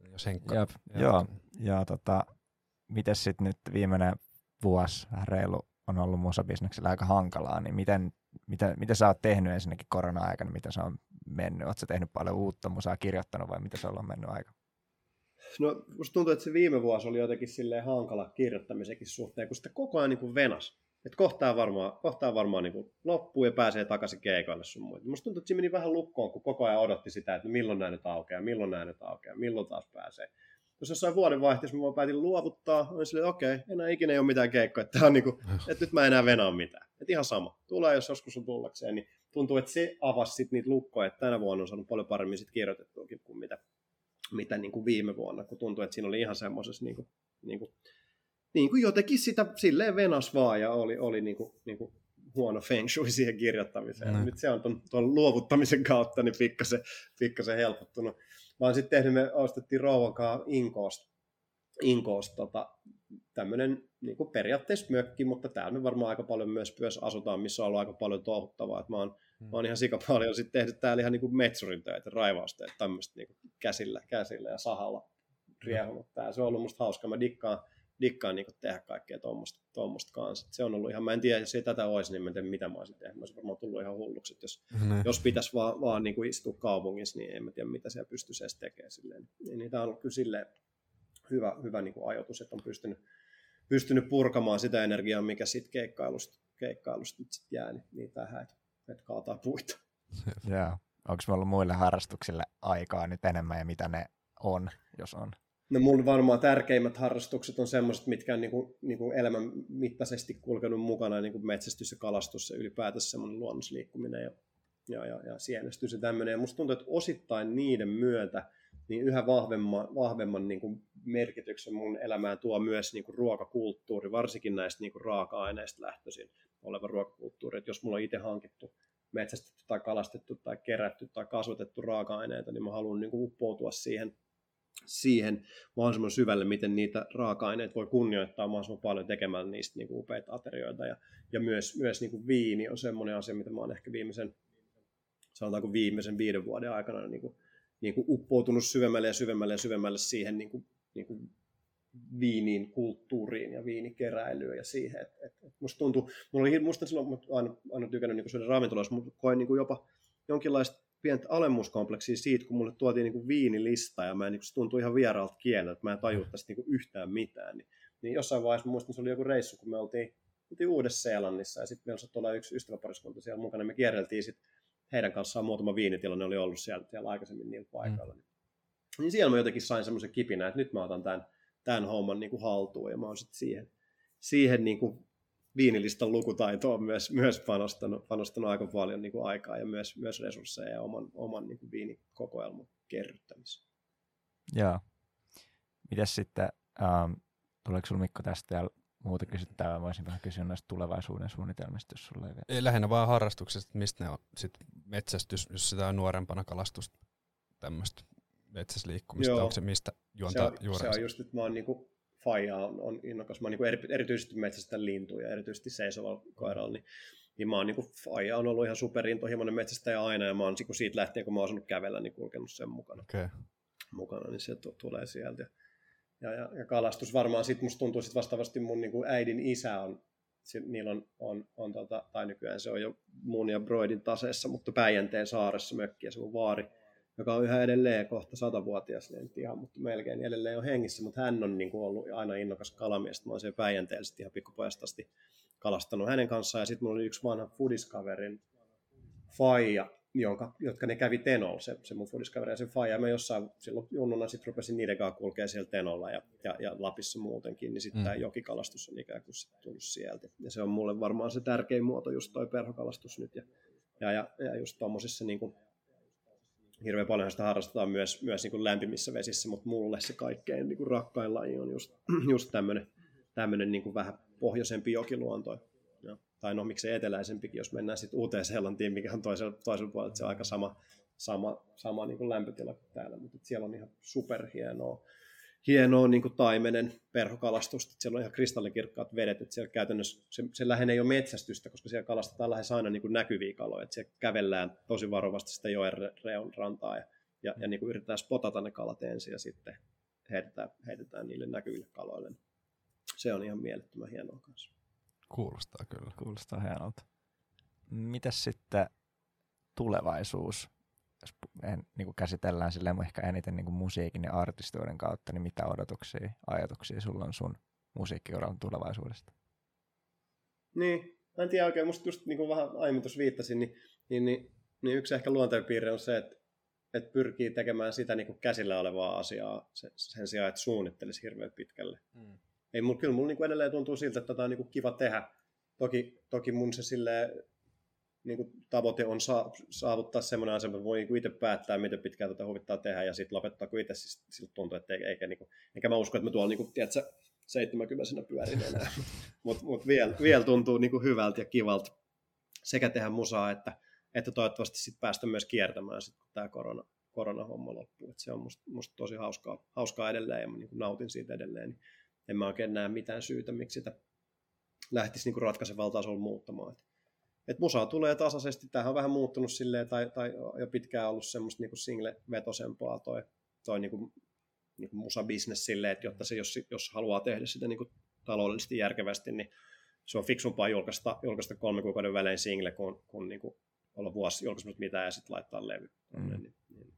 Jos Henkka, Jop, joo, ja tota, miten sitten nyt viimeinen vuosi, reilu, on ollut musabisneksellä aika hankalaa, niin miten mitä, mitä sä oot tehnyt ensinnäkin korona-aikana, mitä se on mennyt? Oletko tehnyt paljon uutta musaa kirjoittanut vai mitä se on mennyt aika? No, musta tuntuu, että se viime vuosi oli jotenkin silleen hankala kirjoittamisenkin suhteen, kun sitä koko ajan niin venas. Että kohtaa varmaan, kohtaa varmaan niin loppuu ja pääsee takaisin keikoille sun muita. Musta tuntuu, että se meni vähän lukkoon, kun koko ajan odotti sitä, että milloin nämä nyt aukeaa, milloin nämä nyt aukeaa, milloin taas pääsee jos jossain vuodenvaihteessa mä päätin luovuttaa, niin silleen, okei, okay, enää ikinä ei ole mitään keikkoa, että, on niinku, <laughs> että nyt mä enää venaa mitään. Että ihan sama. Tulee, jos joskus on tullakseen, niin tuntuu, että se avasi sit niitä lukkoja, että tänä vuonna on saanut paljon paremmin sit kirjoitettuakin kuin mitä, mitä niin kuin viime vuonna, kun tuntuu, että siinä oli ihan semmoisessa niin kuin, niin kuin, niin kuin jotenkin sitä silleen venas vaan ja oli, oli niin kuin, niin kuin huono feng shui siihen kirjoittamiseen. Mm. Nyt se on tuon, tuon luovuttamisen kautta niin pikkasen, pikkasen helpottunut. Mä oon sitten tehnyt, me ostettiin rouvan Inkoosta, Inkoosta tota, tämmöinen niin periaatteessa mökki, mutta täällä me varmaan aika paljon myös, myös asutaan, missä on ollut aika paljon touhuttavaa. Mä oon, hmm. mä oon ihan sika paljon sitten tehnyt täällä ihan niin metsurin töitä, raivausteet, tämmöistä niin käsillä, käsillä ja sahalla riehunut. Tää. Se on ollut musta hauska. Mä dikkaan, dikkaan niin tehdä kaikkea tuommoista, kanssa. Se on ollut ihan, mä en tiedä, jos ei tätä olisi, niin mä en tiedä, mitä mä olisin tehnyt. Mä olisin varmaan tullut ihan hulluksi, että jos, mm. jos pitäisi vaan, vaan niin kuin istua kaupungissa, niin en mä tiedä, mitä siellä pystyisi edes tekemään. Silleen. Niin tämä on ollut kyllä silleen hyvä, hyvä niin kuin ajoitus, että on pystynyt, pystynyt purkamaan sitä energiaa, mikä sitten keikkailusta, keikkailusta nyt sit jää, niin, niin tähän, että, että kaataa puita. Joo. Onko meillä muille harrastuksille aikaa nyt enemmän ja mitä ne on, jos on? No mun varmaan tärkeimmät harrastukset on semmoiset, mitkä on niinku, niinku elämän mittaisesti kulkenut mukana, niin kuin metsästys ja kalastus ja ylipäätänsä semmoinen luonnosliikkuminen ja, ja, ja, ja sienestys ja tämmöinen. Ja musta tuntuu, että osittain niiden myötä niin yhä vahvemman, vahvemman niin kuin merkityksen mun elämään tuo myös niin kuin ruokakulttuuri, varsinkin näistä niin kuin raaka-aineista lähtöisin oleva ruokakulttuuri. Että jos mulla on itse hankittu metsästetty tai kalastettu tai kerätty tai kasvatettu raaka-aineita, niin mä haluan niin kuin uppoutua siihen siihen mahdollisimman syvälle, miten niitä raaka-aineita voi kunnioittaa mahdollisimman paljon tekemällä niistä niin kuin upeita aterioita. Ja, ja myös, myös niin kuin viini on semmoinen asia, mitä mä oon ehkä viimeisen, sanotaanko viimeisen viiden vuoden aikana niin kuin, niin kuin uppoutunut syvemmälle ja syvemmälle ja syvemmälle siihen niin kuin, niin kuin viinin kulttuuriin ja viinikeräilyyn ja siihen, että et, et musta tuntuu, mulla oli, musta silloin, mä aina, aina tykännyt niin syödä ravintolassa, mutta koin niin kuin jopa jonkinlaista pientä alemmuuskompleksia siitä, kun mulle tuotiin niin kuin viinilista ja mä en, niin kuin, se tuntui ihan vieraalta kieleltä, että mä en tajua tästä niin kuin yhtään mitään. Niin, niin jossain vaiheessa mä muistan, se oli joku reissu, kun me oltiin, oltiin Uudessa-Seelannissa ja sitten meillä sattui olla yksi ystäväpariskunta siellä mukana. Me kierreltiin sitten heidän kanssaan muutama viinitila, ne oli ollut siellä, siellä aikaisemmin niillä paikoilla. Mm. Niin siellä mä jotenkin sain semmoisen kipinä, että nyt mä otan tämän, tämän homman niin kuin haltuun ja mä oon sitten siihen, siihen niin kuin viinilistan lukutaitoon myös, myös panostanut, panostanut aika paljon niin kuin aikaa ja myös, myös resursseja ja oman, oman niin kuin viinikokoelman kerryttämiseen. Joo. Mites sitten, ähm, tuleeko sinulla Mikko tästä vielä muuta kysyttävää? Voisin vähän kysyä näistä tulevaisuuden suunnitelmista, jos sulla ei vielä. Ei, lähinnä vaan harrastuksesta, mistä ne on sit metsästys, jos sitä on nuorempana kalastusta, tämmöistä metsäsliikkumista, Joo. onko se mistä Se juontaa on, se juurensa? on just, että mä oon niinku, faija on, on innokas. Mä niinku eri, erityisesti metsästä lintuja, erityisesti seisovalla koiralla, niin, niin mä oon niinku, faija on ollut ihan superintohimoinen metsästäjä aina, ja mä oon niinku siitä lähtien, kun mä oon osannut kävellä, niin kulkenut sen mukana. Okay. mukana, niin se t- tulee sieltä. Ja, ja, ja kalastus varmaan sitten musta tuntuu sit vastaavasti mun niin kuin äidin isä on, sit, niillä on, on, on tota, tai nykyään se on jo mun ja Broidin taseessa, mutta Päijänteen saaressa mökki ja se on vaari, joka on yhä edelleen kohta satavuotias, niin ihan, mutta melkein edelleen on hengissä, mutta hän on niin kuin ollut aina innokas kalamies. Mä oon siellä Päijänteellä ihan pikkupojasta asti kalastanut hänen kanssaan, ja sitten mulla oli yksi vanha fudiskaverin faija, jonka, jotka ne kävi Tenolla, se, se mun fudiskaveri ja se faija. Mä jossain silloin junnuna sitten rupesin niiden kanssa kulkea siellä Tenolla ja, ja, ja Lapissa muutenkin, niin sitten Mm. tämä jokikalastus on ikään kuin sit tullut sieltä. Ja se on mulle varmaan se tärkein muoto, just toi perhokalastus nyt. Ja, ja, ja, ja just tuommoisissa niin kuin, hirveän paljon sitä harrastetaan myös, myös niin kuin lämpimissä vesissä, mutta mulle se kaikkein niin kuin rakkain laji on just, <clears throat> just tämmöinen tämmöinen niin kuin vähän pohjoisempi jokiluonto. Ja, tai no miksei eteläisempikin, jos mennään sitten uuteen Seelantiin, mikä on toisella, toisella puolella, se on aika sama, sama, sama niin kuin lämpötila kuin täällä, mutta siellä on ihan superhienoa hienoa niin kuin taimenen perhokalastusta, että siellä on ihan kristallikirkkaat vedet, että siellä käytännössä se, se lähenee jo metsästystä, koska siellä kalastetaan lähes aina niin kuin näkyviä kaloja, että siellä kävellään tosi varovasti sitä joen re- reun rantaa ja, ja, ja niin kuin yritetään spotata ne kalat ensin ja sitten heitetään, heitetään niille näkyville kaloille. Se on ihan mielettömän hienoa kanssa. Kuulostaa kyllä. Kuulostaa hienolta. Mitäs sitten tulevaisuus? Jos niin kuin käsitellään silleen ehkä eniten niin kuin musiikin ja artistoiden kautta, niin mitä odotuksia, ajatuksia sulla on sun musiikkiuran tulevaisuudesta? Niin, mä en tiedä oikein, musta just niin kuin vähän aiemmin tuossa viittasin, niin, niin, niin, niin yksi ehkä luonteenpiirre on se, että, että pyrkii tekemään sitä niin kuin käsillä olevaa asiaa sen, sen sijaan, että suunnittelisi hirveän pitkälle. Mm. Ei, mul, kyllä mulla niin kuin edelleen tuntuu siltä, että tätä on niin kuin kiva tehdä. Toki, toki mun se silleen, niin kuin tavoite on saa, saavuttaa semmoinen asema, että voi niin kuin itse päättää, miten pitkään tätä huvittaa tehdä, ja sitten lopettaa, kun itse siis, siltä tuntuu, että eikä, eikä niin kuin, enkä mä usko, että mä tuolla niin kuin, tiedätkö, 70 pyörin enää. Mutta mut vielä, vielä tuntuu niin kuin hyvältä ja kivalta sekä tehdä musaa, että, että toivottavasti sit päästä myös kiertämään, sit, kun tämä korona, koronahomma loppuu. Et se on musta, musta tosi hauskaa, hauskaa edelleen ja mä niin kuin nautin siitä edelleen. Niin en mä oikein näe mitään syytä, miksi sitä lähtisi niin kuin ratkaisevalla tasolla muuttamaan. Et, et musaa tulee tasaisesti, tämähän on vähän muuttunut silleen, tai, tai jo pitkään ollut semmoista niin single-vetosempaa toi, toi niin kuin, niin kuin musabisnes silleen, että jotta se, jos, jos haluaa tehdä sitä niin kuin taloudellisesti järkevästi, niin se on fiksumpaa julkaista, julkaista kolme kuukauden välein single, kun, kun niin kuin olla vuosi julkaisematta mitään ja sitten laittaa levy. Mm. Niin, niin.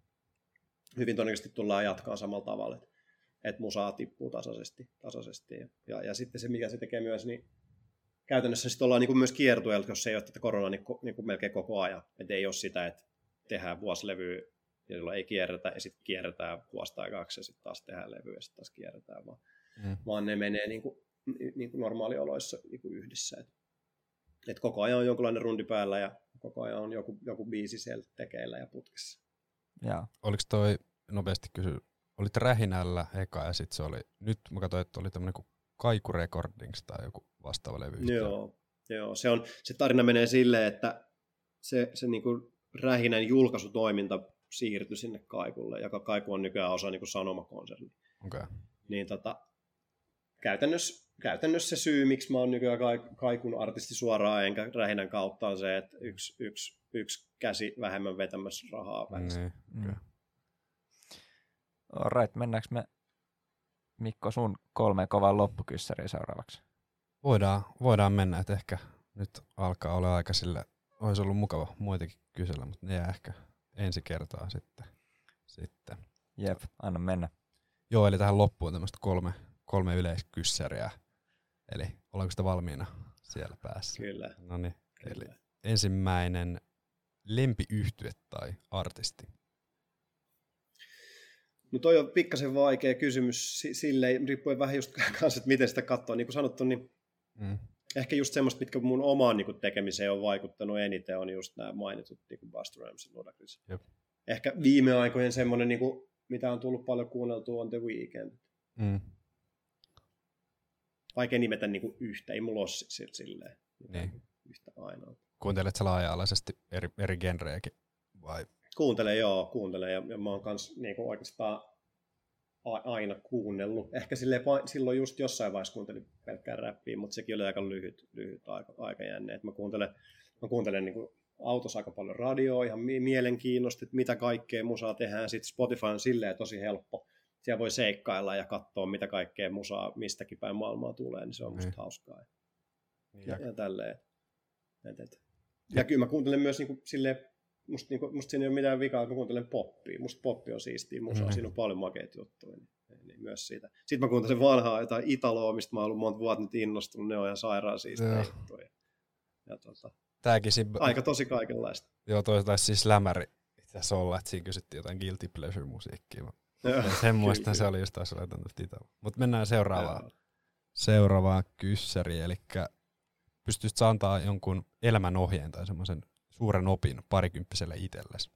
Hyvin todennäköisesti tullaan jatkaa samalla tavalla, että, että musaa tippuu tasaisesti. tasaisesti. Ja, ja, ja, sitten se, mikä se tekee myös, niin käytännössä sitten ollaan niin kuin myös kiertueella, jos ei ole tätä koronaa, niin, ko, niin kuin melkein koko ajan. Että ei ole sitä, että tehdään vuosilevyä ja silloin ei kierretä, ja sitten kierretään vuosi tai kaksi, ja sitten taas tehdään levyä, ja sitten taas kierretään, vaan, Mm. vaan ne menee niin kuin, niin kuin normaalioloissa niin kuin yhdessä. Et, et koko ajan on jonkinlainen rundi päällä, ja koko ajan on joku, joku biisi siellä tekeillä ja putkessa. Joo. Oliko toi, nopeasti kysy, olit rähinällä eka ja sitten se oli, nyt mä katsoin, että oli tämmöinen kuin Kaiku Recordings tai joku vastaava levy. Joo, joo. Se, on, se tarina menee silleen, että se, se niin kuin rähinän julkaisutoiminta siirtyi sinne Kaikulle, joka Kaiku on nykyään osa niin kuin Sanoma-konserni. Okay. Niin tota, käytännössä, käytännössä se syy, miksi mä oon nykyään Kaik- Kaikun artisti suoraan enkä rähinän kautta on se, että yksi, yksi, yksi käsi vähemmän vetämässä rahaa välissä. Niin. Mm. Okei. Alright, mennäänkö me Mikko sun kolmeen kovaan loppukyssäriin seuraavaksi? Voidaan, voidaan mennä, että ehkä nyt alkaa olla aika sille, olisi ollut mukava muitakin kysellä, mutta ne jää ehkä ensi kertaa sitten. sitten. Jep, anna mennä. Joo, eli tähän loppuun tämmöistä kolme, kolme yleiskyssäriä. Eli ollaanko sitä valmiina siellä päässä? Kyllä, No niin, eli ensimmäinen lempiyhtye tai artisti. No toi on pikkasen vaikea kysymys si- silleen, riippuen vähän just <laughs> kanssa, että miten sitä katsoo. Niin kuin sanottu, niin Mm. ehkä just semmoista, mitkä mun omaan niin kuin, tekemiseen on vaikuttanut eniten, on just nämä mainitut niin kuin Buster Rhymes ja Ludacris. Jep. Ehkä viime aikojen semmoinen, niin kuin, mitä on tullut paljon kuunneltua, on The Weeknd. Mm. Vaikea nimetä niinku yhtä, ei mulla ole si- silleen Niin. yhtä ainoa. Kuuntelet sä laaja-alaisesti eri, eri genrejäkin vai? Kuuntelen, joo, kuuntelen. Ja, ja mä oon kans niinku oikeastaan a- aina kuunnellut. Ehkä silleen, va- silloin just jossain vaiheessa kuuntelin pelkkää räppiä, mutta sekin oli aika lyhyt, lyhyt aika, aikajänne. Et mä kuuntelen, mä kuuntelen niinku autossa aika paljon radioa, ihan mi- mielenkiinnosta, että mitä kaikkea musaa tehdään. Sitten Spotify on silleen tosi helppo. Siellä voi seikkailla ja katsoa, mitä kaikkea musaa mistäkin päin maailmaa tulee, niin se on musta Niin. hauskaa. Niin, Ja, ja tälleen. Et, et. Ja kyllä mä kuuntelen myös niinku silleen, musta, niinku, musta siinä ei ole mitään vikaa, mä kuuntelen poppia. Musta poppi on siistiä musaa, Mhm. siinä on paljon makeita juttuja. Niin, niin myös siitä. Sitten mä kuuntelen vanhaa jotain Italoa, mistä mä oon ollut monta vuotta nyt innostunut, ne on ihan sairaan siistiä Joo. juttuja. Ja tota, Tääkin siinä, aika tosi kaikenlaista. joo toi taisi siis lämäri itse asiassa olla, että siinä kysyttiin jotain guilty pleasure musiikkia. <laughs> Sen muistan, kyllä, se oli just taas Italo. Mutta mennään seuraavaan, seuraavaan kyssäriin, eli pystyisit antaa jonkun elämän ohjeen tai semmoisen suuren opin parikymppiselle itsellesi?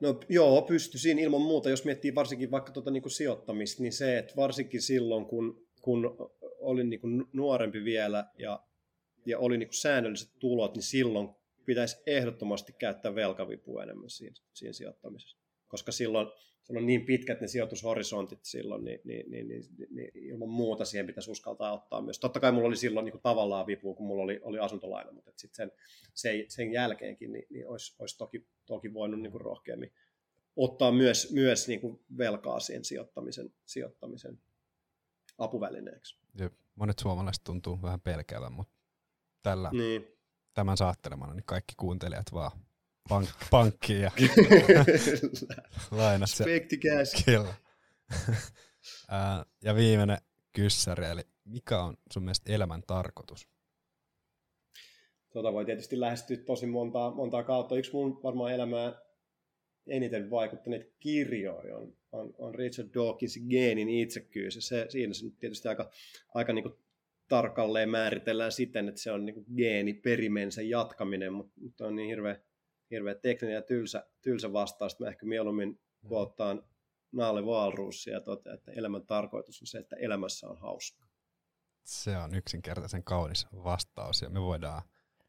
No joo, pystyisin ilman muuta, jos miettii varsinkin vaikka tuota niin kuin sijoittamista, niin se, että varsinkin silloin, kun, kun olin niin kuin nuorempi vielä ja, ja oli niin kuin säännölliset tulot, niin silloin pitäisi ehdottomasti käyttää velkavipua enemmän siinä, siinä sijoittamisessa. Koska silloin, on niin pitkät ne sijoitushorisontit silloin, niin, niin, niin, niin, niin ilman muuta siihen pitäisi uskaltaa ottaa myös. Totta kai mulla oli silloin niin kuin tavallaan vipua, kun mulla oli, oli asuntolaina, mutta sit sen, sen, sen jälkeenkin niin, niin olisi, olisi toki, toki voinut niin kuin rohkeammin ottaa myös, myös niin kuin velkaa siihen sijoittamisen, sijoittamisen apuvälineeksi. Jep. Monet suomalaiset tuntuu vähän pelkäävän, mutta tällä, Niin. tämän saattelemana niin kaikki kuuntelijat vaan pank- pankkiin ja to cash. Kyllä. Ja viimeinen kyssäri, eli mikä on sun mielestä elämän tarkoitus? Tota voi tietysti lähestyä tosi montaa, montaa kautta. Yksi mun varmaan elämään eniten vaikuttaneet kirjoja on, on, on Richard Dawkinsin Geenin itsekkyys. Ja se, siinä se nyt tietysti aika, aika niin tarkalleen määritellään siten, että se on niin kuin geeni perimensä jatkaminen, mutta, mutta on niin hirveä, hirveä tekninen ja tylsä, tylsä vastaus, että mä ehkä mieluummin kuottaan Naale Walrusia ja totean, että elämän tarkoitus on se, että elämässä on hauska. Se on yksinkertaisen kaunis vastaus ja me voidaan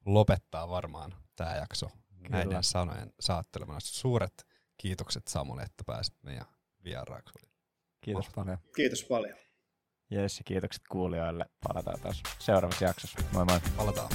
lopettaa varmaan tämä jakso Kyllä. näiden sanojen saattelemana. Suuret kiitokset Samulle, että pääsit meidän vieraaksi. Kiitos Mahtavaa. paljon. Kiitos paljon. Jes, ja kiitokset kuulijoille. Palataan taas seuraavassa jaksossa. Moi moi. Palataan.